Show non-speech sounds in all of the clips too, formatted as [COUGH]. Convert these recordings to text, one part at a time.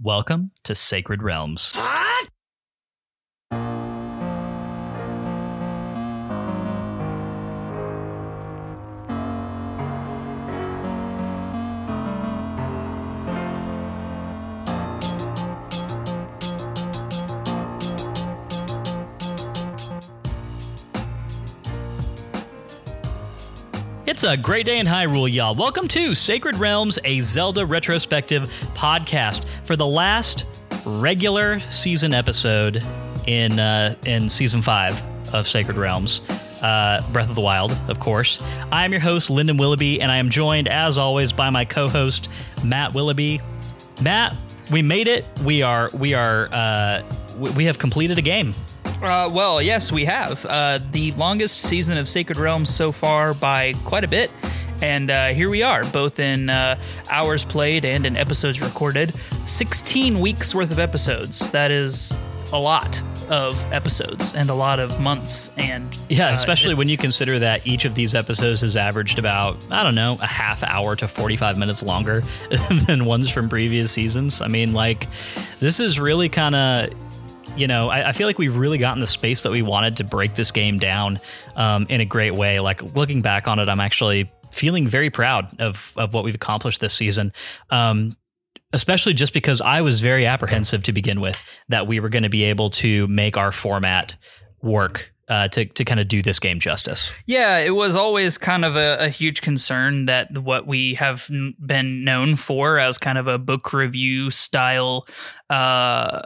Welcome to Sacred Realms. It's a great day in Hyrule, y'all. Welcome to Sacred Realms, a Zelda retrospective podcast for the last regular season episode in uh, in season five of Sacred Realms. Uh, Breath of the Wild, of course. I am your host, Lyndon Willoughby, and I am joined, as always, by my co-host, Matt Willoughby. Matt, we made it. We are we are uh, we we have completed a game. Uh, well, yes, we have. Uh, the longest season of Sacred Realms so far by quite a bit. And uh, here we are, both in uh, hours played and in episodes recorded. 16 weeks worth of episodes. That is a lot of episodes and a lot of months. And Yeah, uh, especially when you consider that each of these episodes has averaged about, I don't know, a half hour to 45 minutes longer [LAUGHS] than ones from previous seasons. I mean, like, this is really kind of. You know, I, I feel like we've really gotten the space that we wanted to break this game down um, in a great way. Like looking back on it, I'm actually feeling very proud of of what we've accomplished this season. Um, especially just because I was very apprehensive to begin with that we were going to be able to make our format work uh, to to kind of do this game justice. Yeah, it was always kind of a, a huge concern that what we have been known for as kind of a book review style uh,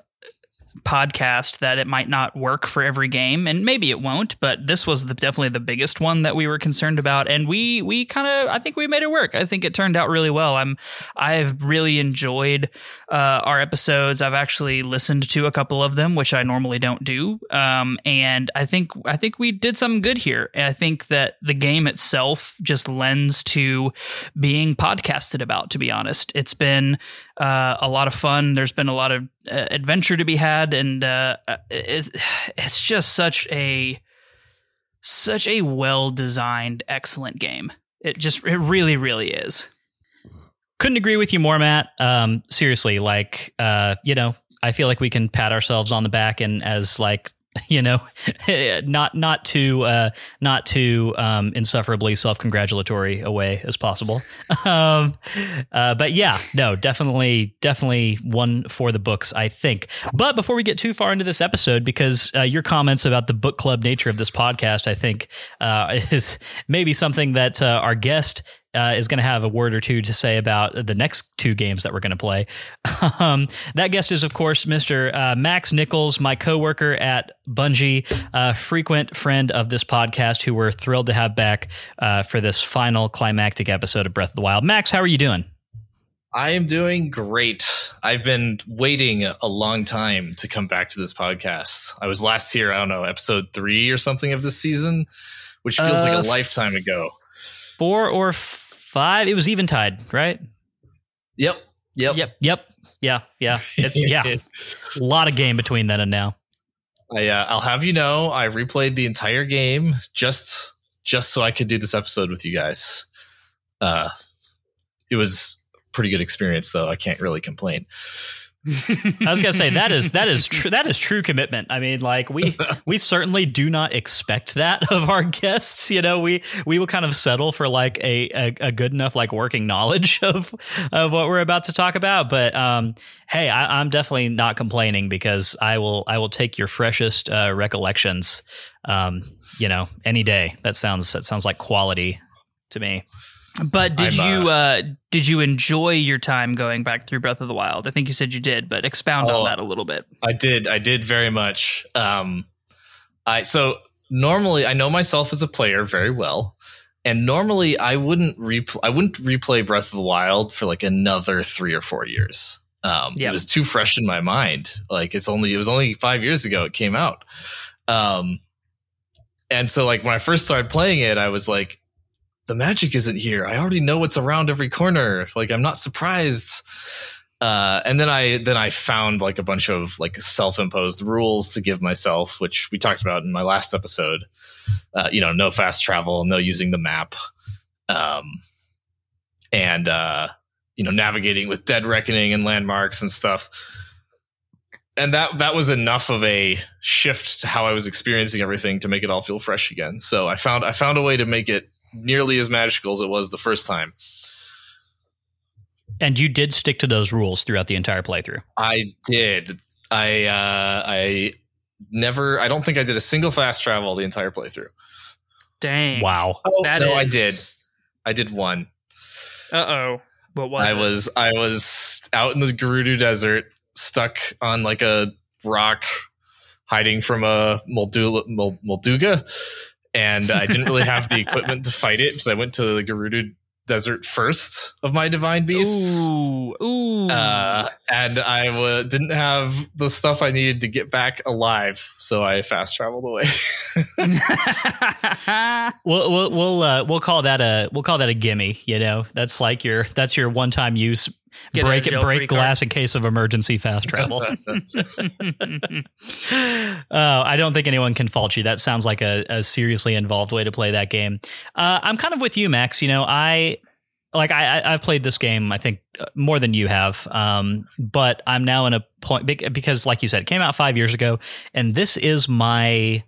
podcast that it might not work for every game and maybe it won't but this was the, definitely the biggest one that we were concerned about and we we kind of i think we made it work. I think it turned out really well. I'm i've really enjoyed uh, our episodes. I've actually listened to a couple of them which i normally don't do um, and i think i think we did something good here. And i think that the game itself just lends to being podcasted about to be honest. It's been uh, a lot of fun. There's been a lot of uh, adventure to be had. And uh, it's, it's just such a such a well designed excellent game. It just it really really is. Couldn't agree with you more, Matt. Um, seriously, like uh, you know, I feel like we can pat ourselves on the back and as like [LAUGHS] you know, [LAUGHS] not not too uh, not too um, insufferably self congratulatory a way as possible. [LAUGHS] um, uh, but yeah, no, definitely definitely one for the books, I think. But before we get too far into this episode, because uh, your comments about the book club nature of this podcast, I think uh, is maybe something that uh, our guest uh, is going to have a word or two to say about the next two games that we're going to play. [LAUGHS] um, that guest is, of course, Mr. Uh, Max Nichols, my coworker at Bungie, a frequent friend of this podcast, who we're thrilled to have back uh, for this final climactic episode of Breath of the Wild. Max, how are you doing? I am doing great. I've been waiting a long time to come back to this podcast. I was last here, I don't know, episode three or something of this season, which feels Uh, like a lifetime ago. Four or five? It was eventide, right? Yep. Yep. Yep. Yep. Yeah. Yeah. It's [LAUGHS] yeah. a lot of game between then and now. I, uh, I'll have you know, I replayed the entire game just just so I could do this episode with you guys. Uh, it was a pretty good experience, though. I can't really complain. I was gonna say that is that is true that is true commitment. I mean, like we we certainly do not expect that [LAUGHS] of our guests. You know, we we will kind of settle for like a a, a good enough like working knowledge [LAUGHS] of of what we're about to talk about. But um, hey, I, I'm definitely not complaining because I will I will take your freshest uh, recollections. Um, you know, any day. That sounds that sounds like quality to me. But did I'm, you uh, did you enjoy your time going back through breath of the wild i think you said you did but expound Oh. on that a little bit I did. I did very much. Um, I so normally I know myself as a player very well, and normally I wouldn't repl- I wouldn't replay Breath of the Wild for like another three or four years. Um, Yeah. It was too fresh in my mind. Like it's only it was only five years ago it came out. Um, and so like when I first started playing it, I was like, the magic isn't here. I already know what's around every corner. Like I'm not surprised. Uh, and then I then I found like a bunch of like self-imposed rules to give myself, which we talked about in my last episode. Uh, you know, no fast travel, no using the map, um, and uh, you know navigating with dead reckoning and landmarks and stuff and that that was enough of a shift to how I was experiencing everything to make it all feel fresh again. So I found I found a way to make it nearly as magical as it was the first time. And you did stick to those rules throughout the entire playthrough. I did. I uh, I never. I don't think I did a single fast travel the entire playthrough. Dang. Wow. Oh, That no, I did. I did one. Uh oh. What was I it? was I was out in the Gerudo Desert, stuck on like a rock, hiding from a Moldula, Molduga, and I didn't really have the [LAUGHS] equipment to fight it because I went to the Gerudo Desert first of my divine beasts. Ooh. Ooh. Uh, and I w- didn't have the stuff I needed to get back alive, so I fast traveled away. [LAUGHS] [LAUGHS] We'll we'll we'll, uh, we'll call that a we'll call that a gimme. You know, that's like your that's your one time use Get break jail-free break card. glass in case of emergency fast travel. Oh, [LAUGHS] [LAUGHS] I don't think anyone can fault you. That sounds like a, a seriously involved way to play that game. Uh, I'm kind of with you, Max. You know, I like I, I I've played this game. I think uh, more than you have. Um, but I'm now in a point because, like you said, it came out five years ago, and this is my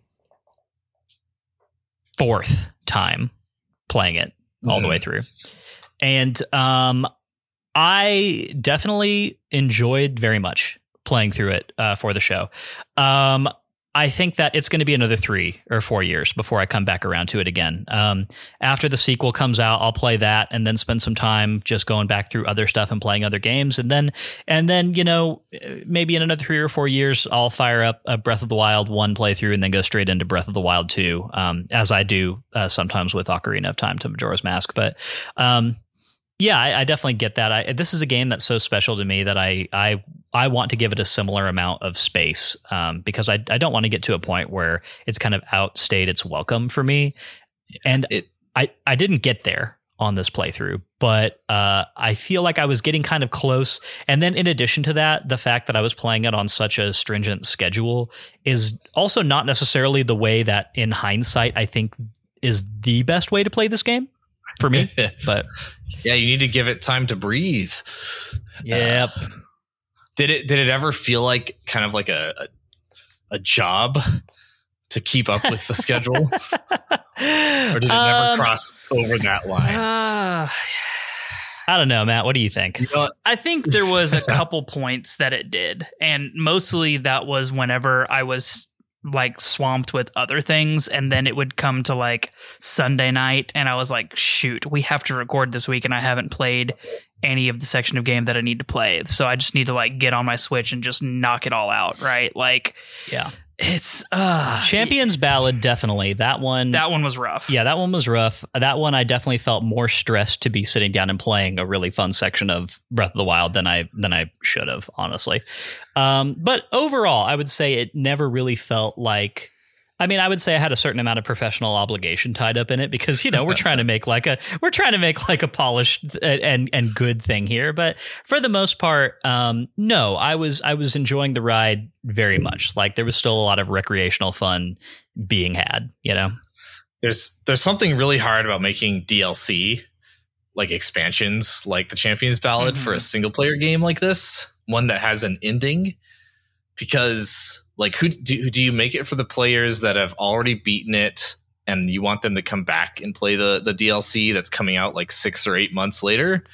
fourth time playing it all the Mhm. way through, and um, I definitely enjoyed very much playing through it uh, for the show. Um, I think that it's going to be another three or four years before I come back around to it again. Um, after the sequel comes out, I'll play that and then spend some time just going back through other stuff and playing other games, and then and then you know maybe in another three or four years, I'll fire up a Breath of the Wild one playthrough and then go straight into Breath of the Wild two, um, as I do uh, sometimes with Ocarina of Time to Majora's Mask. But um, yeah, I, I definitely get that. I, this is a game that's so special to me that I I I want to give it a similar amount of space um, because I I don't want to get to a point where it's kind of outstayed its welcome for me, and it I I didn't get there on this playthrough, but uh, I feel like I was getting kind of close. And then in addition to that, the fact that I was playing it on such a stringent schedule is also not necessarily the way that, in hindsight, I think is the best way to play this game for me. [LAUGHS] But yeah, you need to give it time to breathe. Yep. Did it did it ever feel like kind of like a a, a job to keep up with the schedule, [LAUGHS] or did it never Um, cross over that line? Uh, I don't know, Matt. What do you think? You know? I think there was a couple points that it did, and mostly that was whenever I was like swamped with other things, and then it would come to like Sunday night, and I was like, "Shoot, we have to record this week, and I haven't played any of the section of game that I need to play, so I just need to like get on my Switch and just knock it all out." Right? Like, Yeah. It's uh Champions Ballad, definitely. That one. That one was rough. yeah, that one was rough. That one, I definitely felt more stressed to be sitting down and playing a really fun section of Breath of the Wild than I than I should have, honestly. Um, but overall, I would say it never really felt like. I mean, I would say I had a certain amount of professional obligation tied up in it because you know we're trying to [LAUGHS] make like a we're trying to make like a polished and and good thing here. But for the most part, um, no, I was I was enjoying the ride very much. Like there was still a lot of recreational fun being had. You know. There's there's something really hard about making DLC like expansions like the Champions Ballad for a single player game like this, one that has an ending. Because like who do, do you make it for the players that have already beaten it and you want them to come back and play the the DLC that's coming out like 6 or 8 months later?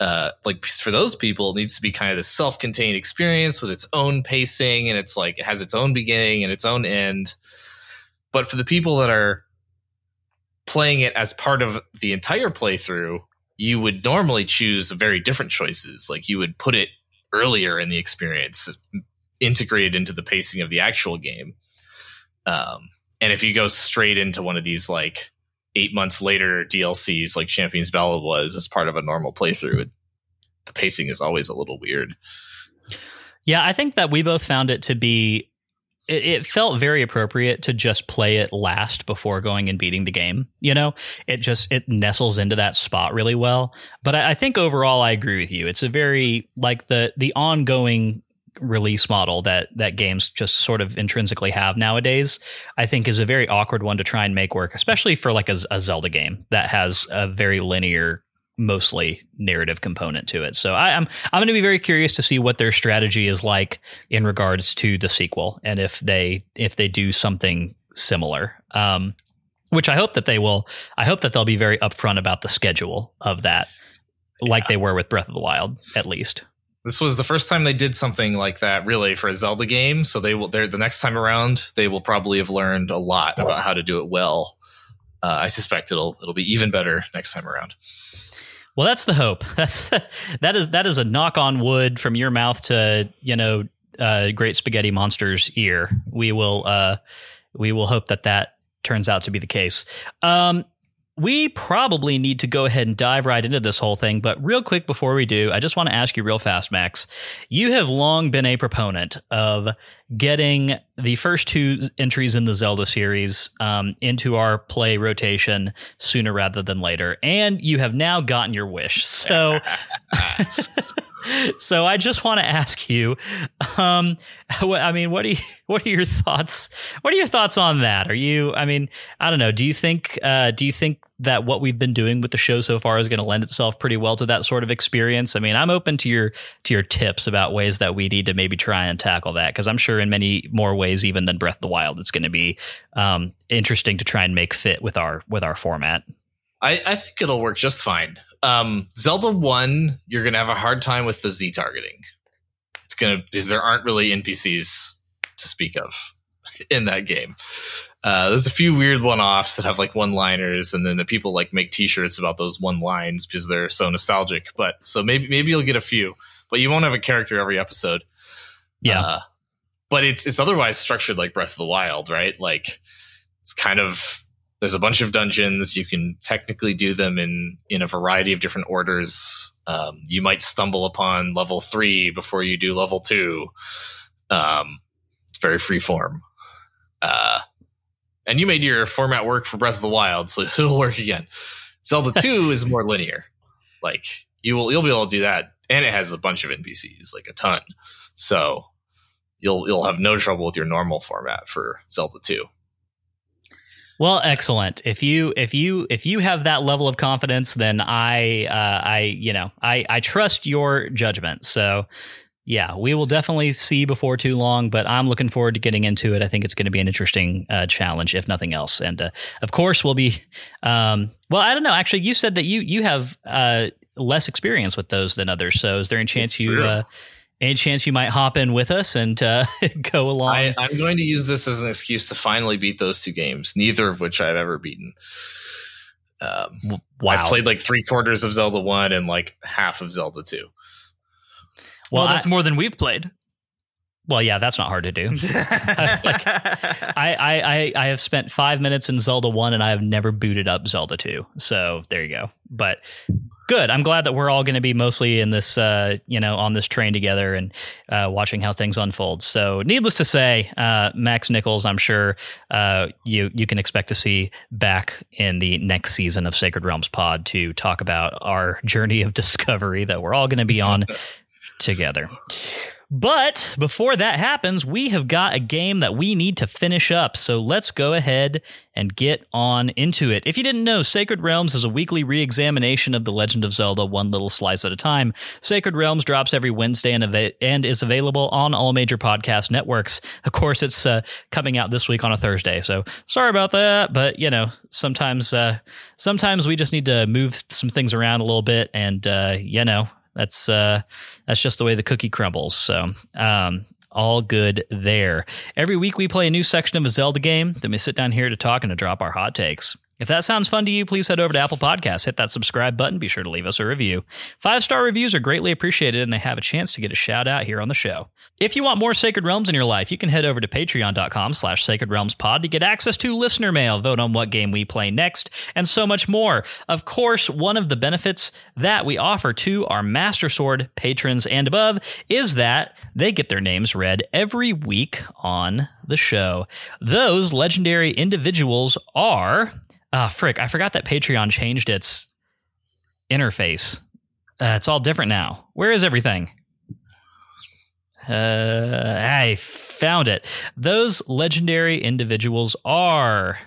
Uh, like for those people, it needs to be kind of this self-contained experience with its own pacing, and it's like it has its own beginning and its own end. But for the people that are playing it as part of the entire playthrough, you would normally choose very different choices. Like you would put it earlier in the experience, integrated into the pacing of the actual game. Um, and if you go straight into one of these like eight months later DLCs, like Champions Ballad was, as part of a normal playthrough, it, the pacing is always a little weird. Yeah, I think that we both found it to be. It, it felt very appropriate to just play it last before going and beating the game. You know, it just it nestles into that spot really well. But I, I think overall, I agree with you. It's a very like the the ongoing release model that that games just sort of intrinsically have nowadays i think is a very awkward one to try and make work especially for like a, a zelda game that has a very linear mostly narrative component to it. So I, am I'm, I'm going to be very curious to see what their strategy is like in regards to the sequel and if they if they do something similar. Um, which I hope that they will. I hope that they'll be very upfront about the schedule of that, like they were with Breath of the Wild, at least. This was the first time they did something like that, really, for a Zelda game. So they will. The next time around, they will probably have learned a lot about how to do it well. Uh, I suspect it'll it'll be even better next time around. Well, that's the hope. [LAUGHS] That's that is that is a knock on wood from your mouth to you know uh, Great Spaghetti Monster's ear. We will uh, we will hope that that turns out to be the case. Um, we probably need to go ahead and dive right into this whole thing. But real quick before we do, I just want to ask you real fast, Max. You have long been a proponent of getting the first two entries in the Zelda series um, into our play rotation sooner rather than later. And you have now gotten your wish. So. [LAUGHS] [LAUGHS] so I just want to ask you, um, I mean, what are you, [LAUGHS] what are your thoughts? What are your thoughts on that? Are you, I mean, I don't know. Do you think, uh, do you think that what we've been doing with the show so far is going to lend itself pretty well to that sort of experience? I mean, I'm open to your to your tips about ways that we need to maybe try and tackle that because I'm sure in many more ways even than Breath of the Wild, it's going to be um, interesting to try and make fit with our with our format. I, I think it'll work just fine um, Zelda One, you're gonna have a hard time with the Z targeting. It's gonna because there aren't really NPCs to speak of [LAUGHS] in that game. Uh, there's a few weird one-offs that have like one-liners, and then the people like make T-shirts about those one lines because they're so nostalgic. But so maybe maybe you'll get a few, but you won't have a character every episode. Yeah, uh, but it's it's otherwise structured like Breath of the Wild, right? Like it's kind of there's a bunch of dungeons. You can technically do them in in a variety of different orders. Um, you might stumble upon level three before you do level two. Um, it's very free form. Uh, and you made your format work for Breath of the Wild, so [LAUGHS] it'll work again. Zelda two [LAUGHS] is more linear. Like you will you'll be able to do that, and it has a bunch of NPCs, like a ton. So you'll you'll have no trouble with your normal format for Zelda two. Well, excellent. If you if you if you have that level of confidence, then I uh, I you know I I trust your judgment. So yeah, we will definitely see before too long. But I'm looking forward to getting into it. I think it's going to be an interesting uh, challenge, if nothing else. And uh, of course, we'll be. Um, well, I don't know. Actually, you said that you you have uh, less experience with those than others. So is there any chance it's you? Any chance you might hop in with us and uh, [LAUGHS] go along? I, am going to use this as an excuse to finally beat those two games, neither of which I've ever beaten. Um, wow. I've played like three quarters of Zelda 1 and like half of Zelda 2. Well, well that's I, more than we've played. Well, yeah, that's not hard to do. [LAUGHS] [LAUGHS] like, I, I, I have spent five minutes in Zelda 1 and I have never booted up Zelda 2. So there you go. But good. I'm glad that we're all going to be mostly in this, uh, you know, on this train together and uh, watching how things unfold. So, needless to say, uh, Max Nichols, I'm sure uh, you you can expect to see back in the next season of Sacred Realms Pod to talk about our journey of [LAUGHS] discovery that we're all going to be on together. But before that happens, we have got a game that we need to finish up. So let's go ahead and get on into it. If you didn't know, Sacred Realms is a weekly re examination of The Legend of Zelda, one little slice at a time. Sacred Realms drops every Wednesday and, av- and is available on all major podcast networks. Of course, it's uh, coming out this week on a Thursday. So sorry about that. But, you know, sometimes, uh, sometimes we just need to move some things around a little bit. And, uh, you know, that's uh, that's just the way the cookie crumbles. So um, all good there. Every week we play a new section of a Zelda game. Then we sit down here to talk and to drop our hot takes. If that sounds fun to you, please head over to Apple Podcasts, hit that subscribe button, be sure to leave us a review. Five star reviews are greatly appreciated and they have a chance to get a shout out here on the show. If you want more Sacred Realms in your life, you can head over to patreon.com slash sacred realms pod to get access to listener mail, vote on what game we play next, and so much more. Of course, one of the benefits that we offer to our Master Sword patrons and above is that they get their names read every week on the show. Those legendary individuals are Ah, frick! I forgot that Patreon changed its interface. Uh, it's all different now. Where is everything? Uh, I found it. Those legendary individuals are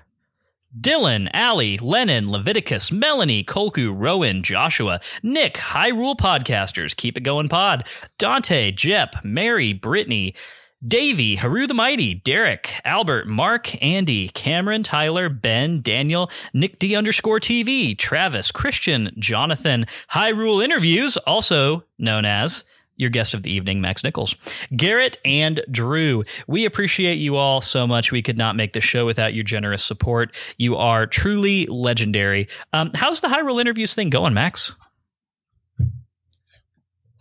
Dylan, Allie, Lennon, Leviticus, Melanie, Kolku, Rowan, Joshua, Nick, Hyrule Podcasters, Keep It Going Pod, Dante, Jep, Mary, Brittany, Davey, Haru the Mighty, Derek, Albert, Mark, Andy, Cameron, Tyler, Ben, Daniel, Nick D underscore TV, Travis, Christian, Jonathan, Hyrule Interviews, also known as your guest of the evening, Max Nichols, Garrett, and Drew. We appreciate you all so much. We could not make the show without your generous support. You are truly legendary. Um, how's the Hyrule interviews thing going, Max?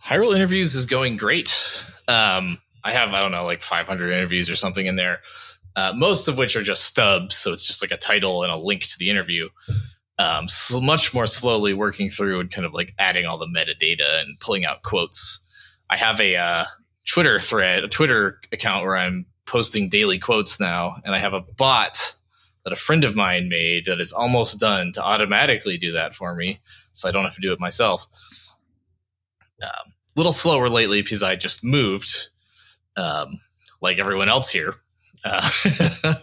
Hyrule interviews is going great. Um, I have, I don't know, like 500 interviews or something in there, uh, most of which are just stubs. So it's just like a title and a link to the interview. Um, so much more slowly working through and kind of like adding all the metadata and pulling out quotes I have a uh, Twitter thread, a Twitter account where I'm posting daily quotes now, and I have a bot that a friend of mine made that is almost done to automatically do that for me, so I don't have to do it myself. A um, little slower lately because I just moved, um, like everyone else here. Uh, [LAUGHS]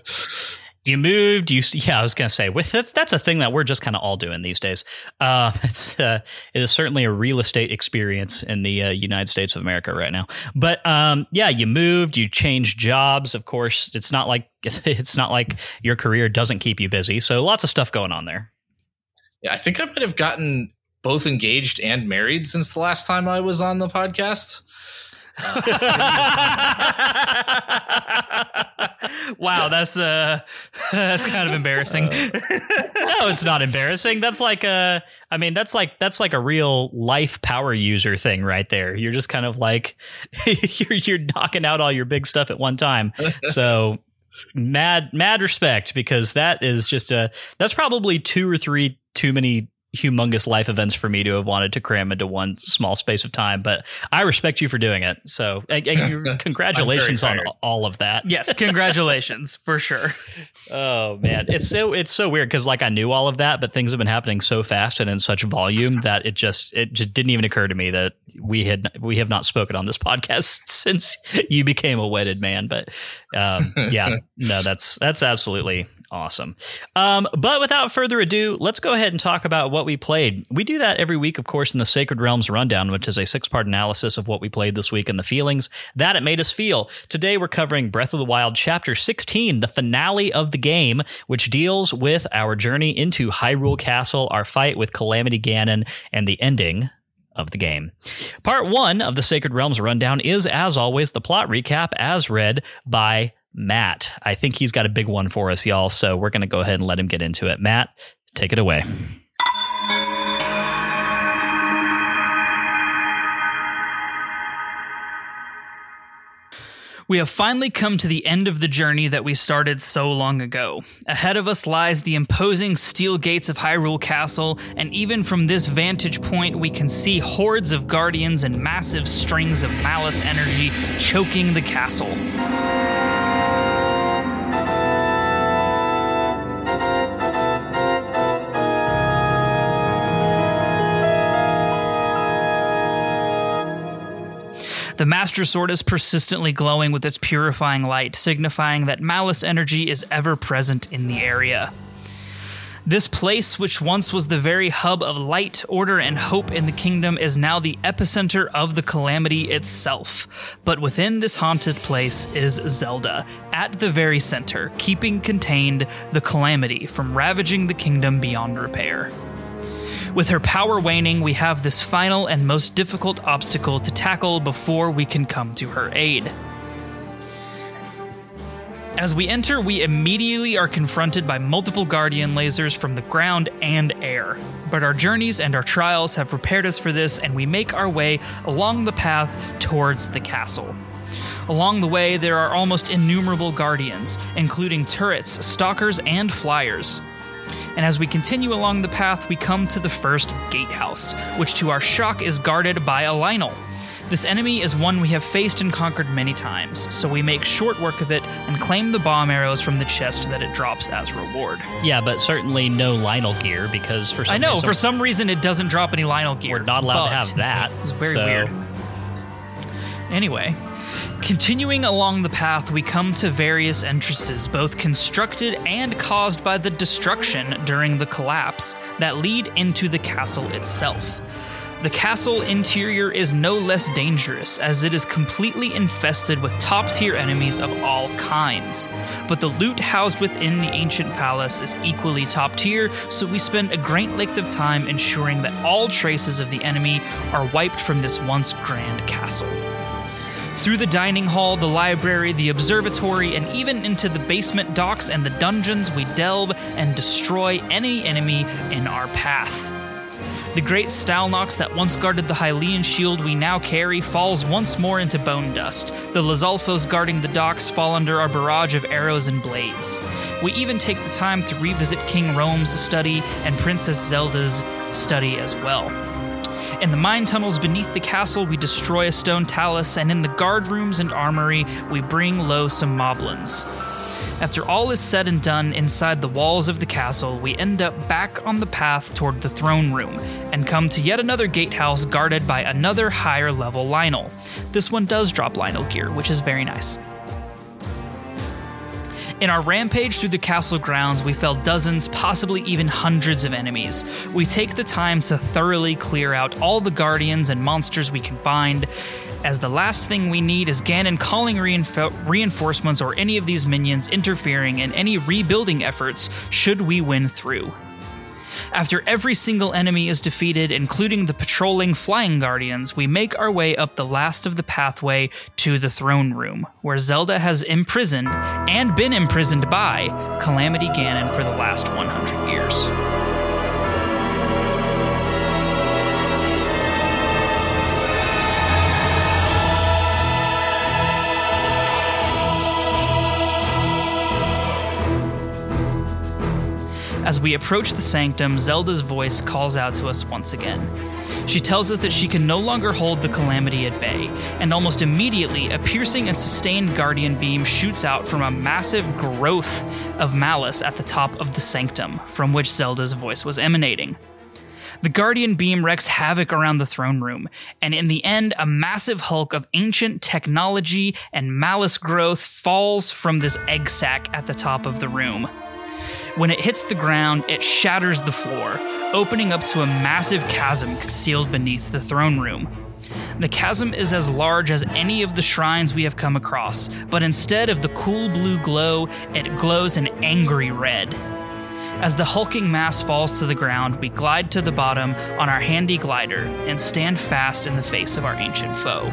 you moved you yeah i was going to say that's that's a thing that we're just kind of all doing these days. Uh, [LAUGHS] it's uh, it is certainly a real estate experience in the uh, united states of america right now. But um, yeah you moved you changed jobs of course. It's not like [LAUGHS] it's not like your career doesn't keep you busy. So lots of stuff going on there. Yeah i think i might have gotten both engaged and married since the last time i was on the podcast [LAUGHS] wow, that's uh [LAUGHS] that's kind of embarrassing. [LAUGHS] no, it's not embarrassing. That's like a I mean, that's like that's like a real life power user thing right there. You're just kind of like you're you're knocking out all your big stuff at one time. So mad mad respect because that is just a that's probably two or three too many humongous life events for me to have wanted to cram into one small space of time. But I respect you for doing it. So [LAUGHS] congratulations on all of that. Yes, [LAUGHS] congratulations for sure. Oh man, it's so it's so weird because like I knew all of that, but things have been happening so fast and in such volume that it just it just didn't even occur to me that we had we have not spoken on this podcast [LAUGHS] since you became a wedded man. But um, yeah, no, that's that's absolutely Awesome. Um, but without further ado, let's go ahead and talk about what we played. We do that every week, of course, in the Sacred Realms Rundown, which is a six part analysis of what we played this week and the feelings that it made us feel. Today, we're covering Breath of the Wild Chapter 16, the finale of the game, which deals with our journey into Hyrule Castle, our fight with Calamity Ganon, and the ending of the game. Part one of the Sacred Realms Rundown is, as always, the plot recap as read by Matt. I think he's got a big one for us, y'all. So we're going to go ahead and let him get into it. Matt, take it away. We have finally come to the end of the journey that we started so long ago. Ahead of us lies the imposing steel gates of Hyrule Castle, and even from this vantage point, we can see hordes of guardians and massive strings of malice energy choking the castle. The Master Sword is persistently glowing with its purifying light, signifying that malice energy is ever present in the area. This place, which once was the very hub of light, order, and hope in the kingdom, is now the epicenter of the calamity itself. But within this haunted place is Zelda, at the very center, keeping contained the calamity from ravaging the kingdom beyond repair. With her power waning, we have this final and most difficult obstacle to tackle before we can come to her aid. As we enter, we immediately are confronted by multiple Guardian lasers from the ground and air. But our journeys and our trials have prepared us for this, and we make our way along the path towards the castle. Along the way, there are almost innumerable Guardians, including turrets, stalkers, and flyers and as we continue along the path, we come to the first gatehouse, which to our shock is guarded by a Lynel. This enemy is one we have faced and conquered many times, so we make short work of it and claim the bomb arrows from the chest that it drops as reward. Yeah, but certainly no Lynel gear because for some I know reason, for some reason it doesn't drop any Lynel gear. We're not allowed to have that. It's very so. weird. Anyway, Continuing along the path, we come to various entrances, both constructed and caused by the destruction during the collapse, that lead into the castle itself. The castle interior is no less dangerous, as it is completely infested with top tier enemies of all kinds. But the loot housed within the ancient palace is equally top tier, so we spend a great length of time ensuring that all traces of the enemy are wiped from this once grand castle. Through the dining hall, the library, the observatory, and even into the basement docks and the dungeons, we delve and destroy any enemy in our path. The great Stalnox that once guarded the Hylian shield we now carry falls once more into bone dust. The Lizalfos guarding the docks fall under our barrage of arrows and blades. We even take the time to revisit King Rhoam's study and Princess Zelda's study as well. In the mine tunnels beneath the castle, we destroy a stone talus, and in the guard rooms and armory, we bring low some moblins. After all is said and done inside the walls of the castle, we end up back on the path toward the throne room and come to yet another gatehouse guarded by another higher level Lynel. This one does drop Lynel gear, which is very nice. In our rampage through the castle grounds, we fell dozens, possibly even hundreds of enemies. We take the time to thoroughly clear out all the guardians and monsters we can find, as the last thing we need is Ganon calling reinf- reinforcements or any of these minions interfering in any rebuilding efforts should we win through. After every single enemy is defeated, including the patrolling Flying Guardians, we make our way up the last of the pathway to the throne room, where Zelda has imprisoned and been imprisoned by Calamity Ganon for the last 100 years. As we approach the sanctum, Zelda's voice calls out to us once again. She tells us that she can no longer hold the calamity at bay, and almost immediately, a piercing and sustained guardian beam shoots out from a massive growth of malice at the top of the sanctum, from which Zelda's voice was emanating. The Guardian beam wreaks havoc around the throne room, and in the end, a massive hulk of ancient technology and malice growth falls from this egg sac at the top of the room. When it hits the ground, it shatters the floor, opening up to a massive chasm concealed beneath the throne room. The chasm is as large as any of the shrines we have come across, but instead of the cool blue glow, it glows an angry red. As the hulking mass falls to the ground, we glide to the bottom on our handy glider and stand fast in the face of our ancient foe.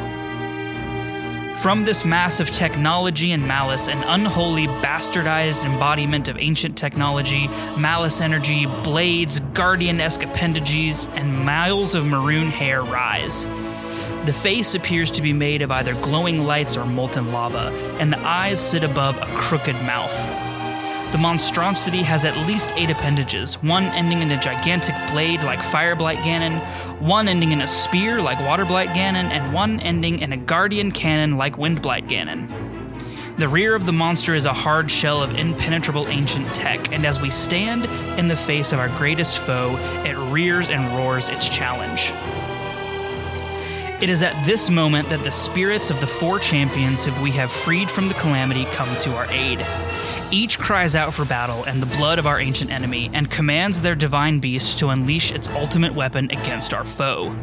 From this mass of technology and malice, an unholy, bastardized embodiment of ancient technology, malice energy, blades, guardian esque appendages, and miles of maroon hair rise. The face appears to be made of either glowing lights or molten lava, and the eyes sit above a crooked mouth. The monstrosity has at least eight appendages, one ending in a gigantic blade like Fireblight Ganon, one ending in a spear like Waterblight Ganon, and one ending in a guardian cannon like Windblight Ganon. The rear of the monster is a hard shell of impenetrable ancient tech, and as we stand in the face of our greatest foe, it rears and roars its challenge. It is at this moment that the spirits of the four champions who we have freed from the calamity come to our aid. Each cries out for battle and the blood of our ancient enemy, and commands their divine beast to unleash its ultimate weapon against our foe.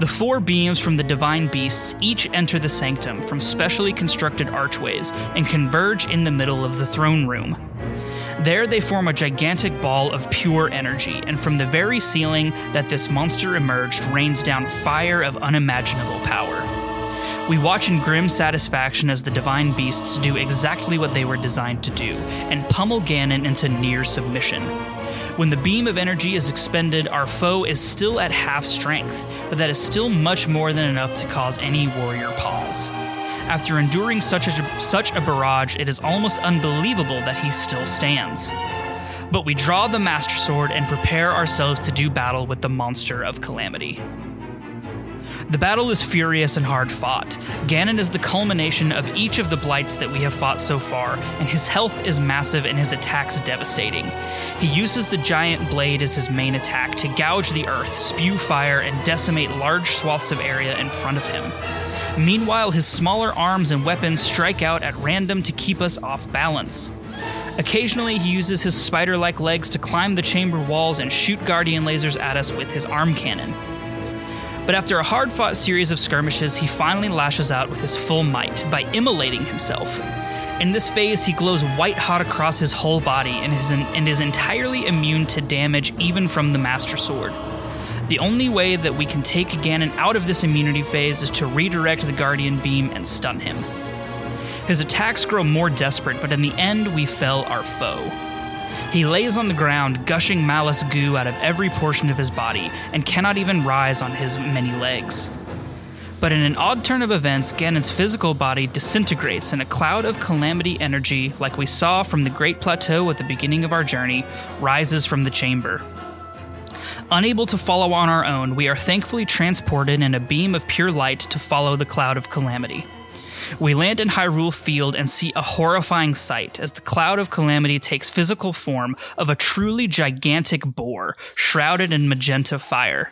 The four beams from the divine beasts each enter the sanctum from specially constructed archways and converge in the middle of the throne room. There they form a gigantic ball of pure energy, and from the very ceiling that this monster emerged rains down fire of unimaginable power. We watch in grim satisfaction as the divine beasts do exactly what they were designed to do and pummel Ganon into near submission. When the beam of energy is expended, our foe is still at half strength, but that is still much more than enough to cause any warrior pause. After enduring such a, such a barrage, it is almost unbelievable that he still stands. But we draw the Master Sword and prepare ourselves to do battle with the monster of calamity. The battle is furious and hard fought. Ganon is the culmination of each of the blights that we have fought so far, and his health is massive and his attacks devastating. He uses the giant blade as his main attack to gouge the earth, spew fire, and decimate large swaths of area in front of him. Meanwhile, his smaller arms and weapons strike out at random to keep us off balance. Occasionally, he uses his spider like legs to climb the chamber walls and shoot guardian lasers at us with his arm cannon. But after a hard fought series of skirmishes, he finally lashes out with his full might by immolating himself. In this phase, he glows white hot across his whole body and is, and is entirely immune to damage even from the Master Sword. The only way that we can take Ganon out of this immunity phase is to redirect the Guardian Beam and stun him. His attacks grow more desperate, but in the end, we fell our foe. He lays on the ground, gushing malice goo out of every portion of his body, and cannot even rise on his many legs. But in an odd turn of events, Ganon's physical body disintegrates in a cloud of calamity energy, like we saw from the Great Plateau at the beginning of our journey, rises from the chamber. Unable to follow on our own, we are thankfully transported in a beam of pure light to follow the cloud of calamity. We land in Hyrule Field and see a horrifying sight as the cloud of calamity takes physical form of a truly gigantic boar shrouded in magenta fire.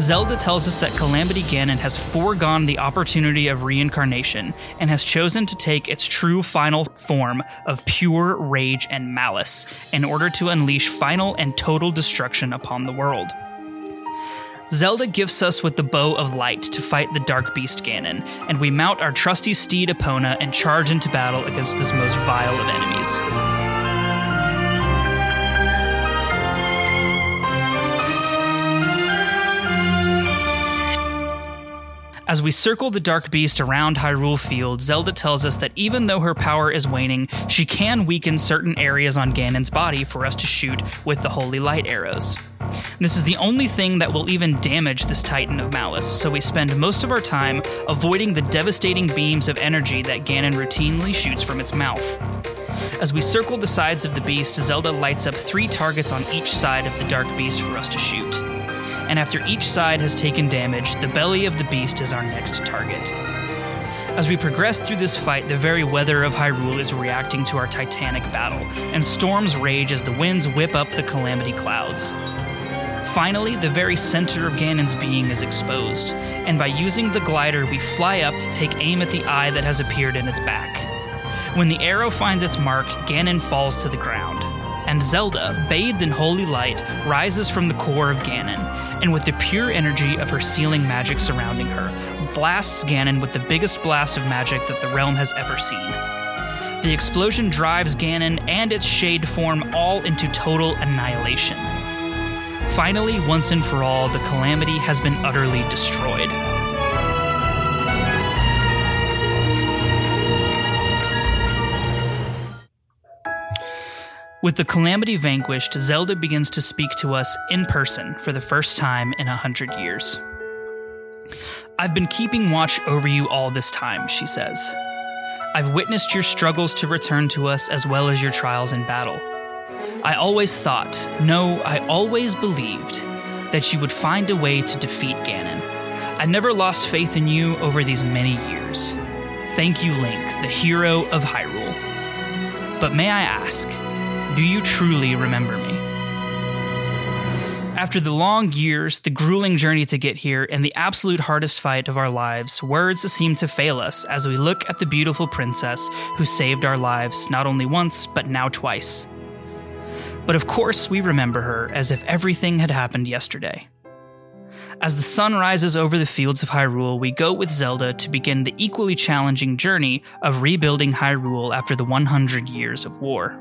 Zelda tells us that Calamity Ganon has foregone the opportunity of reincarnation and has chosen to take its true final form of pure rage and malice in order to unleash final and total destruction upon the world. Zelda gifts us with the Bow of Light to fight the Dark Beast Ganon, and we mount our trusty steed Epona and charge into battle against this most vile of enemies. As we circle the Dark Beast around Hyrule Field, Zelda tells us that even though her power is waning, she can weaken certain areas on Ganon's body for us to shoot with the Holy Light arrows. This is the only thing that will even damage this Titan of Malice, so we spend most of our time avoiding the devastating beams of energy that Ganon routinely shoots from its mouth. As we circle the sides of the beast, Zelda lights up three targets on each side of the Dark Beast for us to shoot and after each side has taken damage, the belly of the beast is our next target. As we progress through this fight, the very weather of Hyrule is reacting to our titanic battle, and storms rage as the winds whip up the calamity clouds. Finally, the very center of Ganon's being is exposed, and by using the glider, we fly up to take aim at the eye that has appeared in its back. When the arrow finds its mark, Ganon falls to the ground, and Zelda, bathed in holy light, rises from the core of Ganon, and with the pure energy of her sealing magic surrounding her, blasts Ganon with the biggest blast of magic that the realm has ever seen. The explosion drives Ganon and its shade form all into total annihilation. Finally, once and for all, the calamity has been utterly destroyed. With the calamity vanquished, Zelda begins to speak to us in person for the first time in a hundred years. I've been keeping watch over you all this time, she says. I've witnessed your struggles to return to us as well as your trials in battle. I always thought, no, I always believed, that you would find a way to defeat Ganon. I never lost faith in you over these many years. Thank you, Link, the hero of Hyrule. But may I ask, do you truly remember me? After the long years, the grueling journey to get here, and the absolute hardest fight of our lives, words seem to fail us as we look at the beautiful princess who saved our lives not only once, but now twice. But of course, we remember her as if everything had happened yesterday. As the sun rises over the fields of Hyrule, we go with Zelda to begin the equally challenging journey of rebuilding Hyrule after the 100 years of war.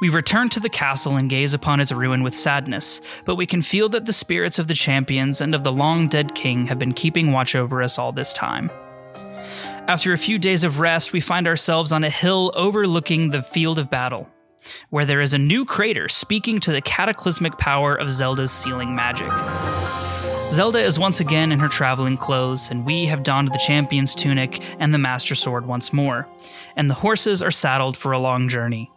We return to the castle and gaze upon its ruin with sadness, but we can feel that the spirits of the champions and of the long dead king have been keeping watch over us all this time. After a few days of rest, we find ourselves on a hill overlooking the field of battle, where there is a new crater speaking to the cataclysmic power of Zelda's sealing magic. Zelda is once again in her traveling clothes, and we have donned the champion's tunic and the master sword once more, and the horses are saddled for a long journey.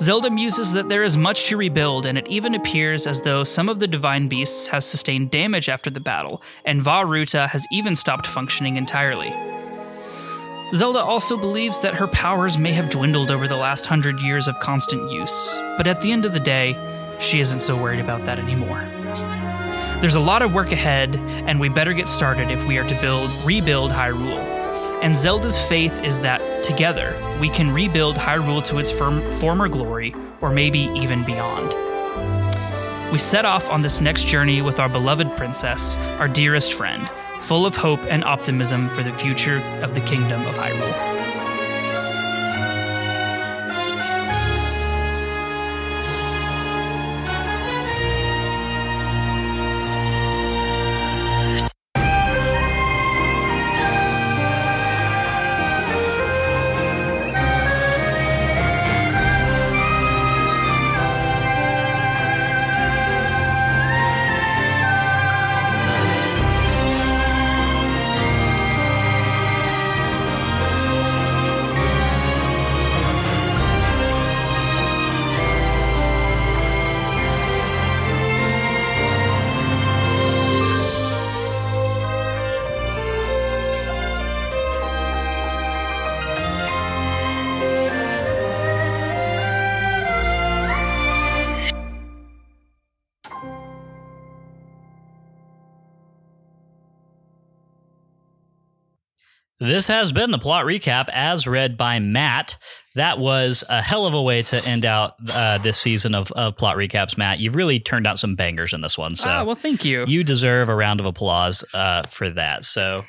Zelda muses that there is much to rebuild, and it even appears as though some of the divine beasts has sustained damage after the battle, and Vah Ruta has even stopped functioning entirely. Zelda also believes that her powers may have dwindled over the last hundred years of constant use, but at the end of the day, she isn't so worried about that anymore. There's a lot of work ahead, and we better get started if we are to build rebuild Hyrule. And Zelda's faith is that together we can rebuild Hyrule to its firm, former glory, or maybe even beyond. We set off on this next journey with our beloved princess, our dearest friend, full of hope and optimism for the future of the kingdom of Hyrule. This has been the plot recap as read by Matt. That was a hell of a way to end out uh, this season of, of plot recaps, Matt. You've really turned out some bangers in this one. So, ah, well, thank you. You deserve a round of applause uh, for that. So,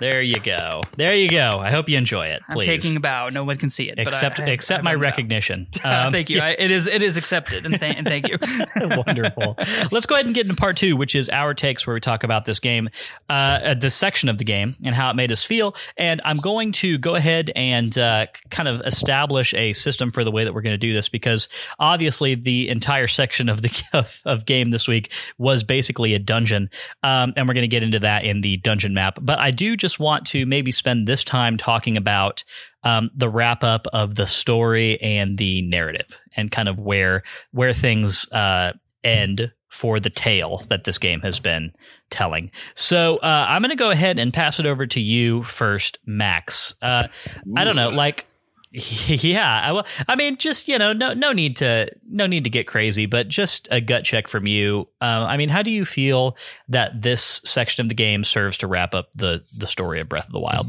there you go. There you go. I hope you enjoy it. Please. I'm taking a bow. No one can see it. Accept, I, I, accept I my recognition. Um, [LAUGHS] thank you. Yeah. it is it is accepted, and, th- and thank you. [LAUGHS] Wonderful. Let's go ahead and get into part two, which is our takes, where we talk about this game, uh, this section of the game, and how it made us feel. And I'm going to go ahead and uh, kind of establish a system for the way that we're going to do this, because obviously the entire section of the [LAUGHS] of, of game this week was basically a dungeon, um, and we're going to get into that in the dungeon map. But I do just want to maybe spend this time talking about um, the wrap up of the story and the narrative, and kind of where where things uh, end for the tale that this game has been telling. So uh, I'm going to go ahead and pass it over to you first, Max. Uh, I don't know, like. [LAUGHS] Yeah, I, well, I mean, just you know, no, no need to, no need to get crazy, but just a gut check from you. Uh, I mean, how do you feel that this section of the game serves to wrap up the the story of Breath of the Wild?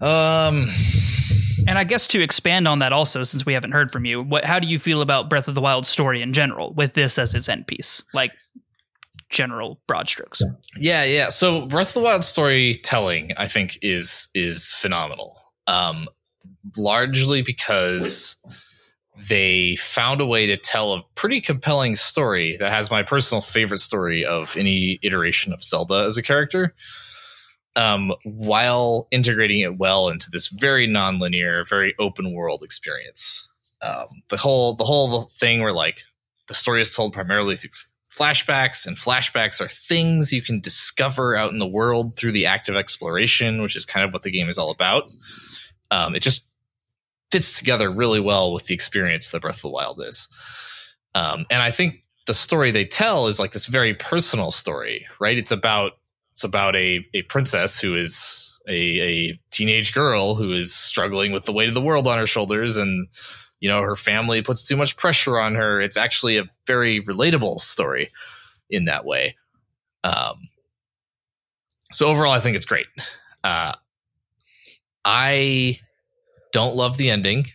Um, and I guess to expand on that also, since we haven't heard from you, what how do you feel about Breath of the Wild story in general, with this as its end piece, like general broad strokes? Yeah, yeah. So Breath of the Wild storytelling, I think, is is phenomenal. Um, largely because they found a way to tell a pretty compelling story that has my personal favorite story of any iteration of Zelda as a character um, while integrating it well into this very nonlinear, very open world experience. Um, the whole the whole thing where like the story is told primarily through flashbacks, and flashbacks are things you can discover out in the world through the act of exploration, which is kind of what the game is all about. Um, it just fits together really well with the experience that Breath of the Wild is. Um, and I think the story they tell is like this very personal story, right? It's about it's about a, a princess who is a, a teenage girl who is struggling with the weight of the world on her shoulders and you know her family puts too much pressure on her it's actually a very relatable story in that way um, so overall i think it's great uh, i don't love the ending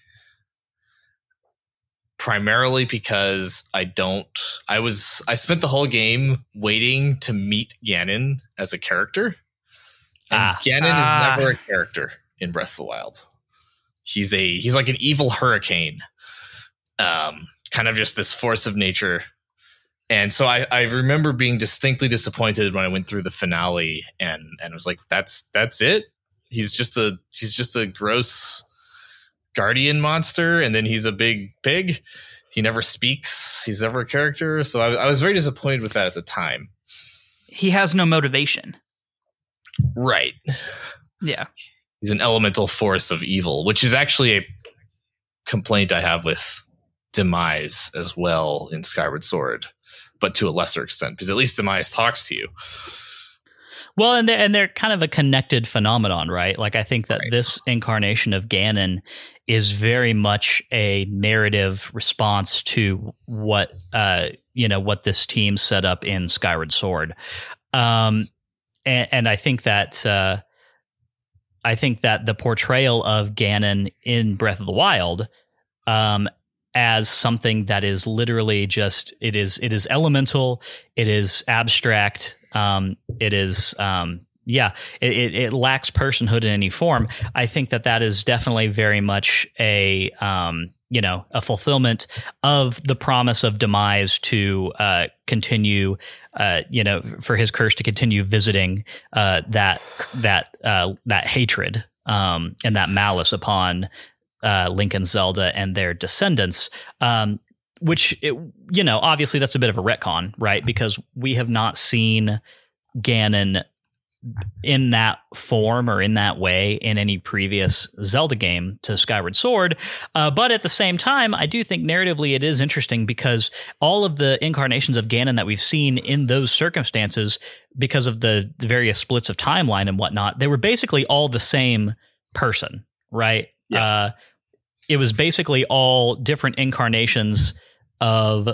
primarily because I don't. I was I spent the whole game waiting to meet Ganon as a character. And ah, Ganon ah. is never a character in Breath of the Wild. He's a he's like an evil hurricane, um, kind of just this force of nature. And so I, I remember being distinctly disappointed when I went through the finale and and was like, that's that's it. He's just a he's just a gross guardian monster, and then he's a big pig. He never speaks. He's never a character. So I, I was very disappointed with that at the time. He has no motivation. Right. Yeah. He's an elemental force of evil, which is actually a complaint I have with demise as well in Skyward Sword, but to a lesser extent because at least demise talks to you. Well, and they're, and they're kind of a connected phenomenon, right? Like I think that Right. this incarnation of Ganon is very much a narrative response to what uh you know what this team set up in Skyward Sword, um, and, and I think that uh, I think that the portrayal of Ganon in Breath of the Wild, um, as something that is literally just it is it is elemental, it is abstract, um, it is um, yeah, it, it, it lacks personhood in any form. I think that that is definitely very much a um, you know a fulfillment of the promise of demise to uh, continue uh, you know for his curse to continue visiting uh, that that uh, that hatred um, and that malice upon uh, and Zelda and their descendants. Um, which it, you know, obviously that's a bit of a retcon, right? Because we have not seen Ganon in that form or in that way in any previous Zelda game to Skyward Sword. Uh, but at the same time, I do think narratively it is interesting because all of the incarnations of Ganon that we've seen in those circumstances, because of the, the various splits of timeline and whatnot, they were basically all the same person, right? Yeah. Uh, it was basically all different incarnations of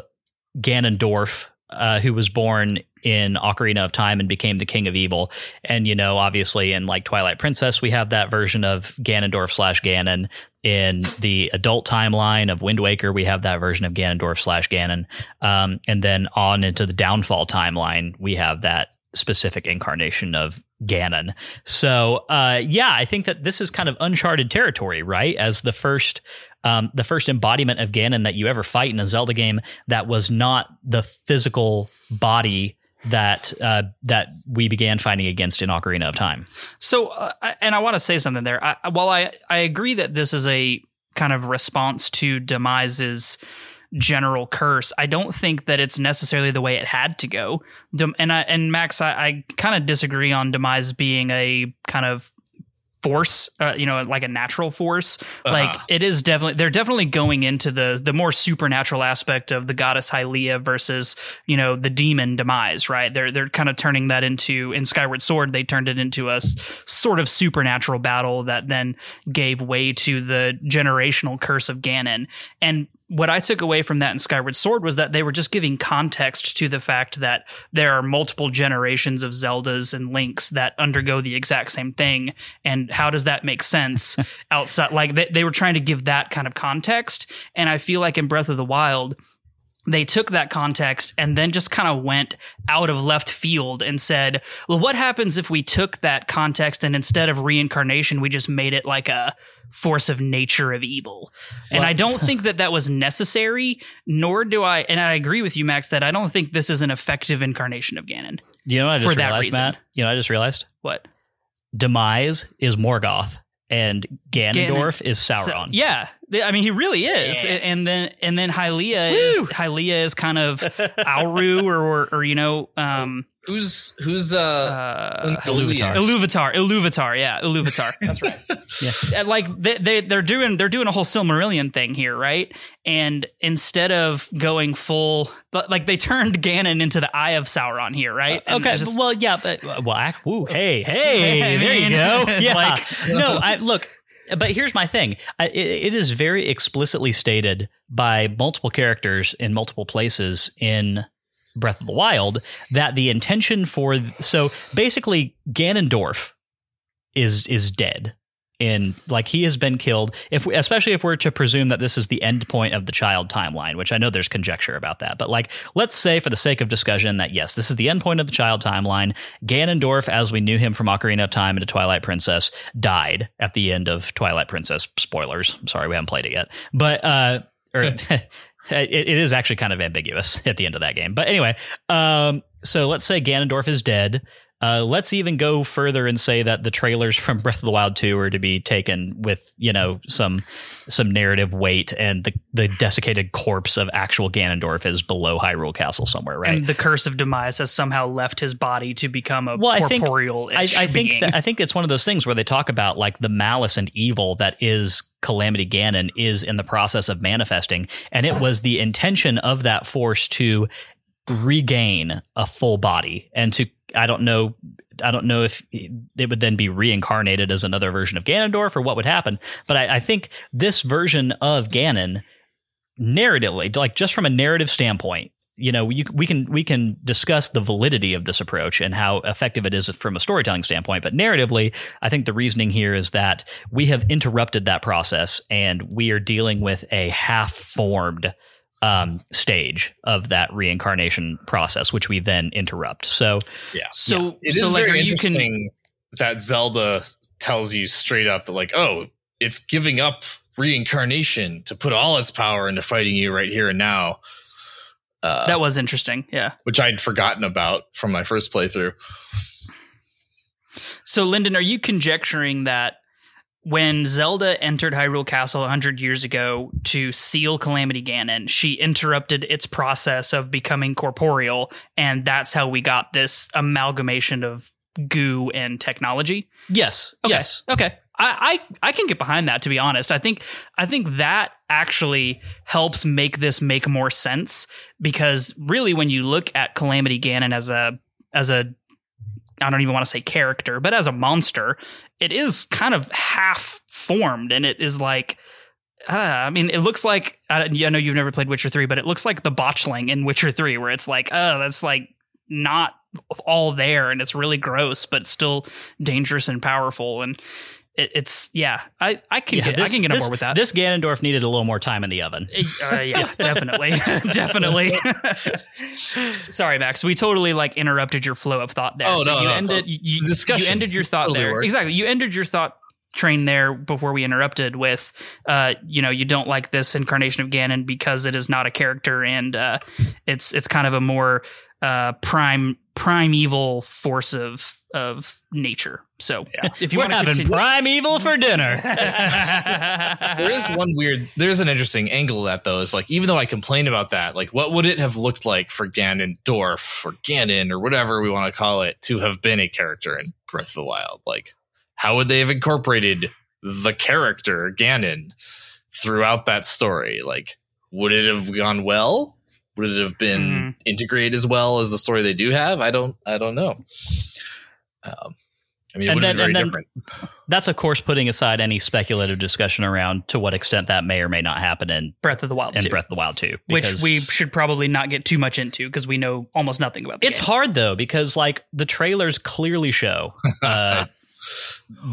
Ganondorf, uh, who was born in Ocarina of Time and became the King of Evil. And, you know, obviously in like Twilight Princess, we have that version of Ganondorf slash Ganon. In the adult timeline of Wind Waker, we have that version of Ganondorf slash Ganon. Um, and then on into the Downfall timeline, we have that specific incarnation of Ganon. So, uh, yeah, I think that this is kind of uncharted territory, right? As the first, um, the first embodiment of Ganon that you ever fight in a Zelda game that was not the physical body that uh, that we began fighting against in Ocarina of Time. So, uh, and I want to say something there. I, while I, I agree that this is a kind of response to Demise's general curse, I don't think that it's necessarily the way it had to go. And I, and Max, I, I kind of disagree on Demise being a kind of force, uh, you know, like a natural force. Like Uh-huh. it is definitely they're definitely going into the the more supernatural aspect of the goddess Hylia versus you know the demon demise. Right? They're they're kind of turning that into in Skyward Sword. They turned it into a s- sort of supernatural battle that then gave way to the generational curse of Ganon. And what I took away from that in Skyward Sword was that they were just giving context to the fact that there are multiple generations of Zeldas and Links that undergo the exact same thing. And how does that make sense [LAUGHS] outside? Like they, they were trying to give that kind of context. And I feel like in Breath of the Wild, they took that context and then just kind of went out of left field and said, well, what happens if we took that context and instead of reincarnation, we just made it like a force of nature of evil? And I don't [LAUGHS] think that that was necessary, nor do I, and I agree with you, Max, that I don't think this is an effective incarnation of Ganon. You know what I just For that realized, reason. Matt? You know, what I just realized What? Demise is Morgoth and Ganondorf is Sauron. So- yeah, I mean, he really is. Yeah. And, then and then Hylia is Woo! Hylia is kind of Eru or, or or you know um Who's who's uh, uh Iluvatar. Iluvatar, Iluvatar, yeah, Iluvatar. [LAUGHS] That's right. Yeah. And, like they, they they're doing they're doing a whole Silmarillion thing here, right? And instead of going full, but, like they turned Ganon into the Eye of Sauron here, right? And Okay, just- well, yeah, but uh, well, I, woo, hey, hey, I there you go. [LAUGHS] Yeah, like- no, I look, but here's my thing. I, it, it is very explicitly stated by multiple characters in multiple places in Breath of the Wild that the intention for so basically Ganondorf is is dead. In like he has been killed. If we, especially if we're to presume that this is the end point of the child timeline, which I know there's conjecture about that, but like let's say for the sake of discussion that yes, this is the end point of the child timeline. Ganondorf, as we knew him from Ocarina of Time into Twilight Princess, died at the end of Twilight Princess. Spoilers. I'm sorry, we haven't played it yet, but uh, or [LAUGHS] [LAUGHS] it, it is actually kind of ambiguous at the end of that game. But anyway, um, so let's say Ganondorf is dead. Uh, let's even go further and say that the trailers [LAUGHS] from Breath of the Wild 2 are to be taken with, you know, some some narrative weight and the, the desiccated corpse of actual Ganondorf is below Hyrule Castle somewhere, right? And the curse of demise has somehow left his body to become a Well, I think- corporeal. I, I think that, I think it's one of those things where they talk about like the malice and evil that is Calamity Ganon is in the process of manifesting, and it was the intention of that force to regain a full body and to I don't know I don't know if it would then be reincarnated as another version of Ganondorf or what would happen, but I, I think this version of Ganon narratively, like just from a narrative standpoint, you know, you, we can we can discuss the validity of this approach and how effective it is from a storytelling standpoint. But narratively, I think the reasoning here is that we have interrupted that process and we are dealing with a half formed um, stage of that reincarnation process, which we then interrupt. So, Yeah. so. It so is like, very are you can interesting that Zelda tells you straight up that, like, oh, it's giving up reincarnation to put all its power into fighting you right here and now. Uh, that was interesting. Yeah. which I'd forgotten about from my first playthrough. So, Lyndon, are you conjecturing that when Zelda entered Hyrule Castle 100 years ago to seal Calamity Ganon, she interrupted its process of becoming corporeal, and that's how we got this amalgamation of goo and technology? yes, Okay. yes, Okay. I, I I can get behind that to be honest. I think I think that actually helps make this make more sense because really when you look at Calamity Ganon as a as a I don't even want to say character, but as a monster, it is kind of half formed and it is like uh, I mean, it looks like I, I know you've never played Witcher three, but it looks like the botchling in Witcher three, where it's like, oh, that's like not all there, and it's really gross, but still dangerous and powerful. And it, it's yeah, I I can Yeah, get I this- can get on this- board with that. This Ganondorf needed a little more time in the oven. Uh, yeah, [LAUGHS] definitely, [LAUGHS] definitely. [LAUGHS] Sorry, Max. We totally like interrupted your flow of thought there. Oh, so no, you no, ended you, it's you ended your thought Totally there. works. Exactly. You ended your thought train there before we interrupted with uh you know you don't like this incarnation of Ganon because it is not a character and uh it's it's kind of a more uh prime primeval force of of nature. So if you We're want to having continue. primeval for dinner. [LAUGHS] [LAUGHS] there is one weird there's an interesting angle to that though is like even though i complain about that like what would it have looked like for ganondorf or ganon or whatever we want to call it to have been a character in breath of the wild? Like how would they have incorporated the character ganon throughout that story? Like would it have gone well would it have been Hmm. integrated as well as the story they do have i don't i don't know um I mean, it And would have been very and then- different. That's of course putting aside any speculative discussion around to what extent that may or may not happen in Breath of the Wild in 2, Breath of the Wild 2. which we should probably not get too much into because we know almost nothing about the It's game. hard though because like the trailers clearly show [LAUGHS] uh,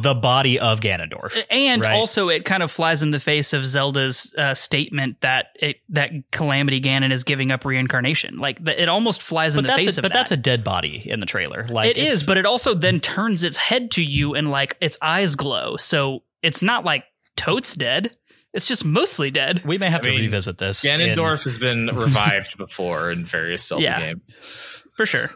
the body of Ganondorf. and Right. also it kind of flies in the face of Zelda's uh, statement that it that Calamity Ganon is giving up reincarnation. Like the, it almost flies in the face a, of but that. that's a dead body in the trailer. Like it is, but it also then turns its head to you and like its eyes glow. So it's not like totes dead. It's just mostly dead. we may have I to mean, revisit this. in- Ganondorf has been revived [LAUGHS] before in various Zelda Yeah. games. For sure.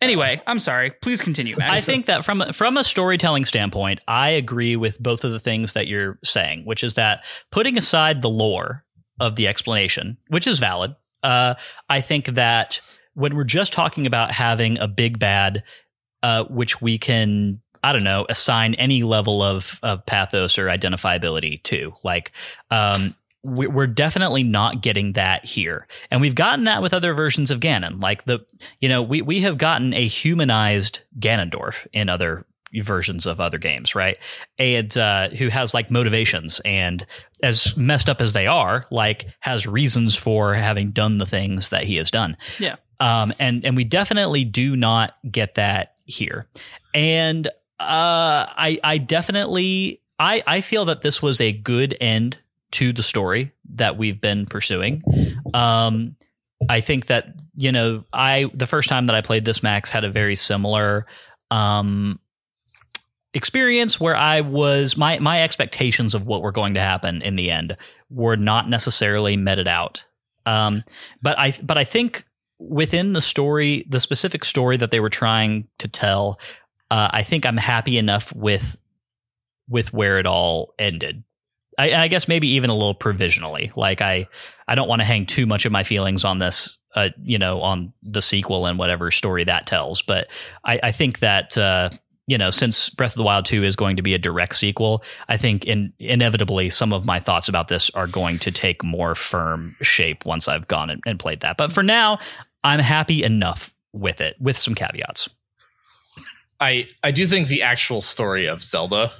Anyway, I'm sorry. Please continue, Max. I think that from a- from a storytelling standpoint, I agree with both of the things that you're saying, which is that putting aside the lore of the explanation, which is valid, uh, I think that when we're just talking about having a big bad, uh, which we can. I don't know, assign any level of, of pathos or identifiability to. Like, um, we're definitely not getting that here. And we've gotten that with other versions of Ganon. Like the, you know, we, we have gotten a humanized Ganondorf in other versions of other games, right? And uh, who has like motivations and as messed up as they are, like has reasons for having done the things that he has done. Yeah. Um, and and we definitely do not get that here. And uh, I I definitely I I feel that this was a good end to the story that we've been pursuing. Um, I think that you know I the first time that I played this Max had a very similar um experience where I was my my expectations of what were going to happen in the end were not necessarily meted out. Um, but I but I think within the story, the specific story that they were trying to tell, uh, I think I'm happy enough with with where it all ended. I, I guess maybe even a little provisionally. Like I, I don't want to hang too much of my feelings on this, uh, you know, on the sequel and whatever story that tells. But I, I think that uh, you know, since Breath of the Wild 2 is going to be a direct sequel, I think in, inevitably some of my thoughts about this are going to take more firm shape once I've gone and, and played that. But for now, I'm happy enough with it, with some caveats. I I do think the actual story of Zelda,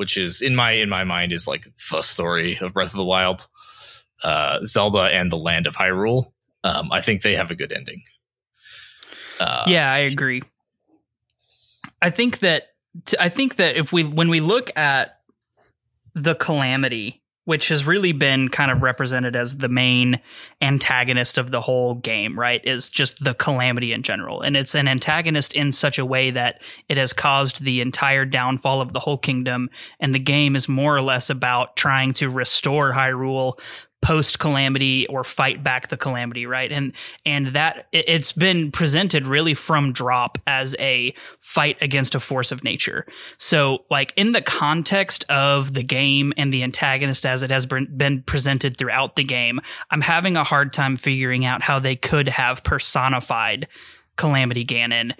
which is in my in my mind is like the story of Breath of the Wild, uh, Zelda and the Land of Hyrule. Um, I think they have a good ending. Uh, yeah, I agree. I think that I think that if we when we look at the calamity, which has really been kind of represented as the main antagonist of the whole game, right? Is just the calamity in general. And it's an antagonist in such a way that it has caused the entire downfall of the whole kingdom. And the game is more or less about trying to restore Hyrule post calamity or fight back the calamity right? And and that it's been presented really from drop as a fight against a force of nature. So like in the context of the game and the antagonist as it has been presented throughout the game i'm having a hard time figuring out how they could have personified calamity ganon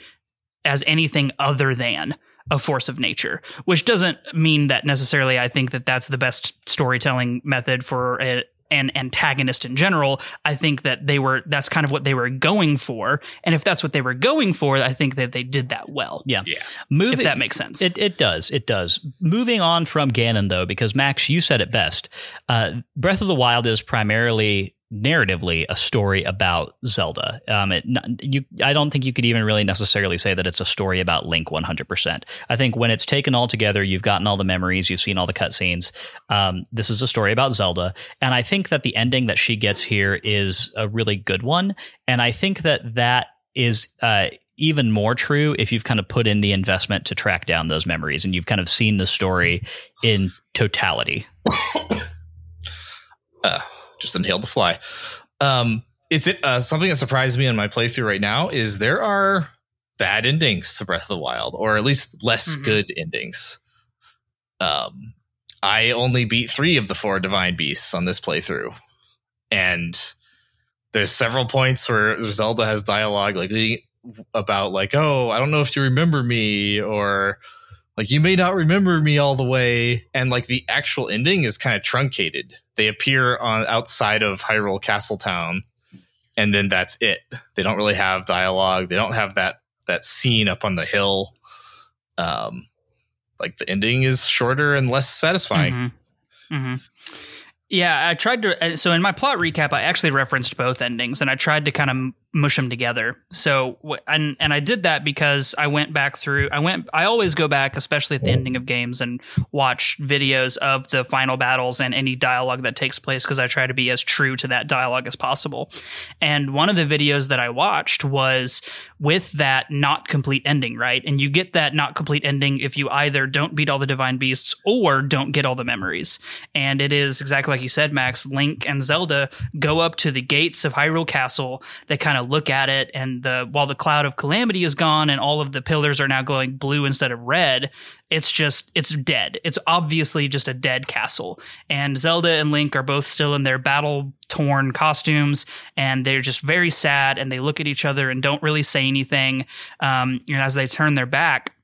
as anything other than a force of nature, which doesn't mean that necessarily I think that that's the best storytelling method for a, and antagonist in general, I think that they were that's kind of what they were going for. And if that's what they were going for, I think that they did that well. Yeah. Yeah. Moving, if that makes sense. It, it does. It does. Moving on from Ganon, though, because Max, you said it best. Uh, Breath of the Wild is primarily narratively a story about Zelda. Um, it, you, I don't think you could even really necessarily say that it's a story about Link 100%. I think when it's taken all together, you've gotten all the memories, you've seen all the cutscenes. Um, this is a story about Zelda, and I think that the ending that she gets here is a really good one, and I think that that is. Uh, even more true if you've kind of put in the investment to track down those memories and you've kind of seen the story in totality. [COUGHS] uh, just inhaled the fly. Um, it's uh, something that surprised me in my playthrough right now is there are bad endings to Breath of the Wild, or at least less mm-hmm. good endings. Um, I only beat three of the four divine beasts on this playthrough, and there's several points where Zelda has dialogue like about like, oh, I don't know if you remember me, or like you may not remember me all the way, and like the actual ending is kind of truncated they appear on outside of Hyrule Castletown, and then that's it. They don't really have dialogue. They don't have that that scene up on the hill. Um, like the ending is shorter and less satisfying. Mm-hmm. Mm-hmm. Yeah, I tried to. So in my plot recap, I actually referenced both endings, and I tried to kind of mush them together. So and and I did that because I went back through I went I always go back especially at the ending of games and watch videos of the final battles and any dialogue that takes place because I try to be as true to that dialogue as possible. And one of the videos that I watched was with that not complete ending, right? And you get that not complete ending if you either don't beat all the divine beasts or don't get all the memories. And it is exactly like you said Max, Link and Zelda go up to the gates of Hyrule Castle. They kind of of look at it and the while the cloud of calamity is gone and all of the pillars are now glowing blue instead of red it's just it's dead it's obviously just a dead castle and zelda and link are both still in their battle torn costumes and they're just very sad and they look at each other and don't really say anything um, and as they turn their back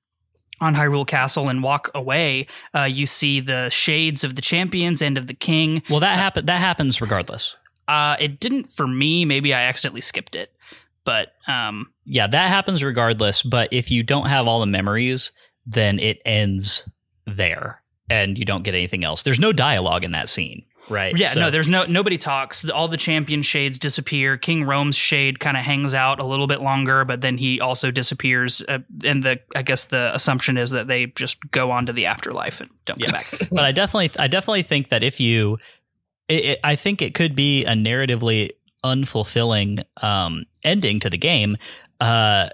on Hyrule Castle and walk away, uh, you see the shades of the champions and of the king. Well, that happen that happens regardless. Uh, it didn't for me. Maybe I accidentally skipped it, but um, yeah, that happens regardless. But if you don't have all the memories, then it ends there, and you don't get anything else. There's no dialogue in that scene, right? Yeah, so. no, there's no nobody talks. All the champion shades disappear. King Rhoam's shade kind of hangs out a little bit longer, but then he also disappears. Uh, and the I guess the assumption is that they just go on to the afterlife and don't yeah. come back. but I definitely I definitely think that if you it, it, I think it could be a narratively unfulfilling um, ending to the game. Uh,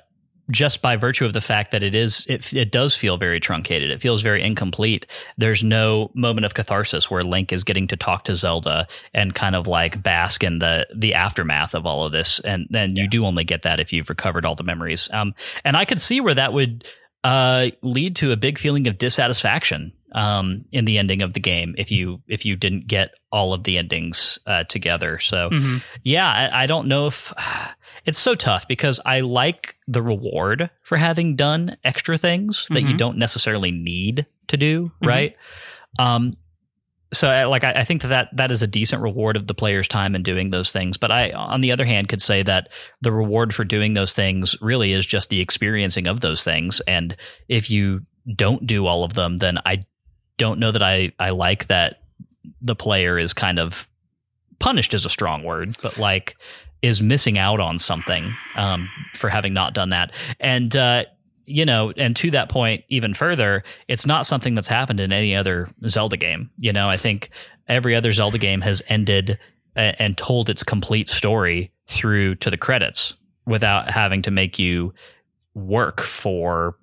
just by virtue of the fact that it is it, it does feel very truncated. It feels very incomplete. There's no moment of catharsis where link is getting to talk to zelda and kind of like bask in the the aftermath of all of this. And then you do only get that if you've recovered all the memories. Um and i could see where that would uh lead to a big feeling of dissatisfaction um in the ending of the game if you if you didn't get all of the endings uh together so Mhm. yeah, I, I don't know if [SIGHS] it's so tough because I like the reward for having done extra things that you Mhm. don't necessarily need to do, Mhm. right? Um, so I, like I, I think that, that that is a decent reward of the player's time in doing those things. But I, on the other hand, could say that the reward for doing those things really is just the experiencing of those things. And if you don't do all of them, then I don't know that I I like that the player is kind of punished is a strong word, but like is missing out on something um, for having not done that. And uh, you know, and to that point, even further, it's not something that's happened in any other Zelda game. You know, I think every other Zelda game has ended a- and told its complete story through to the credits without having to make you work for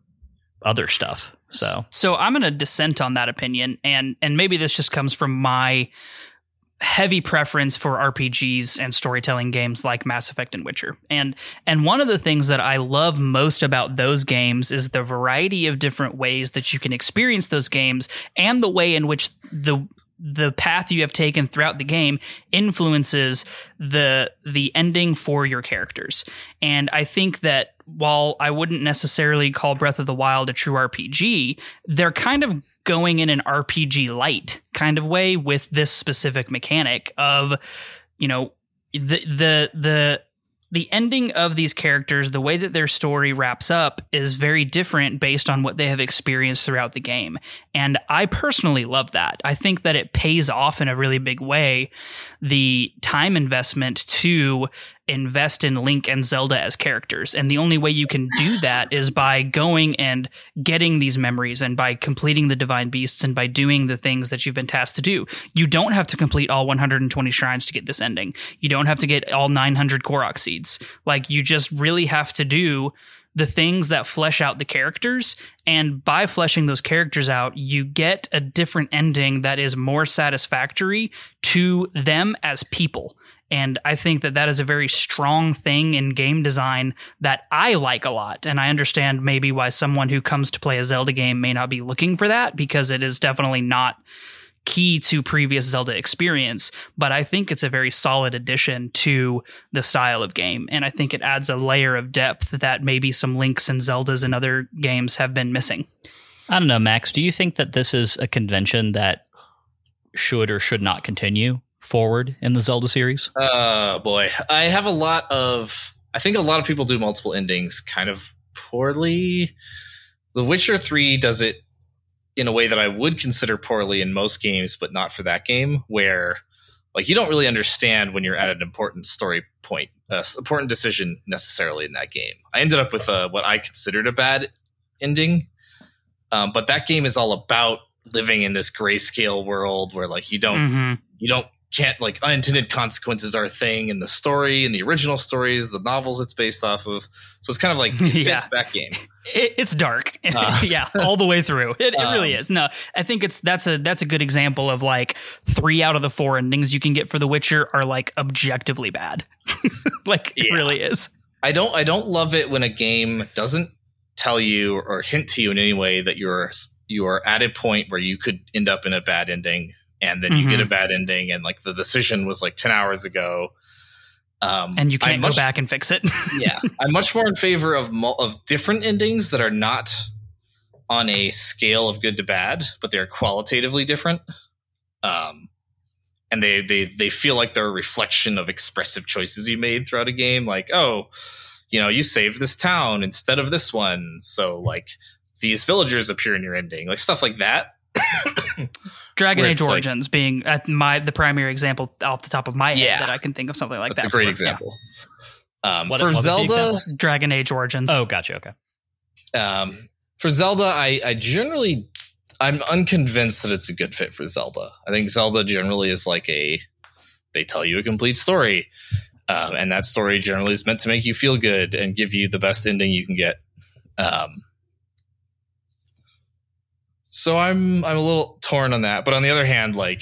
other stuff. So So I'm going to dissent on that opinion, and and maybe this just comes from my heavy preference for RPGs and storytelling games like Mass Effect and Witcher. And and one of the things that I love most about those games is the variety of different ways that you can experience those games and the way in which the the path you have taken throughout the game influences the the ending for your characters. And I think that while I wouldn't necessarily call Breath of the Wild a true RPG, they're kind of going in an RPG light kind of way with this specific mechanic of, you know, the the the the ending of these characters, the way that their story wraps up is very different based on what they have experienced throughout the game. And I personally love that. I think that it pays off in a really big way the time investment to invest in Link and Zelda as characters. And the only way you can do [LAUGHS] that is by going and getting these memories and by completing the divine beasts and by doing the things that you've been tasked to do. You don't have to complete all 120 shrines to get this ending. You don't have to get all 900 Korok seeds. Like you just really have to do the things that flesh out the characters. And by fleshing those characters out, you get a different ending that is more satisfactory to them as people. And I think that that is a very strong thing in game design that I like a lot. And I understand maybe why someone who comes to play a Zelda game may not be looking for that because it is definitely not key to previous Zelda experience, but I think it's a very solid addition to the style of game. And I think it adds a layer of depth that maybe some Links and Zeldas and other games have been missing. I don't know, Max. Do you think that this is a convention that should or should not continue forward in the Zelda series? Oh boy, I have a lot of. I think a lot of people do multiple endings kind of poorly. The Witcher Three does it in a way that I would consider poorly in most games, but not for that game, where like you don't really understand when you're at an important story point, uh, important decision necessarily in that game. I ended up with a, what I considered a bad ending, um, but that game is all about living in this grayscale world where like you don't Mm-hmm. you don't can't like unintended consequences are a thing in the story in the original stories the novels it's based off of so it's kind of like [LAUGHS] it fits Yeah. that game It, it's dark, [LAUGHS] Uh. yeah, all the way through. It, it really Um, is. No, I think it's that's a that's a good example of like three out of the four endings you can get for The Witcher are like objectively bad. [LAUGHS] like it really is. i don't i don't love it when a game doesn't tell you or hint to you in any way that you're you are at a point where you could end up in a bad ending and then you Mhm. get a bad ending and like the decision was like 10 hours ago um And you can't go back and fix it. [LAUGHS] yeah, I'm much more in favor of of different endings that are not on a scale of good to bad, but they're qualitatively different. Um, and they they they feel like they're a reflection of expressive choices you made throughout a game. Like, oh, you know, you saved this town instead of this one, so like these villagers appear in your ending, like stuff like that. Dragon Age it's like- Origins being at my the primary example off the top of my head Yeah. that I can think of something like That's that. That's a great for. example. Um, What- for what Zelda, example? Dragon Age Origins. Oh, gotcha. Okay. um, for Zelda, I, I generally I'm unconvinced that it's a good fit for Zelda. I think Zelda generally is like a they tell you a complete story, um, and that story generally is meant to make you feel good and give you the best ending you can get. Um, so I'm I'm a little torn on that, but on the other hand, like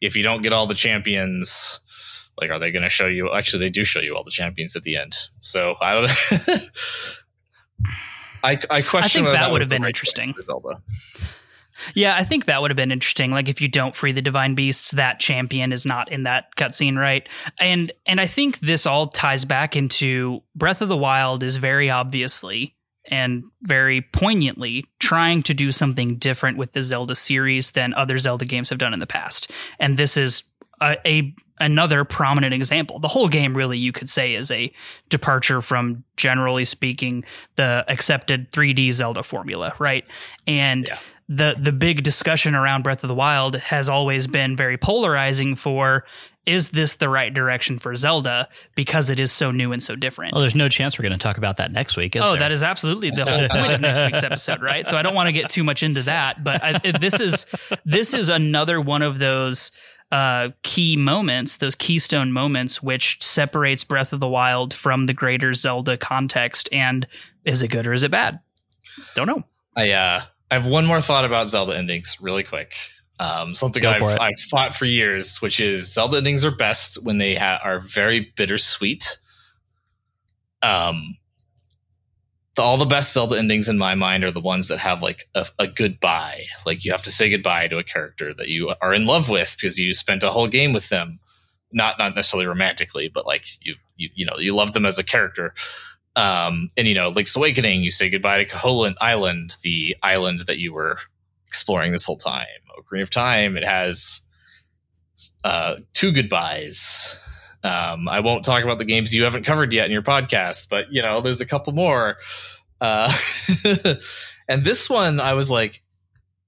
if you don't get all the champions, like are they going to show you? Actually, they do show you all the champions at the end. So I don't. know. [LAUGHS] I I question. I think whether that would have been right interesting. Yeah, I think that would have been interesting. Like if you don't free the divine beasts, that champion is not in that cutscene, right? And and I think this all ties back into Breath of the Wild is very obviously and very poignantly trying to do something different with the Zelda series than other Zelda games have done in the past. And this is a, a another prominent example. The whole game really you could say is a departure from generally speaking the accepted 3D Zelda formula, right? And Yeah. the the big discussion around Breath of the Wild has always been very polarizing for is this the right direction for Zelda because it is so new and so different. Well, there's no chance we're going to talk about that next week. Is Oh, there? that is absolutely the whole point of next week's episode, right? So I don't want to get too much into that, but I, this is this is another one of those uh, key moments, those keystone moments, which separates Breath of the Wild from the greater Zelda context. And is it good or is it bad? Don't know. I uh, I have one more thought about Zelda endings, really quick. Um, something I've. I've thought for years, which is Zelda endings are best when they ha- are very bittersweet. Um, the, all the best Zelda endings in my mind are the ones that have like a, a goodbye. Like you have to say goodbye to a character that you are in love with because you spent a whole game with them. Not not necessarily romantically, but like you you you know you love them as a character. Um, and you know, Link's Awakening, you say goodbye to Koholint Island, the island that you were exploring this whole time. Ocarina of Time, it has uh, two goodbyes. Um, I won't talk about the games you haven't covered yet in your podcast, but you know, there's a couple more. Uh, [LAUGHS] and this one, I was like,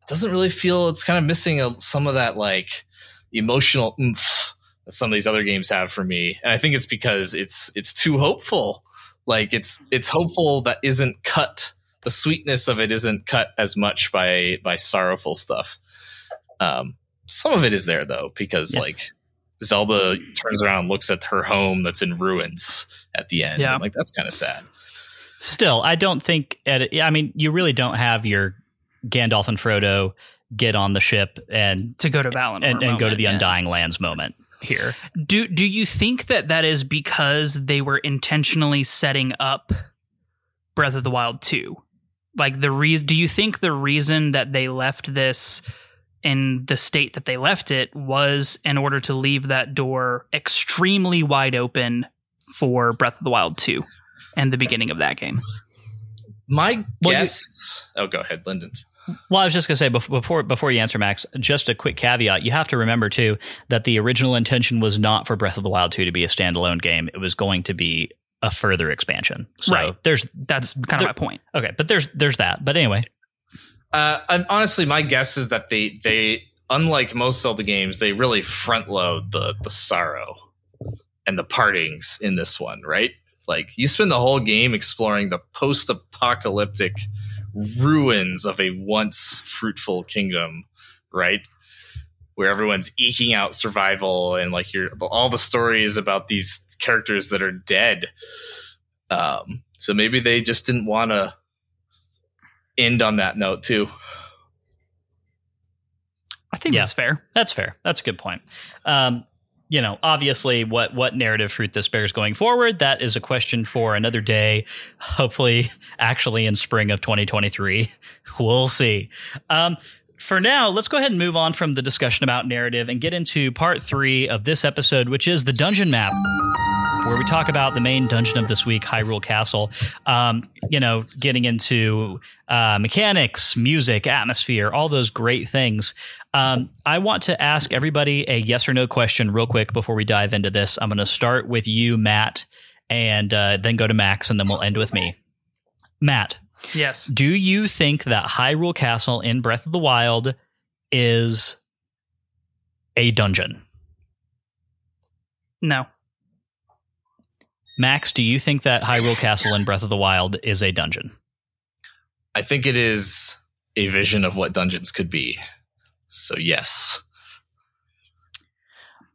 doesn't really feel. It's kind of missing a, some of that like emotional oomph that some of these other games have for me, and I think it's because it's it's too hopeful. Like it's it's hopeful that isn't cut. The sweetness of it isn't cut as much by by sorrowful stuff. Um, some of it is there though, because Yeah. like Zelda turns around, looks at her home that's in ruins at the end. Yeah. I'm like that's kind of sad. Still, I don't think. At, I mean, you really don't have your Gandalf and Frodo get on the ship and To go to Valinor and, and go to the yeah. Undying Lands moment here. Do do you think that that is because they were intentionally setting up Breath of the Wild 2? Like the reason do you think the reason that they left this in the state that they left it was in order to leave that door extremely wide open for Breath of the Wild 2 and the beginning of that game? My Well, you- oh, go ahead, Lyndon. Well, I was just going to say before before you answer, Max, just a quick caveat. You have to remember too that the original intention was not for Breath of the Wild 2 to be a standalone game. It was going to be a further expansion. So Right. there's That's kind There- of my point. okay, but there's there's that. But anyway, Uh, and honestly, my guess is that they they unlike most Zelda games, they really front load the the sorrow and the partings in this one, right? Like you spend the whole game exploring the post apocalyptic ruins of a once fruitful kingdom, right? Where everyone's eking out survival and like you're all the stories about these characters that are dead. Um, so maybe they just didn't want to end on that note too. I think Yeah. that's fair. That's fair. That's a good point. Um, you know, obviously, what what narrative fruit this bears going forward, that is a question for another day. Hopefully, [LAUGHS] actually in spring of 2023, [LAUGHS] we'll see. Um, for now, let's go ahead and move on from the discussion about narrative and get into part three of this episode, which is the dungeon map where we talk about the main dungeon of this week, Hyrule Castle. Um, you know, getting into uh, mechanics, music, atmosphere, all those great things. Um, I want to ask everybody a yes or no question real quick before we dive into this. I'm going to start with you, Matt, and uh, then go to Max, and then we'll end with me. Matt, Yes. do you think that Hyrule Castle in Breath of the Wild is a dungeon? No. Max, do you think that Hyrule Castle in Breath of the Wild is a dungeon? I think it is a vision of what dungeons could be. So yes.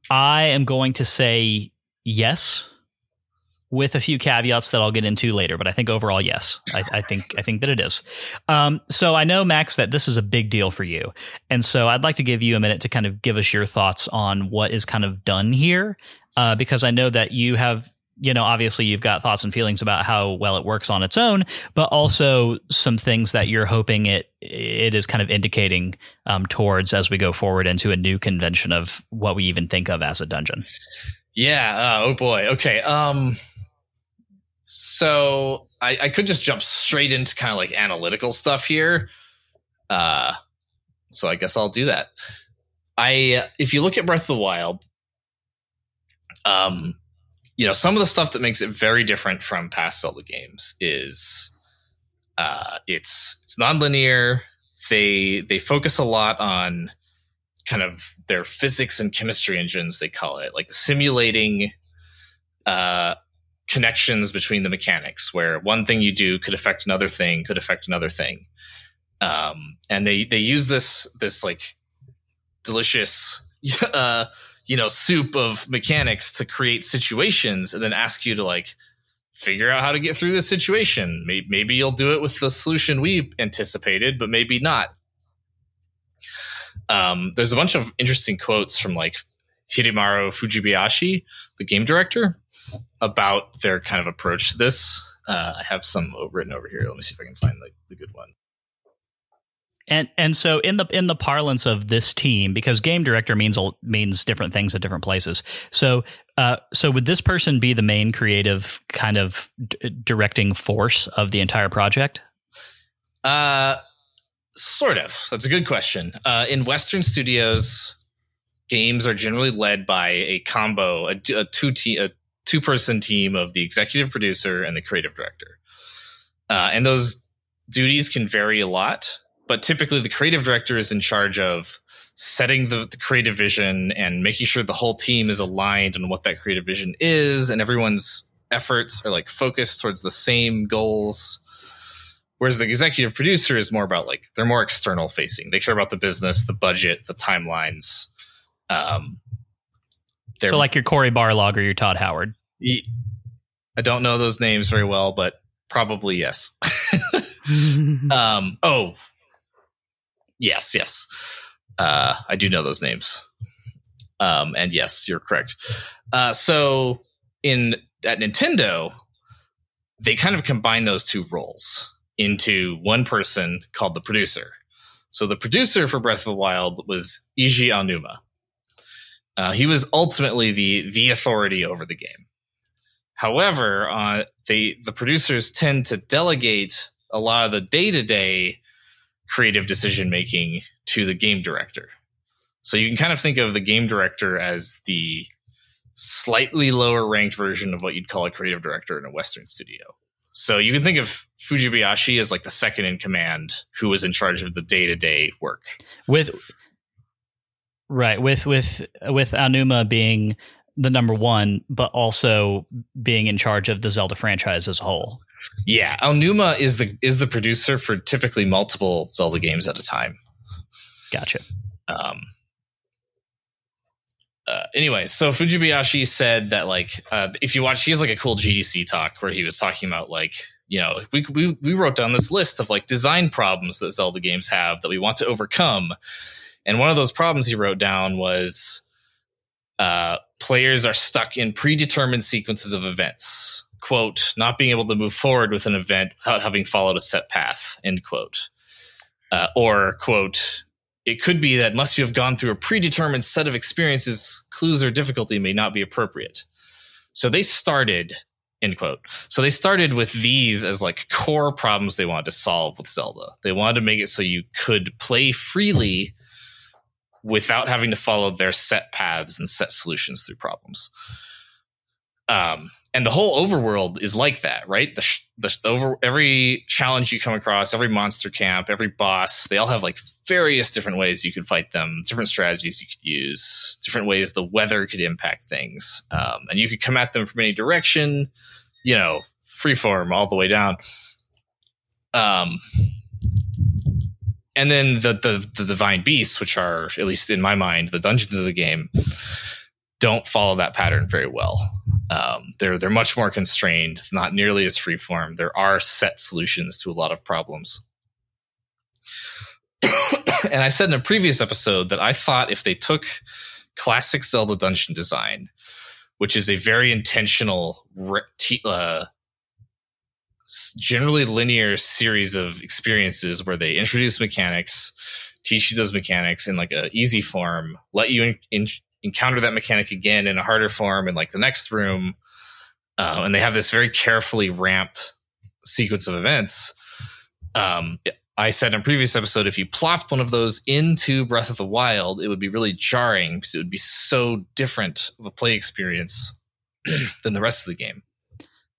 I am going to say yes. With a few caveats that I'll get into later. But I think overall, yes, I, I think I think that it is. Um, so I know Max that this is a big deal for you, and so I'd like to give you a minute to kind of give us your thoughts on what is kind of done here, uh, because I know that you have you know, obviously you've got thoughts and feelings about how well it works on its own, but also some things that you're hoping it it is kind of indicating um, towards as we go forward into a new convention of what we even think of as a dungeon. Yeah. Uh, oh boy. Okay. Um. So I, I could just jump straight into kind of like analytical stuff here. Uh. So I guess I'll do that. I if you look at Breath of the Wild, um, you know, some of the stuff that makes it very different from past Zelda games is uh, it's it's nonlinear. They they focus a lot on kind of their physics and chemistry engines. They call it like simulating uh, connections between the mechanics, where one thing you do could affect another thing, could affect another thing. Um, and they they use this this like delicious [LAUGHS] uh, you know soup of mechanics to create situations and then ask you to like figure out how to get through this situation. Maybe, maybe you'll do it with the solution we anticipated but maybe not. Um, there's a bunch of interesting quotes from like hidemaro fujibayashi the game director about their kind of approach to this uh, i have some written over here let me see if i can find the, the good one and and so in the in the parlance of this team, because game director means means different things at different places. So uh, so would this person be the main creative kind of d- directing force of the entire project? Uh, sort of. That's a good question. Uh, in Western studios, games are generally led by a combo, a, a two team, a two person team of the executive producer and the creative director, uh, and those duties can vary a lot but typically the creative director is in charge of setting the, the, creative vision and making sure the whole team is aligned on what that creative vision is and everyone's efforts are like focused towards the same goals. Whereas the executive producer is more about like they're more external facing they care about the business the budget the timelines um so like your cory barlog or your todd howard i don't know those names very well but probably yes [LAUGHS] um oh Yes, yes. Uh, I do know those names. Um, and yes, you're correct. Uh, so in at Nintendo, they kind of combine those two roles into one person called the producer. So the producer for Breath of the Wild was Eiji Aonuma. Uh, he was ultimately the the authority over the game. However, uh, they the producers tend to delegate a lot of the day to day creative decision making to the game director. So you can kind of think of the game director as the slightly lower ranked version of what you'd call a creative director in a Western studio. So you can think of Fujibayashi as like the second in command who was in charge of the day to day work. With right, with with with Aonuma being the number one, but also being in charge of the Zelda franchise as a whole. Yeah, Aonuma is the is the producer for typically multiple Zelda games at a time. Gotcha. Um, uh, anyway, so Fujibayashi said that like uh, if you watch, he has like a cool GDC talk where he was talking about like you know we, we we wrote down this list of like design problems that Zelda games have that we want to overcome, and one of those problems he wrote down was uh, players are stuck in predetermined sequences of events quote, not being able to move forward with an event without having followed a set path, end quote. Uh, or, quote, it could be that unless you have gone through a predetermined set of experiences, clues or difficulty may not be appropriate. So they started, end quote. So they started with these as like core problems they wanted to solve with Zelda. They wanted to make it so you could play freely without having to follow their set paths and set solutions through problems. Um, and the whole overworld is like that, right? The, sh- the over every challenge you come across, every monster camp, every boss, they all have like various different ways you could fight them, different strategies you could use, different ways the weather could impact things, um, and you could come at them from any direction, you know, freeform all the way down. Um, and then the, the the divine beasts, which are at least in my mind the dungeons of the game, don't follow that pattern very well Um, they're they're much more constrained, not nearly as freeform. There are set solutions to a lot of problems. [COUGHS] and I said in a previous episode that I thought if they took classic Zelda dungeon design, which is a very intentional, uh, generally linear series of experiences where they introduce mechanics, teach you those mechanics in like a easy form, let you in, in, encounter that mechanic again in a harder form in like the next room, uh, and they have this very carefully ramped sequence of events. Um, I said in a previous episode, if you plopped one of those into Breath of the Wild, it would be really jarring because it would be so different of a play experience [CLEARS THROAT] than the rest of the game.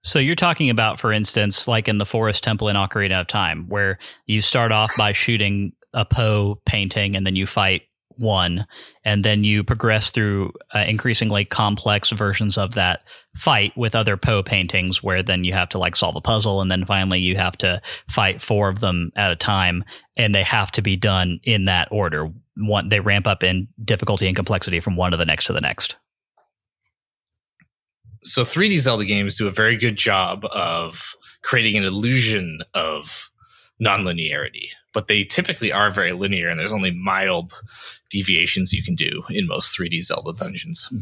So you're talking about, for instance, like in the Forest Temple in Ocarina of Time, where you start off by shooting a Poe painting and then you fight one, and then you progress through uh, increasingly complex versions of that fight with other Poe paintings, where then you have to like solve a puzzle, and then finally you have to fight four of them at a time, and they have to be done in that order. One, they ramp up in difficulty and complexity from one to the next to the next. So 3D Zelda games do a very good job of creating an illusion of nonlinearity, but they typically are very linear, and there's only mild deviations you can do in most 3D Zelda dungeons.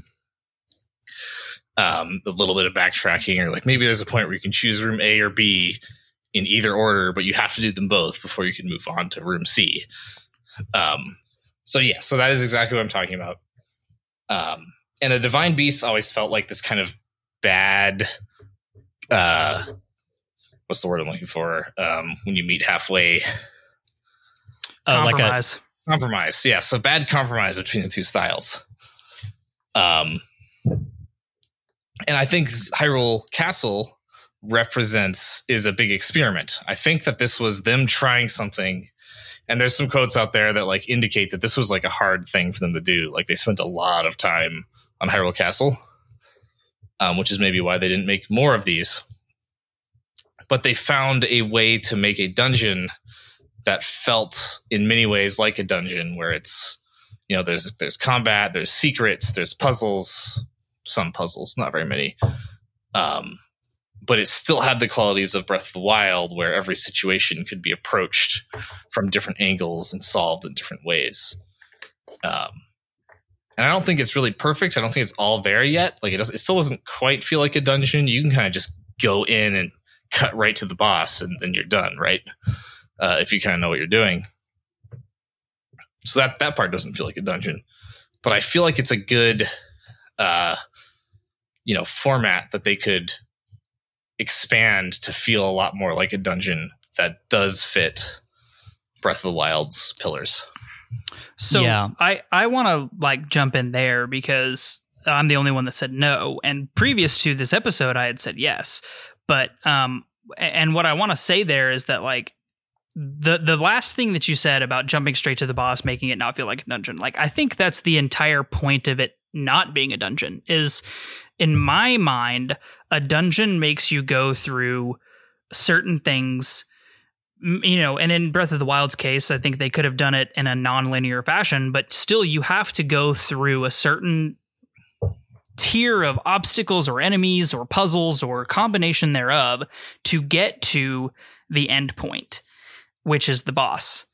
Um, a little bit of backtracking, or like maybe there's a point where you can choose room A or B in either order, but you have to do them both before you can move on to room C. Um, so yeah, so that is exactly what I'm talking about. Um, and the divine beasts always felt like this kind of bad uh what's the word I'm looking for? Um, when you meet halfway. Uh, compromise. Like a, compromise. Yes, a bad compromise between the two styles. Um, and I think Hyrule Castle represents is a big experiment. I think that this was them trying something. And there's some quotes out there that like indicate that this was like a hard thing for them to do. Like they spent a lot of time on Hyrule Castle, um, which is maybe why they didn't make more of these. But they found a way to make a dungeon that felt in many ways like a dungeon where it's you know there's there's combat there's secrets there's puzzles some puzzles not very many um, but it still had the qualities of breath of the wild where every situation could be approached from different angles and solved in different ways. Um, and i don't think it's really perfect i don't think it's all there yet like it, does, it still doesn't quite feel like a dungeon you can kind of just go in and cut right to the boss and then you're done, right? Uh, if you kind of know what you're doing. So that that part doesn't feel like a dungeon, but I feel like it's a good, uh, you know, format that they could expand to feel a lot more like a dungeon that does fit Breath of the Wild's pillars. So yeah. I I want to like jump in there because I'm the only one that said no, and previous to this episode, I had said yes. But um, and what I want to say there is that like the the last thing that you said about jumping straight to the boss making it not feel like a dungeon like i think that's the entire point of it not being a dungeon is in my mind a dungeon makes you go through certain things you know and in breath of the wild's case i think they could have done it in a non-linear fashion but still you have to go through a certain tier of obstacles or enemies or puzzles or combination thereof to get to the end point, which is the boss.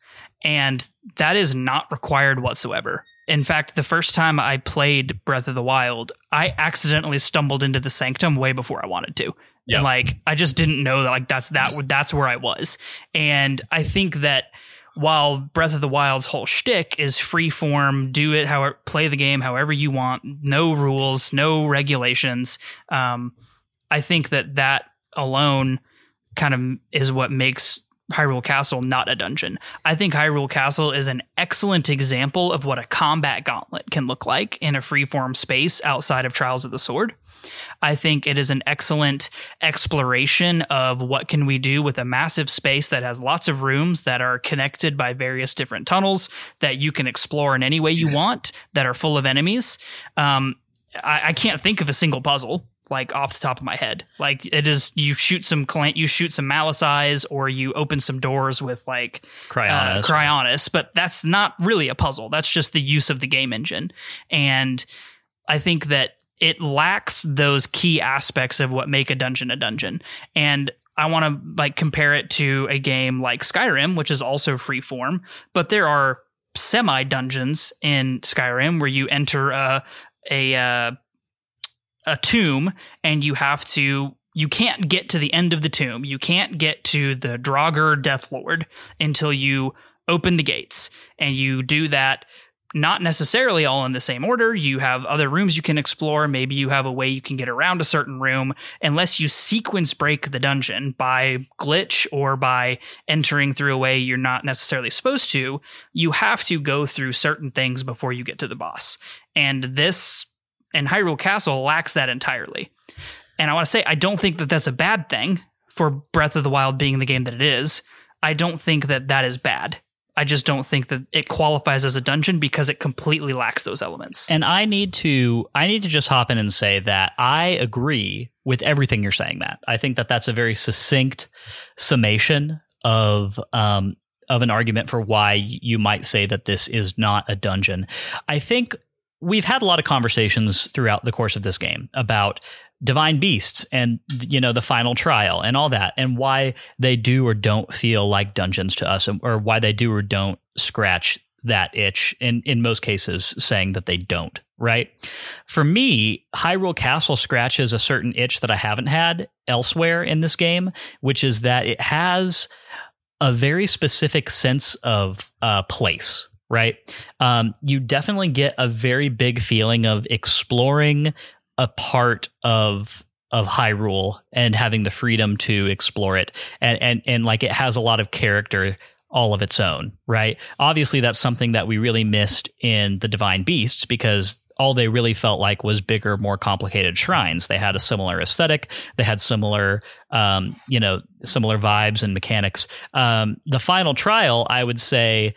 And that is not required whatsoever. In fact, the first time I played Breath of the Wild, I accidentally stumbled into the sanctum way before I wanted to. Yep. And like I just didn't know that like that's that that's where I was. And I think that while Breath of the Wild's whole shtick is free form, do it however, play the game however you want, no rules, no regulations. Um, I think that that alone kind of is what makes Hyrule Castle not a dungeon. I think Hyrule Castle is an excellent example of what a combat gauntlet can look like in a freeform space outside of Trials of the Sword. I think it is an excellent exploration of what can we do with a massive space that has lots of rooms that are connected by various different tunnels that you can explore in any way you want that are full of enemies. Um, I, I can't think of a single puzzle like off the top of my head. Like it is you shoot some client you shoot some malice eyes or you open some doors with like Cryonis. Uh, Cryonis, but that's not really a puzzle. That's just the use of the game engine. And I think that it lacks those key aspects of what make a dungeon a dungeon. And I want to like compare it to a game like Skyrim, which is also free form, but there are semi dungeons in Skyrim where you enter a a uh, a tomb and you have to you can't get to the end of the tomb. You can't get to the Draugr Death Lord until you open the gates, and you do that not necessarily all in the same order. You have other rooms you can explore. Maybe you have a way you can get around a certain room, unless you sequence break the dungeon by glitch or by entering through a way you're not necessarily supposed to. You have to go through certain things before you get to the boss. And this and Hyrule Castle lacks that entirely. And I want to say, I don't think that that's a bad thing for Breath of the Wild being the game that it is. I don't think that that is bad. I just don't think that it qualifies as a dungeon because it completely lacks those elements. And I need to I need to just hop in and say that I agree with everything you're saying. That I think that that's a very succinct summation of um, of an argument for why you might say that this is not a dungeon. I think we've had a lot of conversations throughout the course of this game about divine beasts and you know the final trial and all that and why they do or don't feel like dungeons to us or why they do or don't scratch that itch in in most cases saying that they don't right? For me hyrule castle scratches a certain itch that i haven't had elsewhere in this game which is that it has a very specific sense of uh, place right? Um, you definitely get a very big feeling of exploring a part of of Hyrule and having the freedom to explore it, and and and like it has a lot of character all of its own, right? Obviously, that's something that we really missed in the Divine Beasts because all they really felt like was bigger, more complicated shrines. They had a similar aesthetic. They had similar, um, you know, similar vibes and mechanics. Um, the final trial, I would say,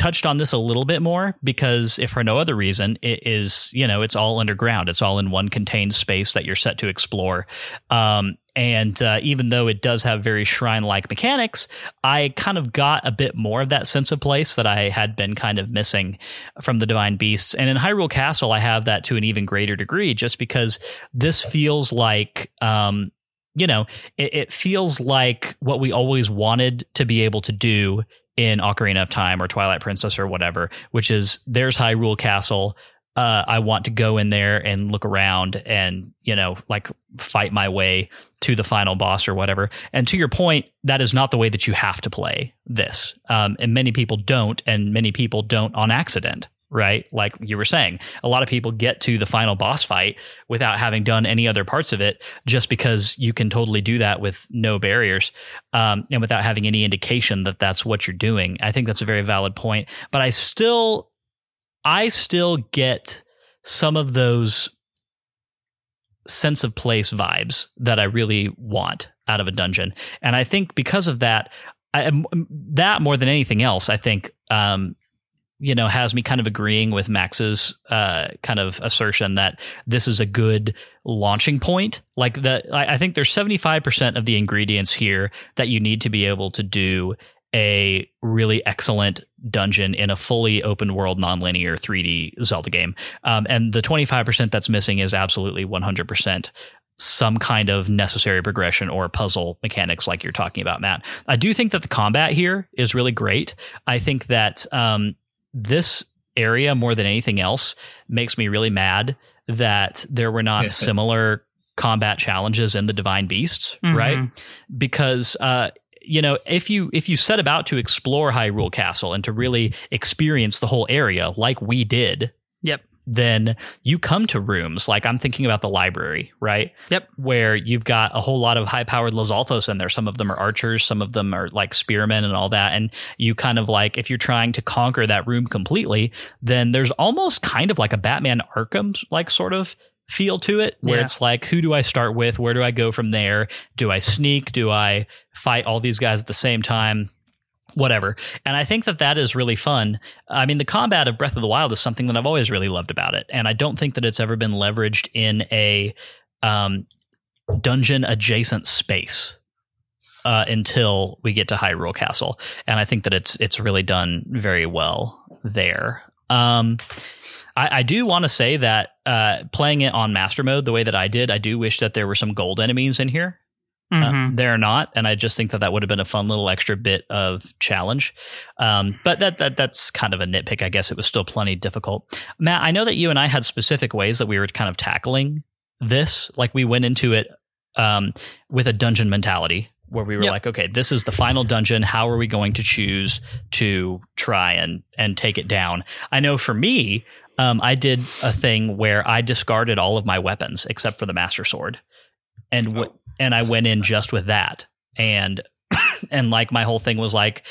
touched on this a little bit more because if for no other reason it is you know it's all underground. It's all in one contained space that you're set to explore. Um, and uh, even though it does have very shrine like mechanics i kind of got a bit more of that sense of place that i had been kind of missing from the divine beasts. And in hyrule castle i have that to an even greater degree just because this feels like um, you know, it, it, feels like what we always wanted to be able to do in Ocarina of Time or Twilight Princess or whatever, which is there's Hyrule Castle. Uh, I want to go in there and look around and, you know, like fight my way to the final boss or whatever. And to your point, that is not the way that you have to play this. Um, and many people don't, and many people don't on accident right? Like you were saying, a lot of people get to the final boss fight without having done any other parts of it, just because you can totally do that with no barriers um, and without having any indication that that's what you're doing. I think that's a very valid point, but I still, I still get some of those sense of place vibes that I really want out of a dungeon, and I think because of that. I, that more than anything else, I think um, you know has me kind of agreeing with Max's uh, kind of assertion that this is a good launching point. Like the, I think there's 75 percent of the ingredients here that you need to be able to do a really excellent dungeon in a fully open world nonlinear 3D Zelda game. Um, and the 25% that's missing is absolutely 100% some kind of necessary progression or puzzle mechanics like you're talking about, Matt. I do think that the combat here is really great. I think that um, this area more than anything else makes me really mad that there were not [LAUGHS] similar combat challenges in the divine beasts mm-hmm. right because uh you know if you if you set about to explore hyrule castle and to really experience the whole area like we did then you come to rooms like I'm thinking about the library, right? Yep. Where you've got a whole lot of high powered Lizalfos in there. Some of them are archers, some of them are like spearmen and all that. And you kind of like, if you're trying to conquer that room completely, then there's almost kind of like a Batman Arkham like sort of feel to it where yeah. it's like who do I start with where do I go from there do I sneak do I fight all these guys at the same time whatever. And I think that that is really fun. I mean, the combat of Breath of the Wild is something that I've always really loved about it, and I don't think that it's ever been leveraged in a um, dungeon adjacent space. Uh, until we get to Hyrule Castle, and I think that it's it's really done very well there. Um, I, I do want to say that uh, playing it on master mode the way that I did, I do wish that there were some gold enemies in here. Mhm. Uh, they're not, and I just think that that would have been a fun little extra bit of challenge. Um, but that that that's kind of a nitpick. I guess it was still plenty difficult. Matt, I know that you and I had specific ways that we were kind of tackling this. Like we went into it um, with a dungeon mentality, where we were Yep. like, okay, this is the final dungeon. How are we going to choose to try and and take it down? I know for me, um, I did a thing where I discarded all of my weapons except for the master sword, and w- oh. and I went in just with that, and [COUGHS] and like my whole thing was like.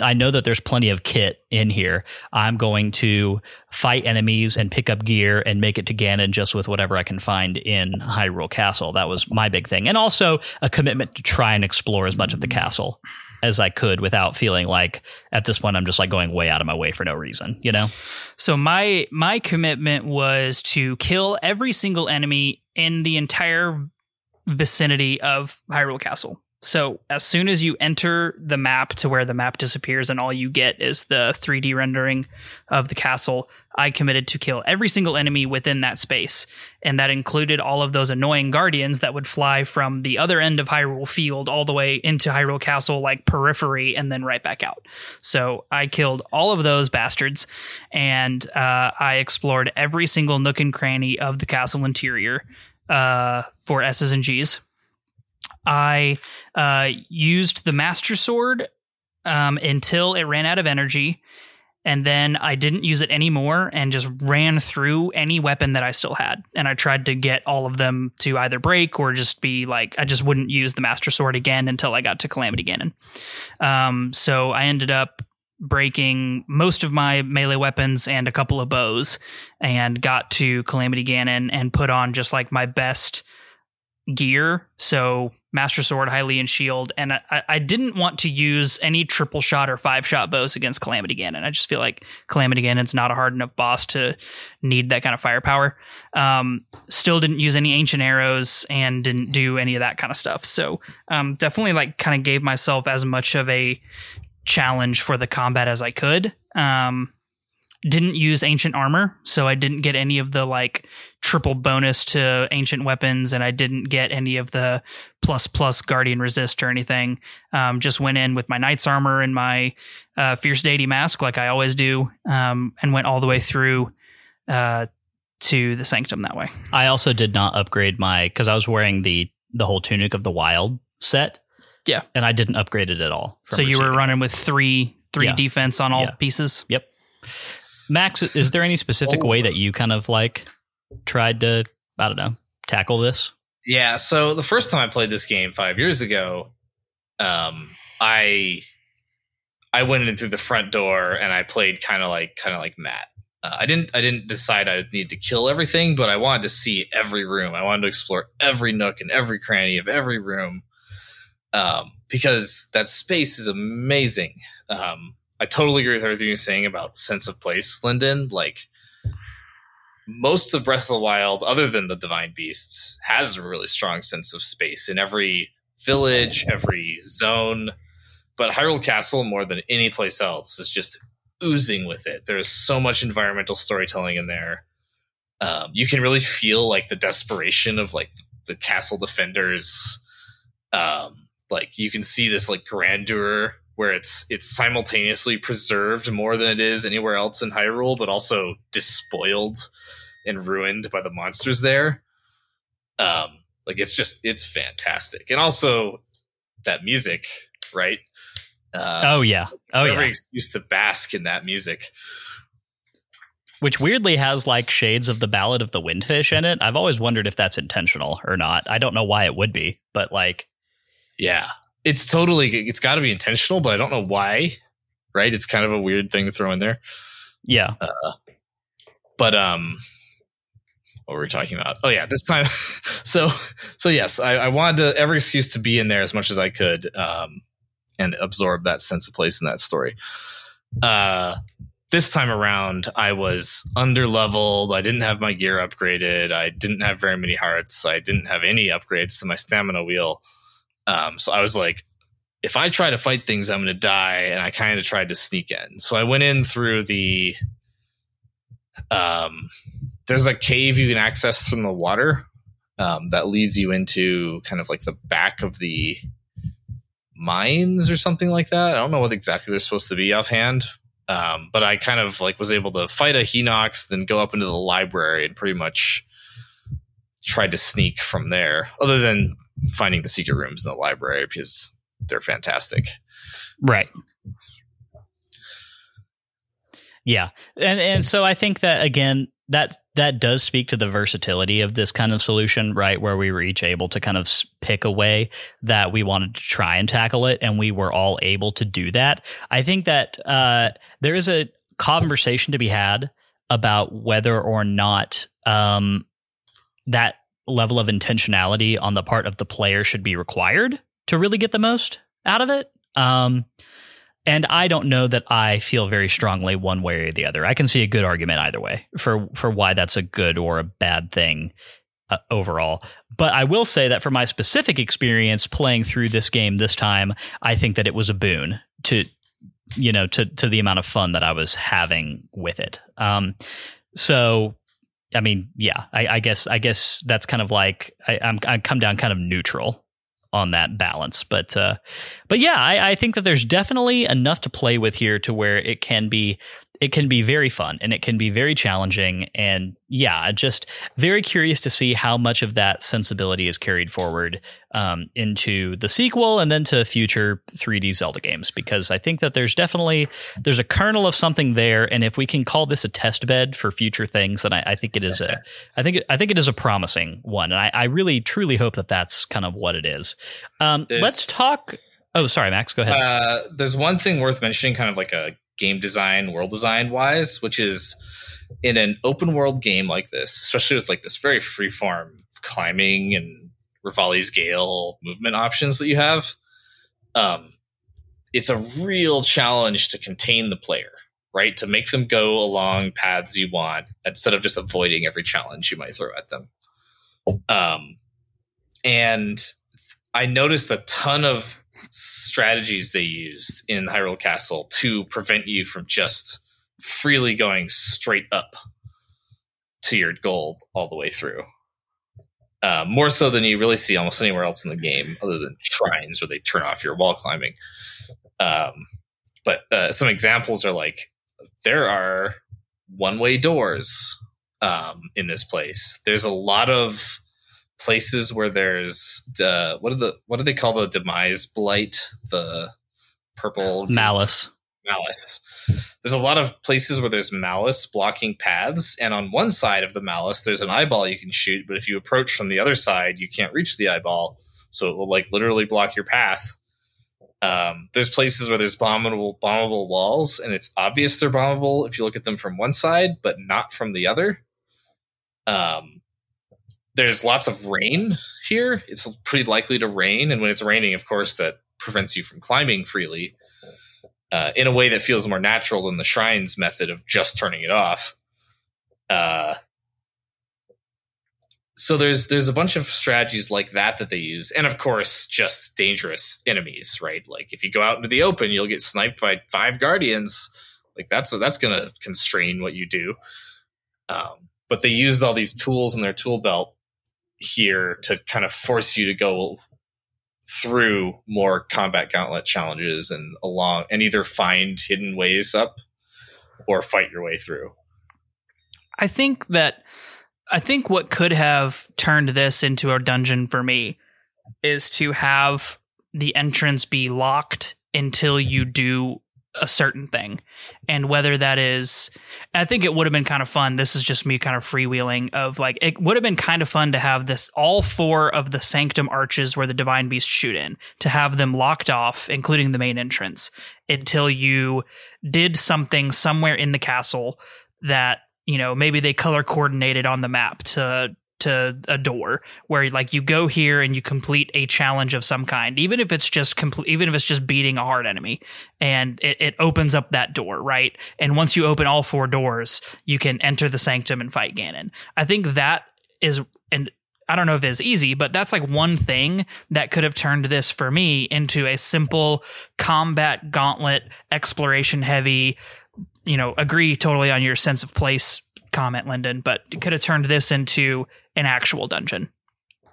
I know that there's plenty of kit in here. I'm going to fight enemies and pick up gear and make it to Ganon just with whatever I can find in Hyrule Castle. That was my big thing. And also a commitment to try and explore as much of the mm. castle as I could without feeling like at this point I'm just like going way out of my way for no reason, you know? So my my commitment was to kill every single enemy in the entire vicinity of Hyrule Castle. So as soon as you enter the map to where the map disappears and all you get is the 3D rendering of the castle, I committed to kill every single enemy within that space. And that included all of those annoying guardians that would fly from the other end of Hyrule Field all the way into Hyrule Castle like periphery and then right back out. So I killed all of those bastards and uh, I explored every single nook and cranny of the castle interior uh, for S's and G's. I uh, used the Master Sword um, until it ran out of energy, and then I didn't use it anymore and just ran through any weapon that I still had. And I tried to get all of them to either break or just be like, I just wouldn't use the Master Sword again until I got to Calamity Ganon. Um, so I ended up breaking most of my melee weapons and a couple of bows and got to Calamity Ganon and put on just like my best gear. So Master Sword, Hylian Shield, and I, I didn't want to use any triple shot or five shot bows against Calamity Ganon. I just feel like Calamity Ganon's not a hard enough boss to need that kind of firepower. Um, still didn't use any ancient arrows and didn't do any of that kind of stuff. So um, definitely like kind of gave myself as much of a challenge for the combat as I could. Um, didn't use ancient armor, so I didn't get any of the like triple bonus to ancient weapons, and I didn't get any of the plus plus guardian resist or anything. Um, just went in with my knight's armor and my uh, fierce deity mask, like I always do, um, and went all the way through uh, to the sanctum that way. I also did not upgrade my because I was wearing the the whole tunic of the wild set. Yeah. and I didn't upgrade it at all. from so you were running with three three Yeah. defense on all Yeah. pieces. Yep. Max, is there any specific Oh. way that you kind of like tried to I don't know tackle this? Yeah, so the first time I played this game five years ago, um, I I went in through the front door and I played kind of like kind of like Matt. Uh, I didn't I didn't decide I needed to kill everything, but I wanted to see every room. I wanted to explore every nook and every cranny of every room, um, because that space is amazing. Um, I totally agree with everything you're saying about sense of place, Lyndon. Like most of Breath of the Wild, other than the Divine Beasts, has a really strong sense of space in every village, every zone. But Hyrule Castle, more than any place else, is just oozing with it. There's so much environmental storytelling in there. Um, you can really feel like the desperation of like the castle defenders. Um, like you can see this like grandeur where it's it's simultaneously preserved more than it is anywhere else in Hyrule, but also despoiled and ruined by the monsters there. Um, like it's just it's fantastic, and also that music, right? Uh, oh yeah, oh every yeah. excuse to bask in that music. Which weirdly has like shades of the Ballad of the Windfish in it. I've always wondered if that's intentional or not. I don't know why it would be, but like Yeah, it's totally it's got to be intentional, but I don't know why. Right? It's kind of a weird thing to throw in there. yeah, but um what were we talking about? Oh yeah this time [LAUGHS] so so yes I, I wanted to every excuse to be in there as much as i could um and absorb that sense of place in that story. Uh this time around i was under leveled. I didn't have my gear upgraded. I didn't have very many hearts. I didn't have any upgrades to my stamina wheel um so i was like if i try to fight things i'm gonna die and i kind of tried to sneak in so i went in through the um, there's a cave you can access from the water um, that leads you into kind of like the back of the mines or something like that. I don't know what exactly they're supposed to be offhand, um, but I kind of like was able to fight a Hinox, then go up into the library and pretty much tried to sneak from there. Other than finding the secret rooms in the library because they're fantastic. Right. Yeah. And and so I think that again that that does speak to the versatility of this kind of solution, right? Where we were each able to kind of pick a way that we wanted to try and tackle it, and we were all able to do that. I think that uh, there is a conversation to be had about whether or not um, that level of intentionality on the part of the player should be required to really get the most out of it. Um, and I don't know that I feel very strongly one way or the other. I can see a good argument either way for for why that's a good or a bad thing uh, overall. But I will say that for my specific experience playing through this game this time, I think that it was a boon to you know to to the amount of fun that I was having with it. Um, so I mean, yeah, I, I, guess I guess that's kind of like I, am I come down kind of neutral on that balance. But uh, but yeah, I, I think that there's definitely enough to play with here to where it can be it can be very fun and it can be very challenging. And yeah, just very curious to see how much of that sensibility is carried forward um, into the sequel and then to future 3D Zelda games. Because I think that there's definitely there's a kernel of something there, and if we can call this a test bed for future things, then I, I think it is a [LAUGHS] I think I think it is a promising one, and I, I really truly hope that that's kind of what it is. Um, let's talk. Oh, sorry, Max. Go ahead. Uh, there's one thing worth mentioning, kind of like a game design, world design wise, which is in an open world game like this, especially with like this very free form climbing and Revali's Gale movement options that you have, um, it's a real challenge to contain the player, right? To make them go along paths you want instead of just avoiding every challenge you might throw at them. Um, and I noticed a ton of strategies they used in Hyrule Castle to prevent you from just freely going straight up to your goal all the way through. Uh, more so than you really see almost anywhere else in the game, other than shrines where they turn off your wall climbing. Um, but uh, some examples are like there are one way doors um, in this place. There's a lot of places where there's uh, what are the what do they call the demise blight? The purple malice. Malice. There's a lot of places where there's malice blocking paths and on one side of the malice there's an eyeball you can shoot but if you approach from the other side you can't reach the eyeball so it will like literally block your path. Um, there's places where there's bombable bombable walls and it's obvious they're bombable if you look at them from one side but not from the other. Um, there's lots of rain here. It's pretty likely to rain, and when it's raining, of course, that prevents you from climbing freely uh, in a way that feels more natural than the shrines method of just turning it off. Uh, so there's there's a bunch of strategies like that that they use, and of course, just dangerous enemies, right? Like if you go out into the open, you'll get sniped by five guardians. Like that's that's going to constrain what you do. Um, but they used all these tools in their tool belt here to kind of force you to go through more combat gauntlet challenges and along and either find hidden ways up or fight your way through. I think that I think what could have turned this into a dungeon for me is to have the entrance be locked until you do a certain thing. And whether that is i think it would have been kind of fun this is just me kind of freewheeling of like it would have been kind of fun to have this all four of the sanctum arches where the divine beasts shoot in to have them locked off including the main entrance until you did something somewhere in the castle that you know maybe they color coordinated on the map to to a door where like you go here and you complete a challenge of some kind even if it's just complete even if it's just beating a hard enemy. And it, it opens up that door right? And once you open all four doors you can enter the sanctum and fight ganon. I think that is and I don't know if it's easy, but that's like one thing that could have turned this for me into a simple combat gauntlet exploration heavy, you know, agree totally on your sense of place comment, Lyndon, but could have turned this into an actual dungeon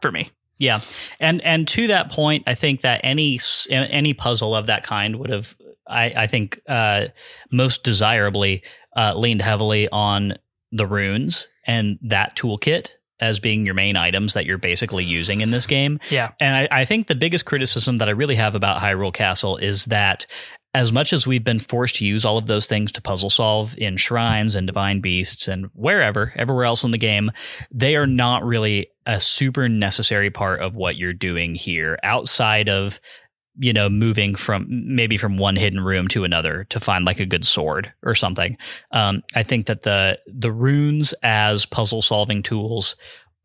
for me. Yeah, and and to that point, I think that any any puzzle of that kind would have, I, I think, uh, most desirably uh, leaned heavily on the runes and that toolkit as being your main items that you're basically using in this game. Yeah. And I, I, think the biggest criticism that I really have about Hyrule Castle is that as much as we've been forced to use all of those things to puzzle solve in shrines and divine beasts and wherever, everywhere else in the game, they are not really a super necessary part of what you're doing here outside of you know moving from maybe from one hidden room to another to find like a good sword or something. Um, i think that the the runes as puzzle solving tools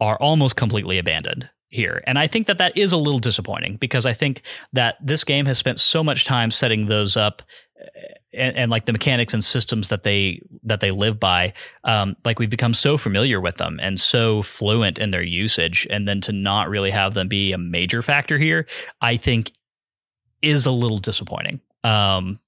are almost completely abandoned here. And I think that that is a little disappointing because I think that this game has spent so much time setting those up eh, and, and like the mechanics and systems that they that they live by um, like we've become so familiar with them and so fluent in their usage and then to not really have them be a major factor here i think is a little disappointing um,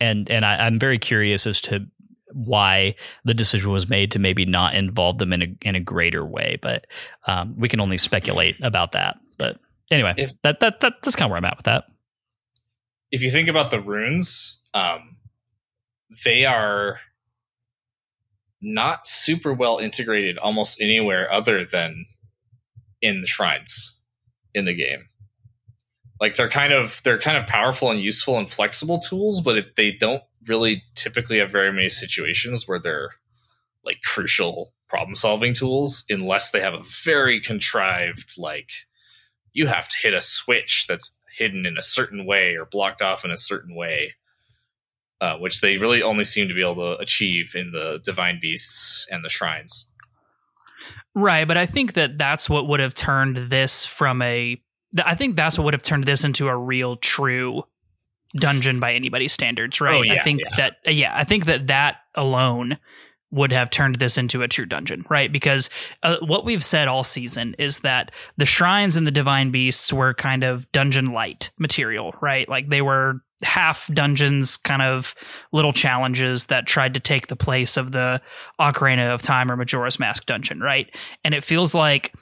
and and I, i'm very curious as to why the decision was made to maybe not involve them in a in a greater way. But um, we can only speculate about that. But anyway, if, that, that that that's kind of where I'm at with that. If you think about the runes, um, they are not super well integrated almost anywhere other than in the shrines in the game like they're kind of they're kind of powerful and useful and flexible tools but it, they don't really typically have very many situations where they're like crucial problem solving tools unless they have a very contrived like you have to hit a switch that's hidden in a certain way or blocked off in a certain way uh, which they really only seem to be able to achieve in the divine beasts and the shrines. Right but i think that that's what would have turned this from a i think that's what would have turned this into a real true dungeon by anybody's standards, right? Oh, yeah, I think yeah. that uh, yeah, I think that that alone would have turned this into a true dungeon, right? Because uh, what we've said all season is that the shrines and the divine beasts were kind of dungeon light material, right? Like they were half dungeons, kind of little challenges that tried to take the place of the Ocarina of Time or Majora's Mask dungeon, right? And it feels like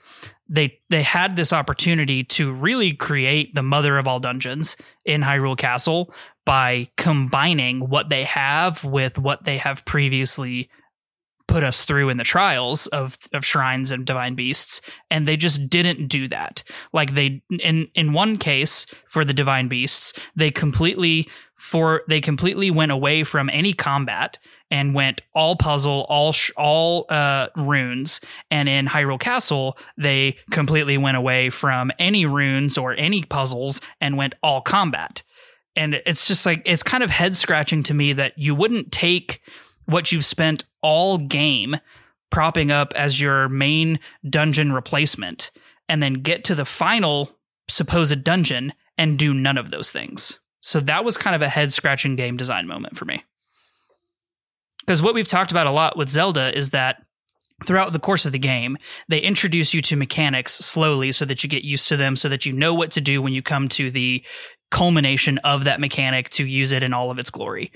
they they had this opportunity to really create the mother of all dungeons in Hyrule Castle by combining what they have with what they have previously put us through in the trials of of shrines and divine beasts and they just didn't do that. Like they in in one case for the divine beasts they completely for they completely went away from any combat and went all puzzle, all sh- all uh, runes. And in Hyrule Castle, they completely went away from any runes or any puzzles and went all combat. And it's just like it's kind of head scratching to me that you wouldn't take what you've spent all game propping up as your main dungeon replacement and then get to the final supposed dungeon and do none of those things. So that was kind of a head scratching game design moment for me. Because what we've talked about a lot with Zelda is that throughout the course of the game, they introduce you to mechanics slowly so that you get used to them, so that you know what to do when you come to the culmination of that mechanic to use it in all of its glory.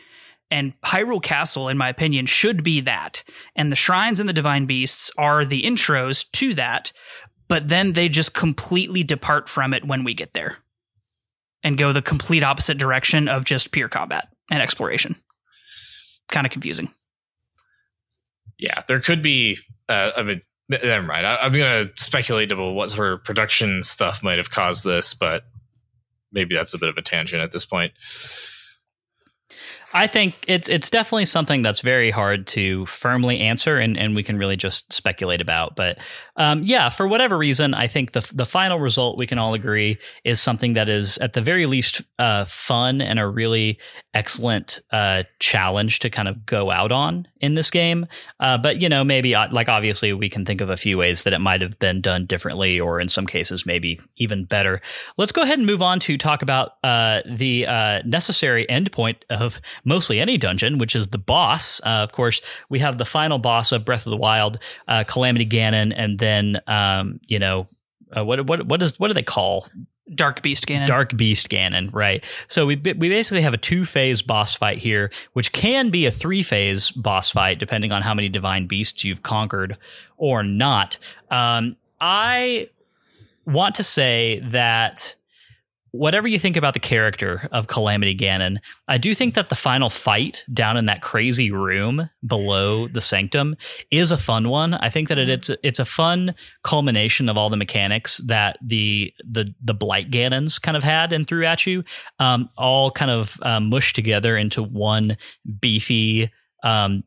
And Hyrule Castle, in my opinion, should be that. And the shrines and the divine beasts are the intros to that, but then they just completely depart from it when we get there and go the complete opposite direction of just pure combat and exploration kind of confusing. Yeah, there could be. Uh, I mean, never mind. I, I'm going to speculate about what sort of production stuff might have caused this, but maybe that's a bit of a tangent at this point. I think it's it's definitely something that's very hard to firmly answer, and, and we can really just speculate about. But um, yeah, for whatever reason, I think the the final result we can all agree is something that is at the very least uh, fun and a really excellent uh, challenge to kind of go out on in this game. Uh, but you know, maybe uh, like obviously we can think of a few ways that it might have been done differently, or in some cases maybe even better. Let's go ahead and move on to talk about uh, the uh, necessary endpoint of mostly any dungeon, which is the boss. Uh, of course, we have the final boss of Breath of the Wild, uh, Calamity Ganon, and then um, you know uh, what what what is what do they call Dark Beast Ganon. Dark Beast Ganon, right? So we we basically have a two phase boss fight here, which can be a three phase boss fight depending on how many divine beasts you've conquered or not. Um, I want to say that whatever you think about the character of Calamity Ganon, I do think that the final fight down in that crazy room below the sanctum is a fun one. I think that it, it's it's a fun culmination of all the mechanics that the the the Blight Ganons kind of had and threw at you, um, all kind of um, mushed together into one beefy. Um,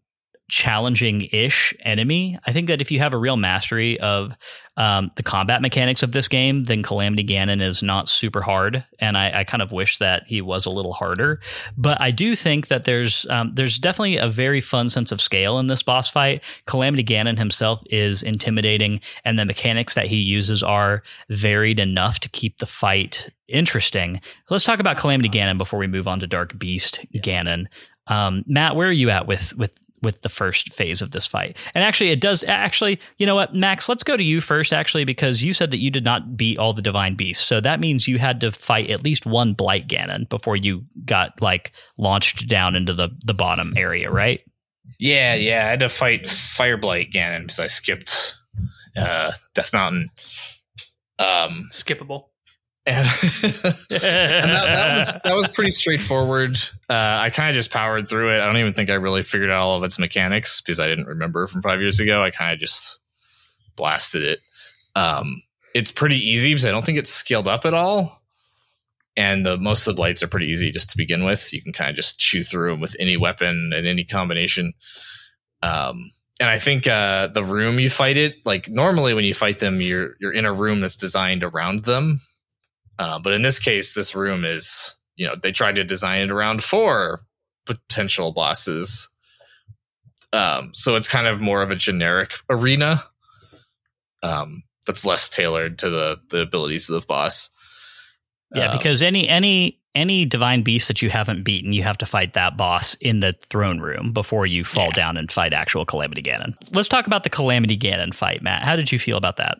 challenging ish enemy. I think that if you have a real mastery of um, the combat mechanics of this game, then Calamity Ganon is not super hard. And I, I, kind of wish that he was a little harder. But I do think that there's um, there's definitely a very fun sense of scale in this boss fight. Calamity Ganon himself is intimidating, and the mechanics that he uses are varied enough to keep the fight interesting. Let's talk about Calamity Ganon before we move on to Dark Beast Ganon. Um, Matt, where are you at with with with the first phase of this fight. And actually, it does. Actually, you know what, Max? Let's go to you first, actually, because you said that you did not beat all the divine beasts. So that means you had to fight at least one Blight Ganon before you got like launched down into the the bottom area, right? Yeah, yeah. I had to fight Fire Blight Ganon because I skipped uh, Death Mountain. Um, Skippable and, [LAUGHS] and that, that, was that was pretty straightforward. Uh, I kind of just powered through it. I don't even think I really figured out all of its mechanics because I didn't remember from five years ago. I kind of just blasted it. Um, it's pretty easy because I don't think it's scaled up at all. And the most of the blights are pretty easy just to begin with. You can kind of just chew through them with any weapon and any combination. Um, and I think uh, the room you fight it, like normally when you fight them, you're you're in a room that's designed around them uh, but in this case, this room is, you know, they tried to design it around four potential bosses. Um, so it's kind of more of a generic arena um, that's less tailored to the the abilities of the boss. Yeah, um, because any any any divine beast that you haven't beaten, you have to fight that boss in the throne room before you fall yeah. down and fight actual Calamity Ganon. Let's talk about the Calamity Ganon fight, Matt. How did you feel about that?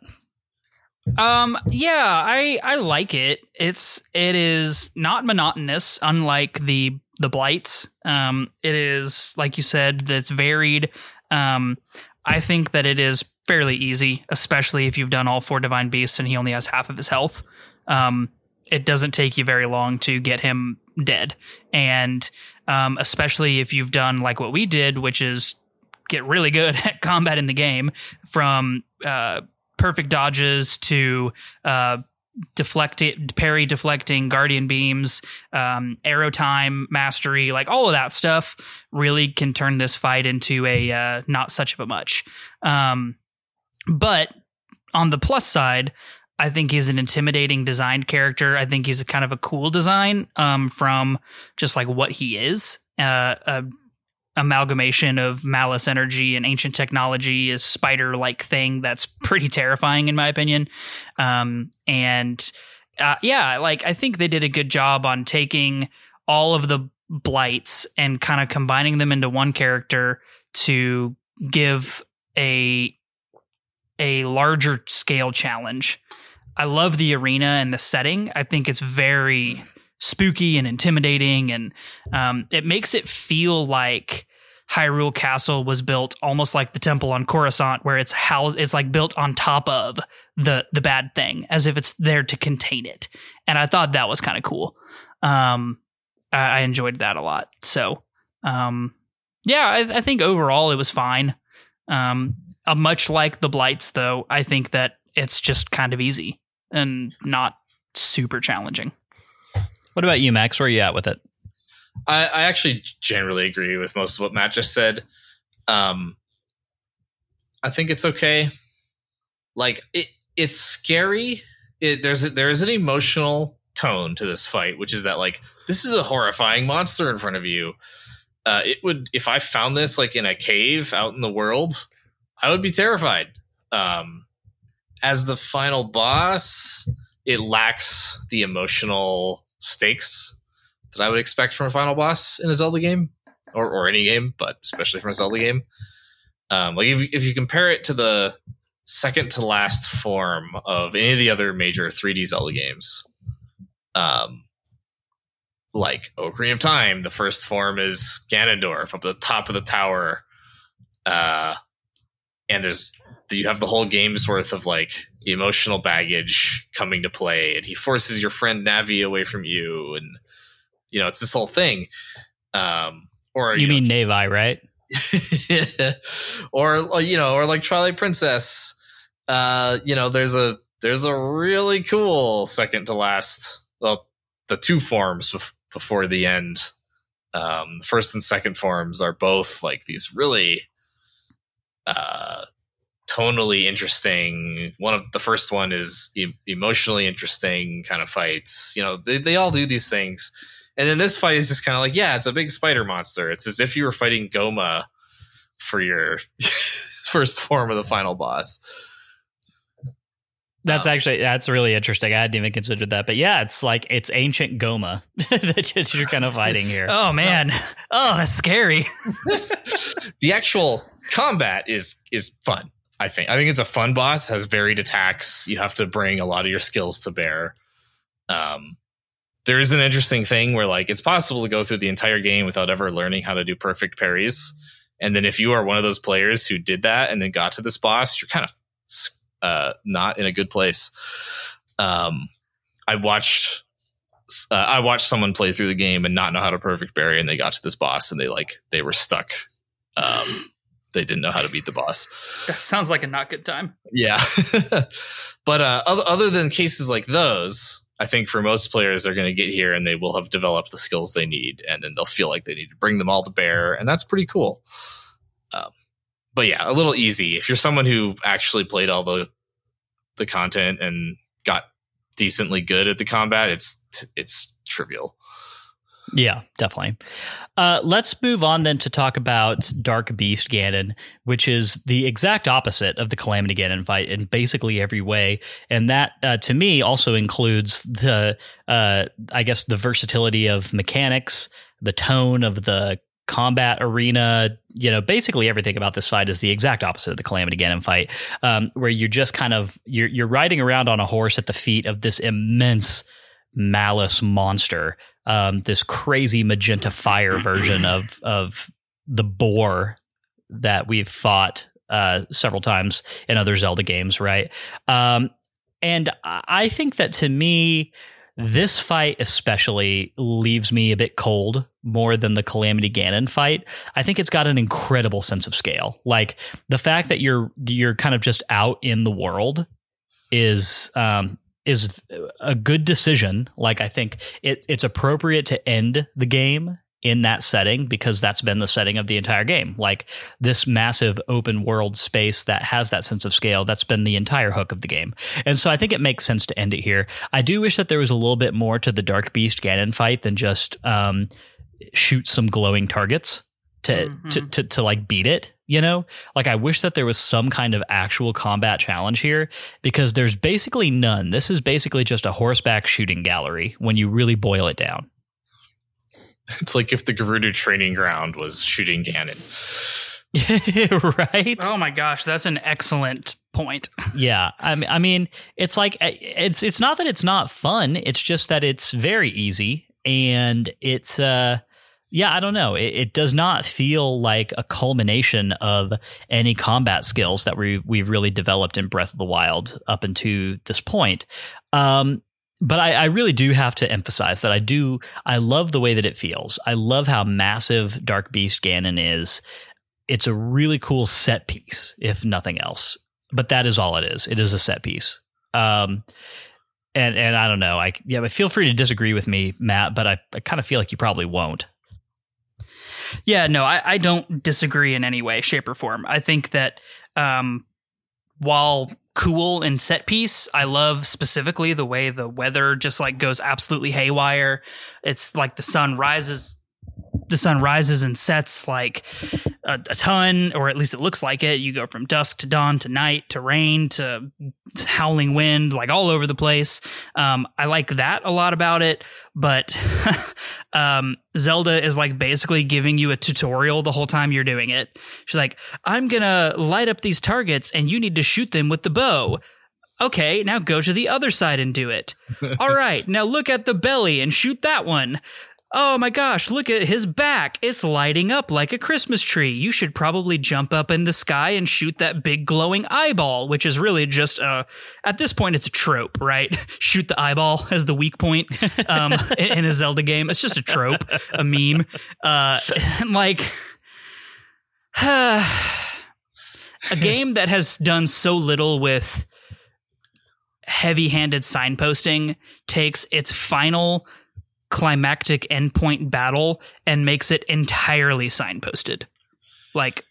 Um yeah, I I like it. It's it is not monotonous unlike the the blights. Um it is like you said that's varied. Um I think that it is fairly easy, especially if you've done all four divine beasts and he only has half of his health. Um it doesn't take you very long to get him dead. And um especially if you've done like what we did, which is get really good [LAUGHS] at combat in the game from uh perfect dodges to uh, deflecting, parry deflecting, guardian beams, um, arrow time mastery, like all of that stuff really can turn this fight into a uh, not such of a much. Um, but on the plus side, I think he's an intimidating designed character. I think he's a kind of a cool design um, from just like what he is. Uh, amalgamation of malice energy and ancient technology is spider like thing that's pretty terrifying in my opinion. Um, and uh, yeah like i think they did a good job on taking all of the blights and kind of combining them into one character to give a a larger scale challenge. I love the arena and the setting. I think it's very spooky and intimidating, and um, it makes it feel like Hyrule Castle was built almost like the temple on Coruscant, where it's housed, it's like built on top of the the bad thing, as if it's there to contain it. And I thought that was kind of cool. Um, I, I, enjoyed that a lot. So, um, yeah, I, I, think overall it was fine. Um, uh, much like the blights, though, I think that it's just kind of easy and not super challenging. What about you, Max? Where are you at with it? I, I actually generally agree with most of what Matt just said. Um, I think it's okay. Like it, it's scary. It, there's there is an emotional tone to this fight, which is that like this is a horrifying monster in front of you. Uh, it would if I found this like in a cave out in the world, I would be terrified. Um, as the final boss, it lacks the emotional stakes that I would expect from a final boss in a Zelda game or, or any game, but especially from a Zelda game. Um, like if, if you compare it to the second to last form of any of the other major 3D Zelda games, Um, like Ocarina of Time, the first form is Ganondorf up at the top of the tower. Uh, and there's you have the whole game's worth of like emotional baggage coming to play, and he forces your friend Navi away from you, and you know it's this whole thing. Um, or You, know, mean Navi, right? [LAUGHS] or you know, or like Twilight Princess. Uh, you know, there's a there's a really cool second to last. Well, the two forms bef- before the end. Um, the first and second forms are both like these really uh tonally interesting. One of the first one is e- emotionally interesting kind of fights. You know, they they all do these things. And then this fight is just kind of like, yeah, it's a big spider monster. It's as if you were fighting Gohma for your [LAUGHS] first form of the final boss. That's Um, actually that's really interesting. I hadn't even considered that, but yeah, it's like it's ancient Gohma [LAUGHS] that you're kind of [LAUGHS] fighting here. Oh man. Oh, that's scary. the actual combat is is fun. I think. I think it's a fun boss. Has varied attacks. You have to bring a lot of your skills to bear. Um, there is an interesting thing where like it's possible to go through the entire game without ever learning how to do perfect parries. And then if you are one of those players who did that and then got to this boss, you're kind of uh, not in a good place. Um, I watched uh, I watched someone play through the game and not know how to perfect parry, and they got to this boss and they like they were stuck. Um, they didn't know how to beat the boss. That sounds like a not good time. Yeah, [LAUGHS] but uh, other other than cases like those, I think for most players, they're going to get here and they will have developed the skills they need, and then they'll feel like they need to bring them all to bear, and that's pretty cool. Um, but yeah, a little easy if you're someone who actually played all the the content and got decently good at the combat. It's it's trivial. Yeah, definitely. Uh, let's move on then to talk about Dark Beast Ganon, which is the exact opposite of the Calamity Ganon fight in basically every way, and that uh, to me also includes the, uh, I guess, the versatility of mechanics, the tone of the combat arena. You know, basically everything about this fight is the exact opposite of the Calamity Ganon fight, um, where you're just kind of you're you're riding around on a horse at the feet of this immense malice monster um, this crazy magenta fire version of of the boar that we've fought uh, several times in other Zelda games, right? Um, and I think that to me, this fight especially leaves me a bit cold more than the Calamity Ganon fight. I think it's got an incredible sense of scale. Like the fact that you're you're kind of just out in the world is um, is a good decision. Like I think it, it's appropriate to end the game in that setting because that's been the setting of the entire game. Like this massive open world space that has that sense of scale, that's been the entire hook of the game. And so I think it makes sense to end it here. I do wish that there was a little bit more to the Dark Beast Ganon fight than just um, shoot some glowing targets to, Mhm. to to to like beat it you know like i wish that there was some kind of actual combat challenge here because there's basically none this is basically just a horseback shooting gallery when you really boil it down [LAUGHS] It's like if the Gerudo training ground was shooting Ganon. [LAUGHS] right Oh my gosh, that's an excellent point. [LAUGHS] yeah I mean, I mean it's like eh, it's it's not that it's not fun it's just that it's very easy and it's uh yeah i don't know it, it does not feel like a culmination of any combat skills that we we've really developed in breath of the wild up until this point um but I, I really do have to emphasize that I do I love the way that it feels. I love how massive Dark Beast Ganon is. It's a really cool set piece, if nothing else but that is all it is. It is a set piece. Um, and and I don't know. I yeah, but feel free to disagree with me, Matt. But I, I kind of feel like you probably won't. Yeah, no, I, I don't disagree in any way, shape, or form. I think that um, while cool and set piece, I love specifically the way the weather just like goes absolutely haywire. It's like the sun rises. The sun rises and sets like a, a ton, or at least it looks like it. You go from dusk to dawn to night to rain to howling wind, like all over the place. Um, I like that a lot about it, but [LAUGHS] um, Zelda is like basically giving you a tutorial the whole time you're doing it. She's like, I'm gonna light up these targets and you need to shoot them with the bow. Okay, now go to the other side and do it. [LAUGHS] All right, now look at the belly and shoot that one. Oh my gosh, look at his back. It's lighting up like a Christmas tree. You should probably jump up in the sky and shoot that big glowing eyeball, which is really just a, at this point, it's a trope, right? [LAUGHS] shoot the eyeball [LAUGHS] as the weak point [LAUGHS] um, in, in a Zelda game. It's just a trope, a meme. Uh, like, [SIGHS] a game that has done so little with heavy handed signposting takes its final climactic endpoint battle and makes it entirely signposted. Like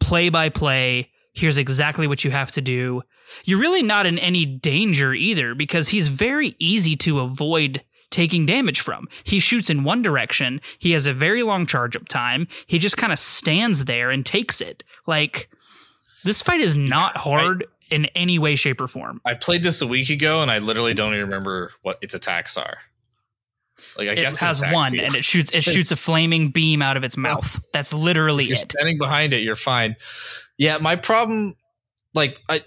play by play, here's exactly what you have to do. You're really not in any danger either because he's very easy to avoid taking damage from. He shoots in one direction, he has a very long charge up time, he just kind of stands there and takes it. Like this fight is not hard in any way, shape, or form. I played this a week ago and I literally don't even remember what its attacks are. Like I it guess has one and it shoots it shoots a flaming beam out of its mouth. That's literally you're it. standing behind it, you're fine. Yeah, my problem, like I,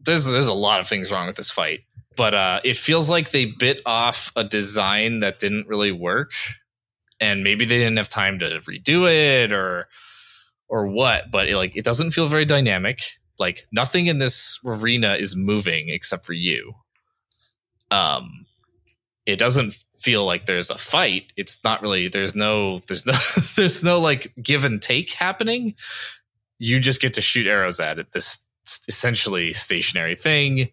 there's there's a lot of things wrong with this fight, but uh, it feels like they bit off a design that didn't really work, and maybe they didn't have time to redo it or or what. But it, like it doesn't feel very dynamic. Like nothing in this arena is moving except for you. Um, it doesn't feel like there's a fight. It's not really. There's no. There's no. [LAUGHS] there's no like give and take happening. You just get to shoot arrows at it. This essentially stationary thing.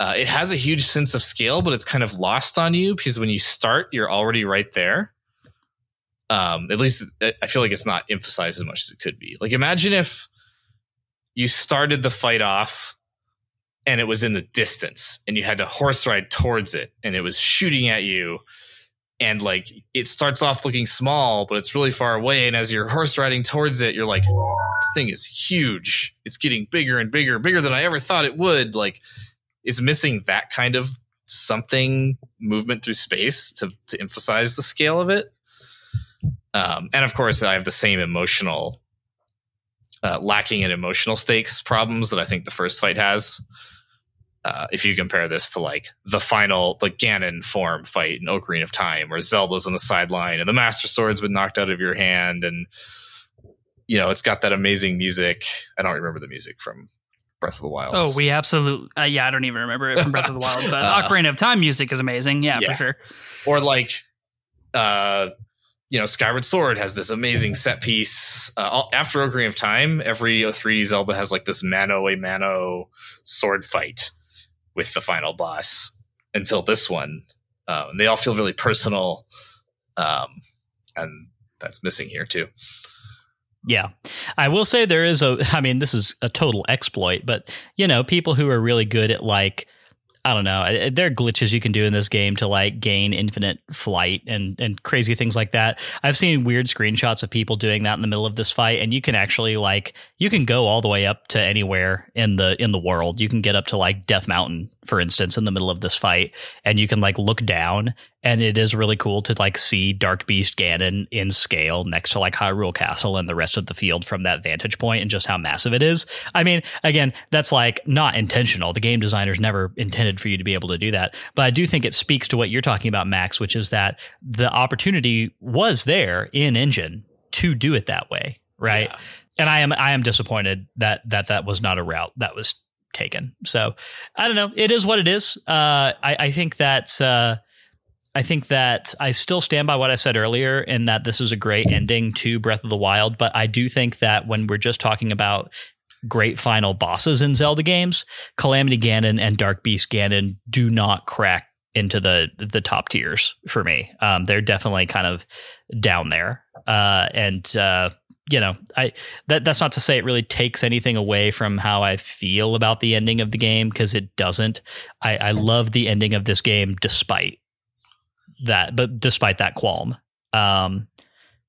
Uh, it has a huge sense of scale, but it's kind of lost on you because when you start, you're already right there. Um, at least I feel like it's not emphasized as much as it could be. Like imagine if you started the fight off and it was in the distance and you had to horse ride towards it and it was shooting at you. And like it starts off looking small but it's really far away and as you're horse riding towards it you're like the thing is huge. It's getting bigger and bigger bigger than i ever thought it would. Like it's missing that kind of something movement through space to to emphasize the scale of it. Um, and of course i have the same emotional uh, lacking in emotional stakes problems that i think the first fight has uh, if you compare this to like the final the Ganon form fight in Ocarina of Time, where Zelda's on the sideline and the Master Sword's been knocked out of your hand, and you know it's got that amazing music. I don't remember the music from Breath of the Wild. Oh, we absolutely. Uh, yeah, I don't even remember it from Breath of the Wild, but [LAUGHS] Uh, Ocarina of Time music is amazing. Yeah, Yeah. for sure. or like uh you know skyward sword has this amazing set piece uh, after ocarina of time every 3d zelda has like this mano a mano sword fight with the final boss until this one um, and they all feel really personal um and that's missing here too Yeah. I will say there is a, [LAUGHS] I mean, this is a total exploit, but, you know, people who are really good at like, I don't know, there are glitches you can do in this game to like gain infinite flight and, and crazy things like that. I've seen weird screenshots of people doing that in the middle of this fight, and you can actually like, you can go all the way up to anywhere in the, in the world. You can get up to like Death Mountain, for instance, in the middle of this fight, and you can like look down and it is really cool to like see Dark Beast Ganon in scale next to like Hyrule Castle and the rest of the field from that vantage point and just how massive it is. I mean, again, that's like not intentional. The game designers never intended for you to be able to do that. But I do think it speaks to what you're talking about, Max, which is that the opportunity was there in engine to do it that way, right? Yeah. And I am I am disappointed that that that was not a route that was taken. So I don't know. It is what it is. Uh, I, I think that uh, I think that I still stand by what I said earlier in that this is a great ending to Breath of the Wild. But I do think that when we're just talking about great final bosses in Zelda games, Calamity Ganon and Dark Beast Ganon do not crack into the the top tiers for me. Um, they're definitely kind of down there. Uh, and uh, you know, I that that's not to say it really takes anything away from how I feel about the ending of the game because it doesn't. I, I love the ending of this game despite that, but despite that qualm. Um,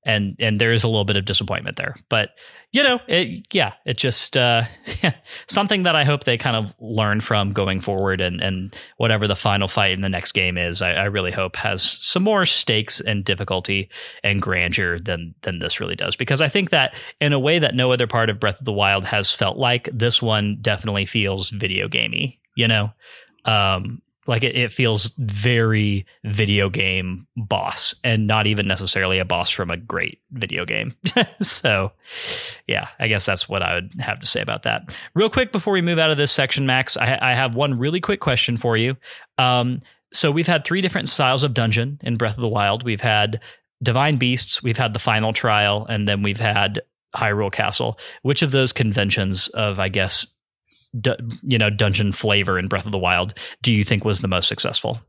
and and there is a little bit of disappointment there, but you know, it, yeah, it just uh, [LAUGHS] something that I hope they kind of learn from going forward, and and whatever the final fight in the next game is, I, I really hope has some more stakes and difficulty and grandeur than than this really does, because I think that in a way that no other part of Breath of the Wild has felt like, this one definitely feels video gamey You know, um, like it, it feels very video game boss, and not even necessarily a boss from a great video game. [LAUGHS] so, yeah, I guess that's what I would have to say about that. Real quick before we move out of this section, Max, I, I have one really quick question for you. Um, so we've had three different styles of dungeon in Breath of the Wild. We've had divine beasts, we've had the final trial, and then we've had Hyrule Castle. Which of those conventions of, I guess, du- you know, dungeon flavor in Breath of the Wild do you think was the most successful?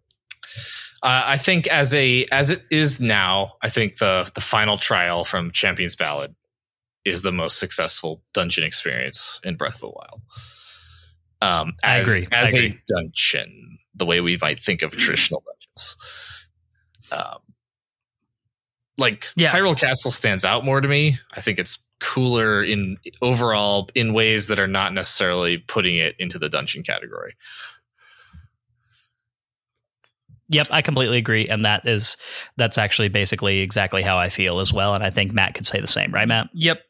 Uh, I think as a as it is now, I think the the final trial from Champion's Ballad is the most successful dungeon experience in Breath of the Wild. Um, I as, agree. I As agree. a dungeon, the way we might think of traditional dungeons. Um, like Yeah. Hyrule Castle stands out more to me. I think it's cooler in overall in ways that are not necessarily putting it into the dungeon category. Yep, I completely agree, and that is that's actually basically exactly how I feel as well. And I think Matt could say the same, right, Matt? Yep.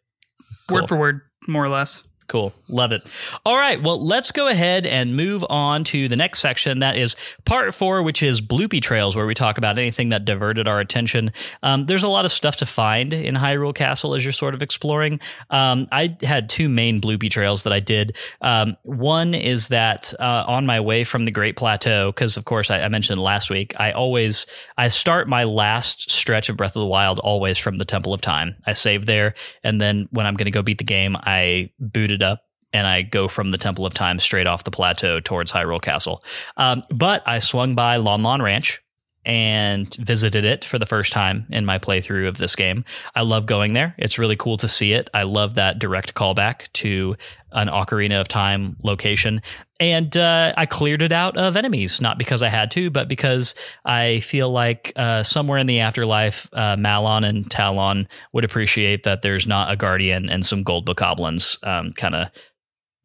Cool. Word for word, more or less. Cool. Love it. All right. Well, let's go ahead and move on to the next section. That is part four, which is bloopy trails, where we talk about anything that diverted our attention. Um, there's a lot of stuff to find in Hyrule Castle as you're sort of exploring. Um, I had two main bloopy trails that I did. Um, one is that uh, on my way from the Great Plateau, because of course I, I mentioned last week, I always I start my last stretch of Breath of the Wild always from the Temple of Time. I save there, and then when I'm going to go beat the game, I boot up and I go from the Temple of Time straight off the plateau towards Hyrule Castle. Um, but I swung by Lon Lon Ranch and visited it for the first time in my playthrough of this game. I love going there. It's really cool to see it. I love that direct callback to an Ocarina of Time location. And uh, I cleared it out of enemies, not because I had to, but because I feel like uh, somewhere in the afterlife, uh, Malon and Talon would appreciate that there's not a guardian and some gold bokoblins um, kind of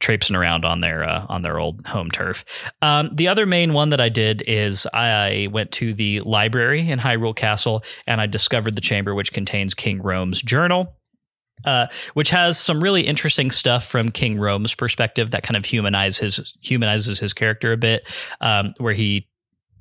traipsing around on their uh, on their old home turf. Um, the other main one that I did is I went to the library in Hyrule Castle and I discovered the chamber which contains King Rhoam's journal. Uh, which has some really interesting stuff from King Rhoam's perspective that kind of humanizes his humanizes his character a bit, um, where he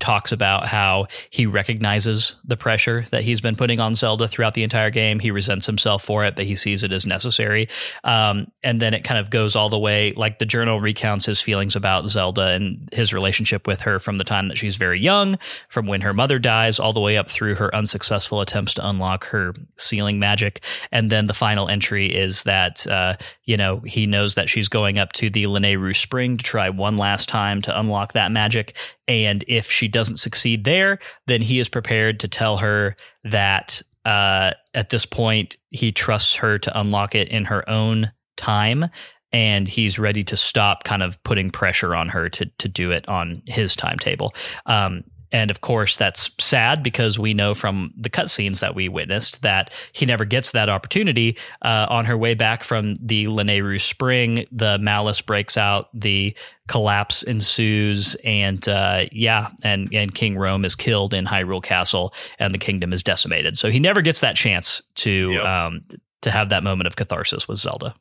talks about how he recognizes the pressure that he's been putting on Zelda throughout the entire game. He resents himself for it, but he sees it as necessary. Um, and then it kind of goes all the way, like the journal recounts his feelings about Zelda and his relationship with her from the time that she's very young, from when her mother dies, all the way up through her unsuccessful attempts to unlock her sealing magic. And then the final entry is that, uh, you know, he knows that she's going up to the Lanayru Spring to try one last time to unlock that magic. And if she doesn't succeed there, then he is prepared to tell her that uh, at this point he trusts her to unlock it in her own time. And he's ready to stop kind of putting pressure on her to to do it on his timetable. Um, and of course, that's sad because we know from the cutscenes that we witnessed that he never gets that opportunity. Uh, on her way back from the Lanayru Spring, the malice breaks out, the collapse ensues, and uh, yeah, and and King Rhoam is killed in Hyrule Castle, and the kingdom is decimated. So he never gets that chance to Yep. um, to have that moment of catharsis with Zelda.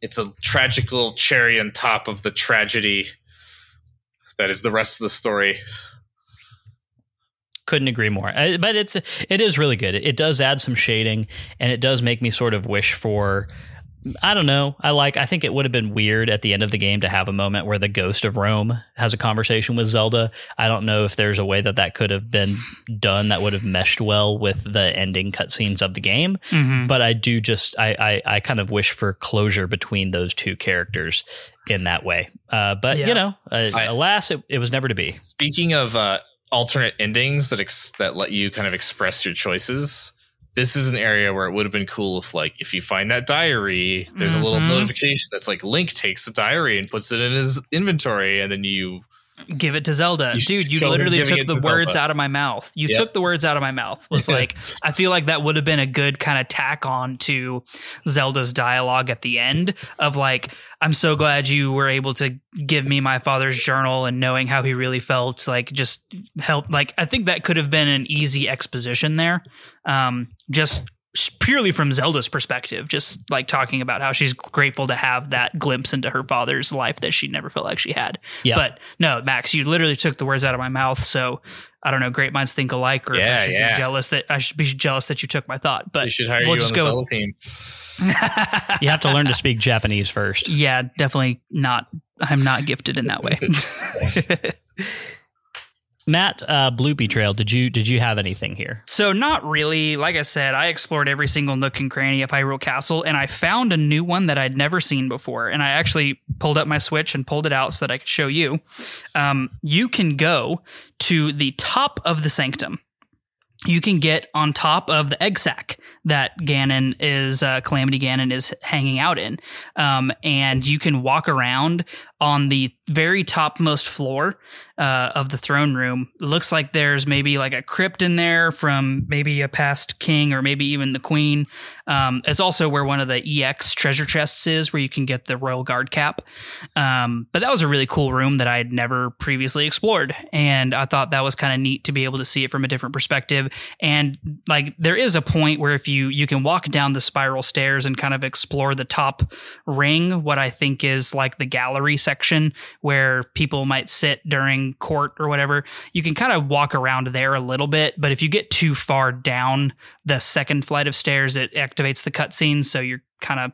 It's a tragical cherry on top of the tragedy that is the rest of the story. Couldn't agree more. Uh, but it's it is really good. It does add some shading and it does make me sort of wish for i don't know. I like i think it would have been weird at the end of the game to have a moment where the ghost of Rhoam has a conversation with zelda. I don't know if there's a way that that could have been done that would have meshed well with the ending cutscenes of the game. Mm-hmm. but i do just I, I i kind of wish for closure between those two characters in that way. Uh, but Yeah. you know uh, I- alas it, it was never to be. Speaking of uh, alternate endings that ex- that let you kind of express your choices, this is an area where it would have been cool if, like, if you find that diary, there's a little Mhm. notification that's like Link takes the diary and puts it in his inventory, and then you Give it to Zelda. You Dude, you literally took the to words Zelda. out of my mouth. You Yep. took the words out of my mouth. Was like, I feel like that would have been a good kind of tack on to Zelda's dialogue at the end of like, I'm so glad you were able to give me my father's journal and knowing how he really felt, like just help. Like, I think that could have been an easy exposition there. Um, just purely from Zelda's perspective, just like talking about how she's grateful to have that glimpse into her father's life that she never felt like she had. Yeah. But no, Max, you literally took the words out of my mouth. So I don't know, great minds think alike, or I Yeah, should yeah. be jealous that I should be jealous that you took my thought. But They should hire we'll you just on the go- team. [LAUGHS] You have to learn to speak Japanese first. yeah, definitely not. I'm not gifted in that way. [LAUGHS] [LAUGHS] Matt, uh, Bloopy Trail, did you did you have anything here? So not really. Like I said, I explored every single nook and cranny of Hyrule Castle, and I found a new one that I'd never seen before. And I actually pulled up my Switch and pulled it out so that I could show you. Um, you can go to the top of the sanctum. You can get on top of the egg sack that Ganon is, uh, Calamity Ganon is hanging out in. Um, and you can walk around on the very topmost floor uh, of the throne room. It looks like there's maybe like a crypt in there from maybe a past king or maybe even the queen. Um, it's also where one of the EX treasure chests is, where you can get the royal guard cap. Um, but that was a really cool room that I had never previously explored, and I thought that was kind of neat to be able to see it from a different perspective. And like there is a point where if you you can walk down the spiral stairs and kind of explore the top ring, what I think is like the gallery section where people might sit during court or whatever. You can kind of walk around there a little bit, but if you get too far down the second flight of stairs, it activates the cutscene, so you're kind of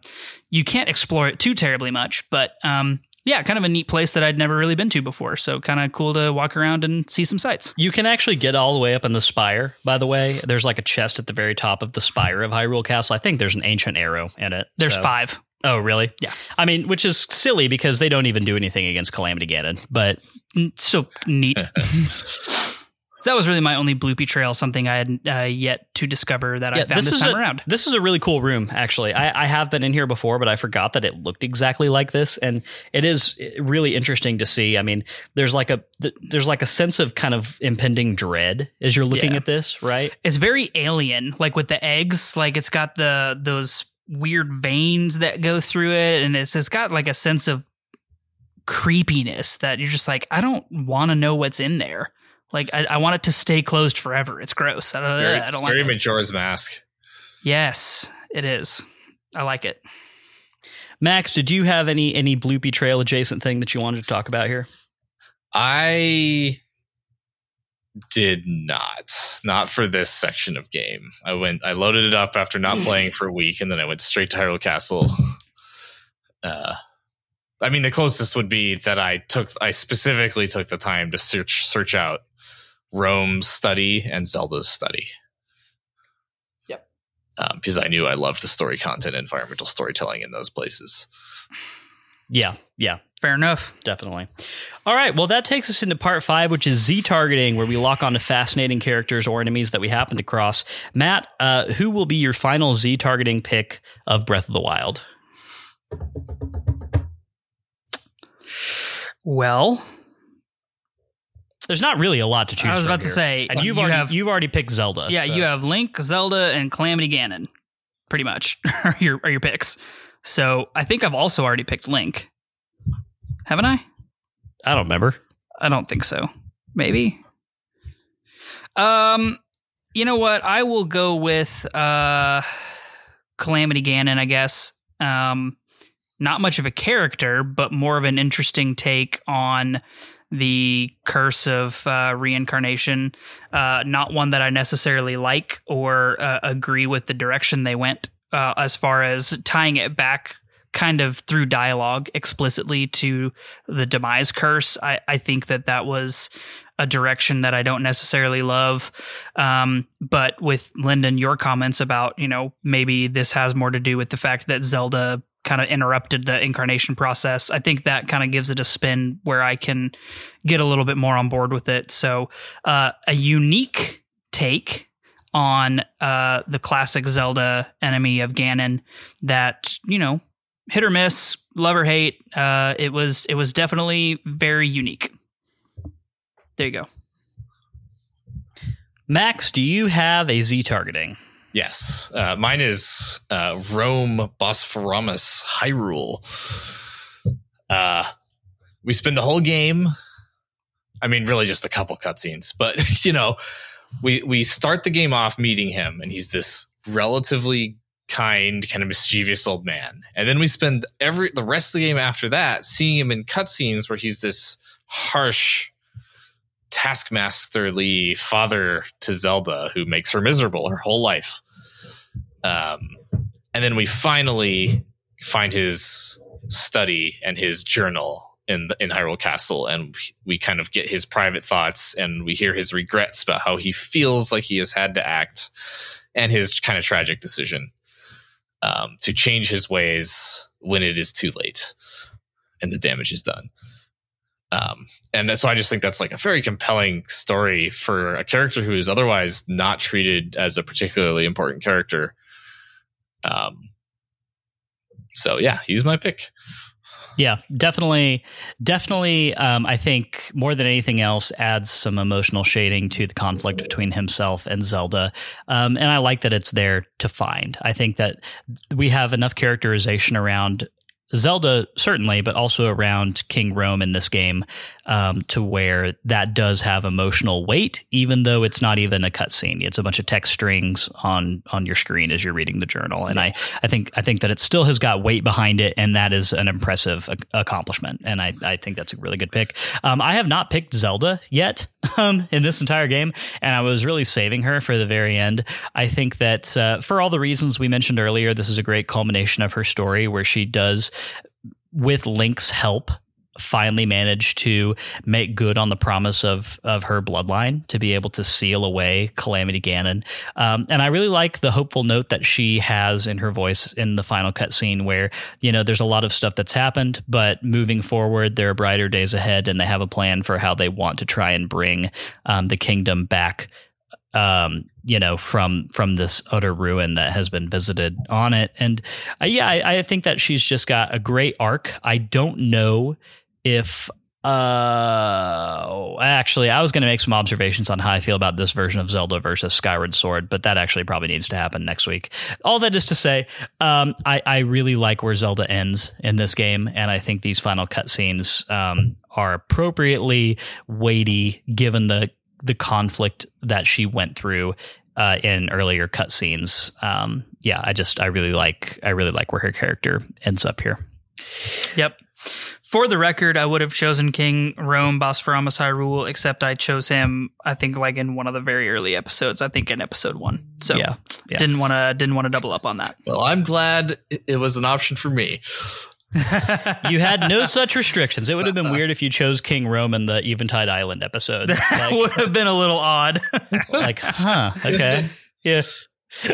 you can't explore it too terribly much. But um, yeah, kind of a neat place that I'd never really been to before. So kind of cool to walk around and see some sights. You can actually get all the way up in the spire, by the way. There's like a chest at the very top of the spire of Hyrule Castle. I think there's an ancient arrow in it. There's so- five. Oh, really? Yeah. I mean, which is silly because they don't even do anything against Calamity Ganon. But So neat. [LAUGHS] that was really my only bloopy trail, something I had uh, yet to discover that I found this, is time a, around. This is a really cool room, actually. I, I have been in here before, but I forgot that it looked exactly like this, and it is really interesting to see. I mean, there's like a there's like a sense of kind of impending dread as you're looking Yeah. at this, right? It's very alien, like with the eggs. Like it's got the those weird veins that go through it, and it's it's got like a sense of creepiness that you're just like, I don't want to know what's in there. Like I, I want it to stay closed forever. It's gross. I don't, Very, I it's don't very like it. Majora's Mask. Yes, it is. I like it. Max, did you have any any bloopy trail adjacent thing that you wanted to talk about here? I did not. Not for this section of game. I went I loaded it up after not [LAUGHS] playing for a week and then I went straight to Hyrule Castle. [LAUGHS] Uh I mean the closest would be that I took I specifically took the time to search search out Rhoam's study and Zelda's study. Yep. Um, because I knew I loved the story content, environmental storytelling in those places. Yeah, yeah, Fair enough. definitely. All right, well, that takes us into part five, which is Z targeting, where we lock onto fascinating characters or enemies that we happen to cross. Matt, uh, who will be your final Z targeting pick of Breath of the Wild? Well, There's not really a lot to choose. From. I was about to here. say, and you've you already have- you've already picked Zelda. yeah, so- you have Link, Zelda, and Calamity Ganon, pretty much [LAUGHS] are your are your picks. So I think I've also already picked Link. Haven't I? I don't remember. I don't think so. Maybe. Um, you know what? I will go with uh, Calamity Ganon. I guess. Um, not much of a character, but more of an interesting take on the curse of uh, reincarnation. Uh, not one that I necessarily like or uh, agree with the direction they went uh, as far as tying it back kind of through dialogue explicitly to the demise curse. I, I think that that was a direction that I don't necessarily love. Um, but with Lyndon, your comments about, you know, maybe this has more to do with the fact that Zelda kind of interrupted the incarnation process. I think that kind of gives it a spin where I can get a little bit more on board with it. So, uh, a unique take on uh, the classic Zelda enemy of Ganon that, you know, hit or miss, love or hate. Uh, it was it was definitely very unique. There you go. Max, do you have a Z targeting? Yes, uh, mine is uh, Rhoam, Bosphoramus, Hyrule. Uh, we spend the whole game. I mean, really, just a couple cutscenes, but [LAUGHS] you know, we we start the game off meeting him, and he's this relatively kind, kind of mischievous old man. And then we spend every the rest of the game after that seeing him in cutscenes where he's this harsh taskmasterly father to Zelda who makes her miserable her whole life. Um, and then we finally find his study and his journal in the, in Hyrule Castle, and we kind of get his private thoughts, and we hear his regrets about how he feels like he has had to act, and his kind of tragic decision um, to change his ways when it is too late and the damage is done. Um, and so I just think that's like a very compelling story for a character who is otherwise not treated as a particularly important character. Um, so yeah, he's my pick. Yeah, definitely, definitely. Um, I think more than anything else, adds some emotional shading to the conflict between himself and Zelda, um, and I like that it's there to find. I think that we have enough characterization around Zelda certainly, but also around King Rhoam in this game, um, to where that does have emotional weight, even though it's not even a cutscene. It's a bunch of text strings on on your screen as you're reading the journal, and I I think I think that it still has got weight behind it, and that is an impressive accomplishment, and I I think that's a really good pick. Um, I have not picked Zelda yet [LAUGHS] um, in this entire game, and I was really saving her for the very end. I think that uh, for all the reasons we mentioned earlier, this is a great culmination of her story where she does with Link's help, finally managed to make good on the promise of of her bloodline to be able to seal away Calamity Ganon. Um, and I really like the hopeful note that she has in her voice in the final cutscene, where you know there's a lot of stuff that's happened, but moving forward, there are brighter days ahead, and they have a plan for how they want to try and bring um, the kingdom back um, you know, from from this utter ruin that has been visited on it. And uh, yeah, I, I, think that she's just got a great arc. I don't know if uh actually I was going to make some observations on how I feel about this version of Zelda versus Skyward Sword, but that actually probably needs to happen next week. All that is to say, um, I, I really like where Zelda ends in this game, and I think these final cutscenes um, are appropriately weighty given the the conflict that she went through uh, in earlier cutscenes. Um, yeah, I just I really like I really like where her character ends up here. Yep. For the record, I would have chosen King Rhoam Bosphoramus Hyrule, except I chose him. I think like in one of the very early episodes. I think in episode one. So yeah, yeah. didn't want to didn't want to double up on that. Well, I'm glad it was an option for me. [LAUGHS] you had no such restrictions. It would have been weird if you chose King Rhoam in the Eventide Island episode. That like, would have been a little odd. [LAUGHS] like, huh? Okay, yeah.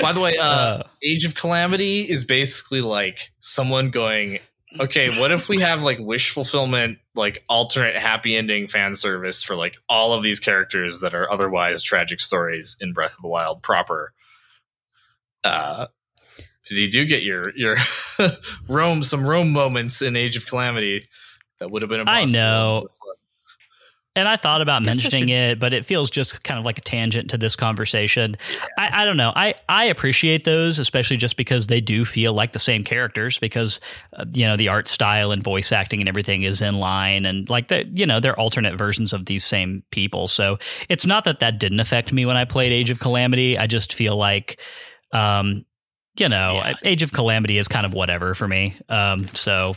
By the way, uh, uh, Age of Calamity is basically like someone going, okay, what if we have like wish fulfillment, like alternate happy ending fan service for like all of these characters that are otherwise tragic stories in Breath of the Wild proper? Uh, because you do get your your [LAUGHS] Rhoam some Rhoam moments in Age of Calamity that would have been. I know. And I thought about mentioning it, but it feels just kind of like a tangent to this conversation. Yeah. I, I, don't know. I, I appreciate those, especially just because they do feel like the same characters because, uh, you know, the art style and voice acting and everything is in line. And like, the, you know, they're alternate versions of these same people. So it's not that that didn't affect me when I played Age of Calamity. I just feel like, um, you know, yeah. Age of Calamity is kind of whatever for me. Um, so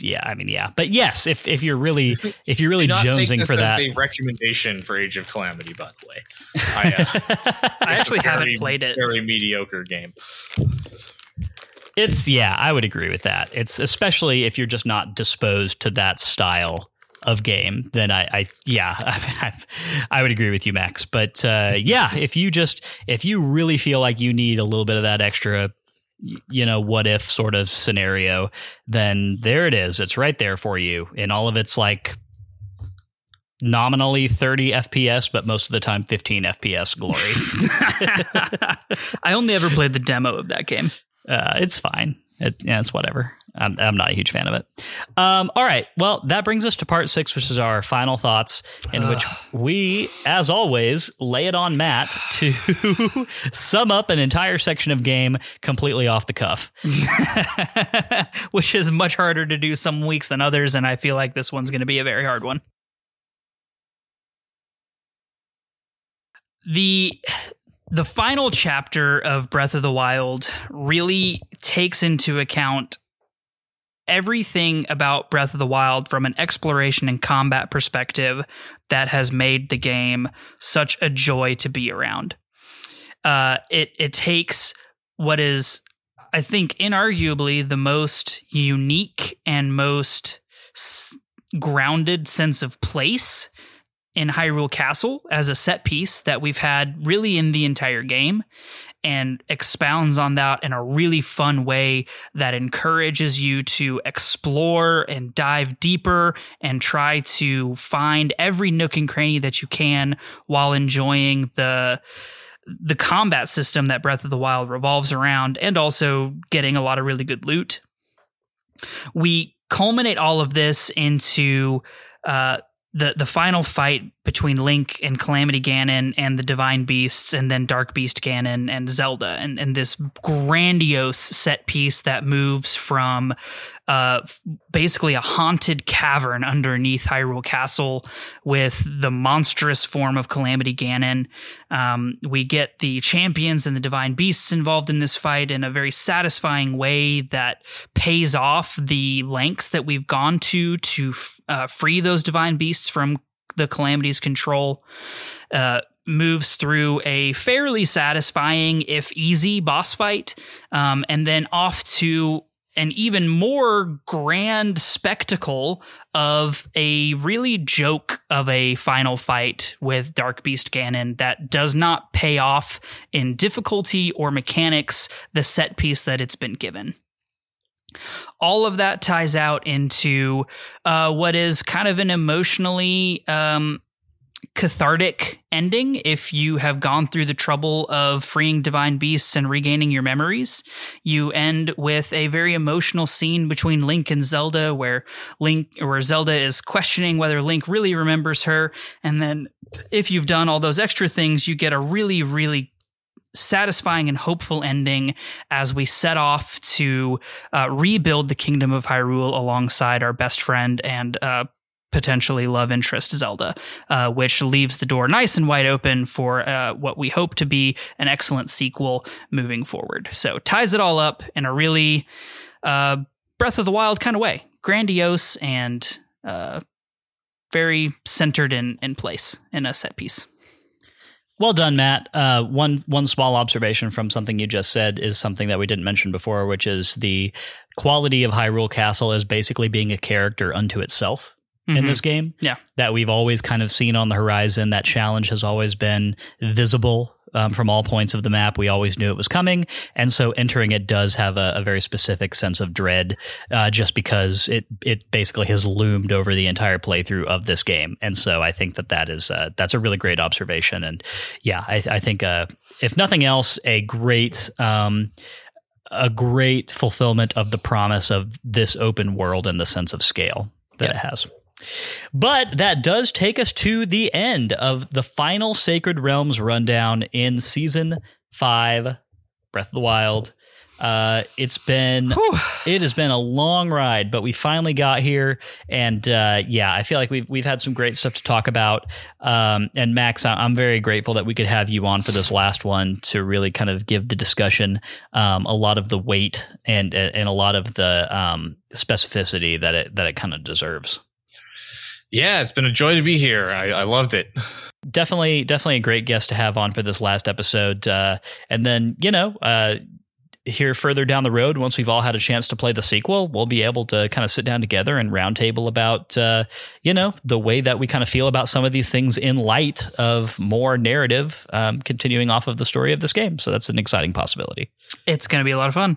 yeah, I mean, yeah, but yes, if if you're really [LAUGHS] if you're really jonesing for that, a recommendation for Age of Calamity. By the way, [LAUGHS] I, uh, I actually very, haven't played it. Very mediocre game. It's yeah, I would agree with that. It's especially if you're just not disposed to that style of game, then I, I yeah, [LAUGHS] I, I, would agree with you, Max. But uh, yeah, if you just if you really feel like you need a little bit of that extra, you know, what if sort of scenario, then there it is. It's right there for you in all of its like nominally 30 FPS, but most of the time 15 FPS glory. [LAUGHS] [LAUGHS] I only ever played the demo of that game. Uh, it's fine. It, yeah, it's whatever. I'm, I'm not a huge fan of it. Um, all right. Well, that brings us to part six, which is our final thoughts, in which we, as always, lay it on Matt to [LAUGHS] sum up an entire section of game completely off the cuff, [LAUGHS] which is much harder to do some weeks than others. And I feel like this one's going to be a very hard one. The the final chapter of Breath of the Wild really takes into account everything about Breath of the Wild from an exploration and combat perspective that has made the game such a joy to be around. Uh, it it takes what is, I think, inarguably the most unique and most s- grounded sense of place in Hyrule Castle as a set piece that we've had really in the entire game and expounds on that in a really fun way that encourages you to explore and dive deeper and try to find every nook and cranny that you can while enjoying the the combat system that Breath of the Wild revolves around and also getting a lot of really good loot. We culminate all of this into uh, the the final fight between Link and Calamity Ganon and the Divine Beasts, and then Dark Beast Ganon and Zelda, and, and this grandiose set piece that moves from uh, basically a haunted cavern underneath Hyrule Castle with the monstrous form of Calamity Ganon. Um, we get the champions and the Divine Beasts involved in this fight in a very satisfying way that pays off the lengths that we've gone to to uh, free those Divine Beasts from the calamity's control uh, moves through a fairly satisfying, if easy, boss fight, um, and then off to an even more grand spectacle of a really joke of a final fight with Dark Beast Ganon that does not pay off in difficulty or mechanics the set piece that it's been given all of that ties out into uh, what is kind of an emotionally um, cathartic ending if you have gone through the trouble of freeing divine beasts and regaining your memories. You end with a very emotional scene between Link and Zelda where Link where Zelda is questioning whether Link really remembers her and then if you've done all those extra things you get a really really satisfying and hopeful ending as we set off to uh, rebuild the kingdom of Hyrule alongside our best friend and uh, potentially love interest Zelda, uh, which leaves the door nice and wide open for uh, what we hope to be an excellent sequel moving forward. So ties it all up in a really uh, Breath of the Wild kind of way, grandiose and uh, very centered in in place in a set piece. Well done, Matt. Uh, one one small observation from something you just said is something that we didn't mention before, which is the quality of Hyrule Castle as basically being a character unto itself mm-hmm. in this game. Yeah, that we've always kind of seen on the horizon. That challenge has always been visible um, from all points of the map. We always knew it was coming, and so entering it does have a, a very specific sense of dread, uh, just because it it basically has loomed over the entire playthrough of this game. And so I think that that is uh, that's a really great observation. And yeah, I, I think uh, if nothing else, a great. Um, a great fulfillment of the promise of this open world in the sense of scale that it has. But that does take us to the end of the final Sacred Realms rundown in season five, Breath of the Wild. Uh, it's been Whew. it has been a long ride, but we finally got here, and uh, yeah, I feel like we've we've had some great stuff to talk about. Um, and Max, I'm very grateful that we could have you on for this last one to really kind of give the discussion um, a lot of the weight and and a lot of the um, specificity that it that it kind of deserves. Yeah, it's been a joy to be here. I, I loved it. Definitely, definitely a great guest to have on for this last episode. Uh, and then, you know, uh, here further down the road, once we've all had a chance to play the sequel, we'll be able to kind of sit down together and roundtable about, uh, you know, the way that we kind of feel about some of these things in light of more narrative um, continuing off of the story of this game. So that's an exciting possibility. It's going to be a lot of fun.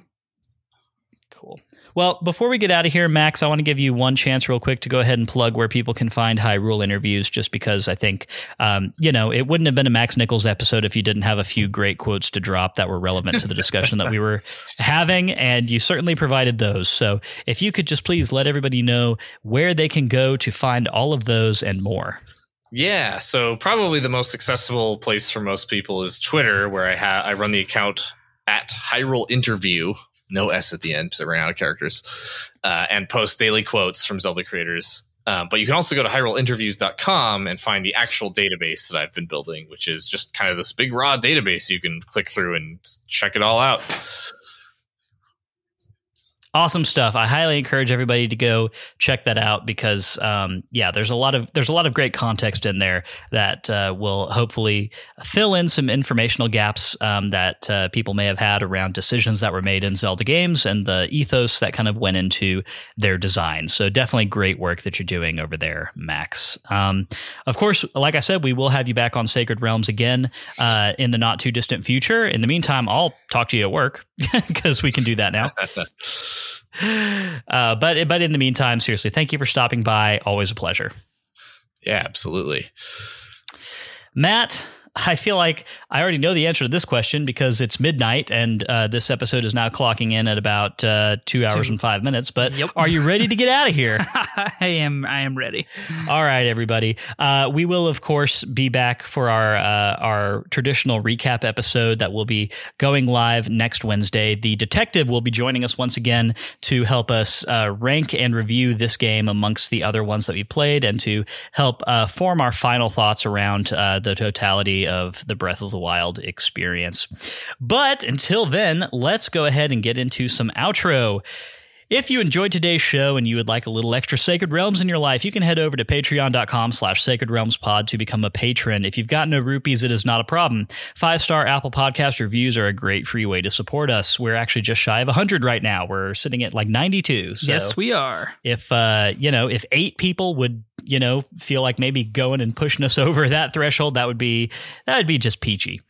Well, before we get out of here, Max, I want to give you one chance, real quick, to go ahead and plug where people can find Hyrule interviews, just because I think, um, you know, it wouldn't have been a Max Nichols episode if you didn't have a few great quotes to drop that were relevant to the discussion that we were having, and you certainly provided those. So if you could just please let everybody know where they can go to find all of those and more. Yeah, so probably the most accessible place for most people is Twitter, where I have I run the account at Hyrule Interview no S at the end because I ran out of characters, uh, and post daily quotes from Zelda creators. Uh, but you can also go to hyruleinterviews.com and find the actual database that I've been building, which is just kind of this big raw database you can click through and check it all out. Awesome stuff. I highly encourage everybody to go check that out because, um, yeah, there's a lot of there's a lot of great context in there that uh, will hopefully fill in some informational gaps um, that uh, people may have had around decisions that were made in Zelda games and the ethos that kind of went into their design. So definitely great work that you're doing over there, Max. Um, of course, like I said, we will have you back on Sacred Realms again uh, in the not too distant future. In the meantime, I'll talk to you at work [LAUGHS] because we can do that now. [LAUGHS] Uh, but but in the meantime, seriously, thank you for stopping by. Always a pleasure. Yeah, absolutely. Matt, I feel like I already know the answer to this question because it's midnight and uh, this episode is now clocking in at about uh, two hours Two. and five minutes. But Yep. are you ready to get out of here? [LAUGHS] I am I am ready. All right, everybody. Uh, we will, of course, be back for our uh, our traditional recap episode that will be going live next Wednesday. The detective will be joining us once again to help us uh, rank and review this game amongst the other ones that we played, and to help uh, form our final thoughts around uh, the totality of the Breath of the Wild experience. But until then, let's go ahead and get into some outro. If you enjoyed today's show and you would like a little extra Sacred Realms in your life, you can head over to patreon.com slash sacred realms pod to become a patron. If you've got no rupees, it is not a problem. Five star Apple Podcast reviews are a great free way to support us. We're actually just shy of 100 right now. We're sitting at like 92. So yes, we are. if uh you know if eight people would you know feel like maybe going and pushing us [LAUGHS] over that threshold that would be that would be just peachy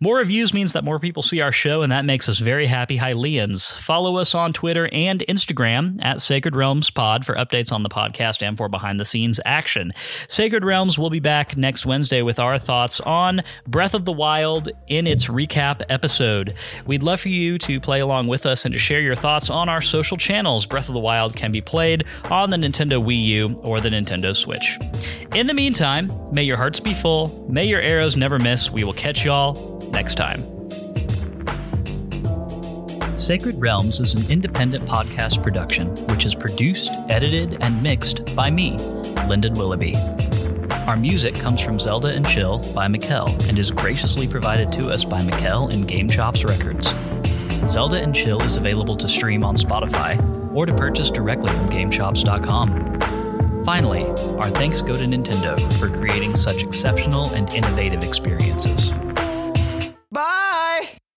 more reviews means that more people see our show and that makes us very happy. Hylians follow us on twitter and instagram at sacred realms pod for updates on the podcast and for behind the scenes action. Sacred realms will be back next wednesday with our thoughts on breath of the wild in its recap episode. We'd love for you to play along with us and to share your thoughts on our social channels. Breath of the wild can be played on the nintendo wii u or the nintendo switch. In the meantime may your hearts be full. May your arrows never miss. We will catch y'all next time Sacred Realms is an independent podcast production which is produced, edited, and mixed by me, Lyndon Willoughby. Our music comes from Zelda and Chill by Mikel and is graciously provided to us by Mikel and Game Chops Records. Zelda and Chill is available to stream on Spotify or to purchase directly from GameChops.com. Finally, our thanks go to Nintendo for creating such exceptional and innovative experiences.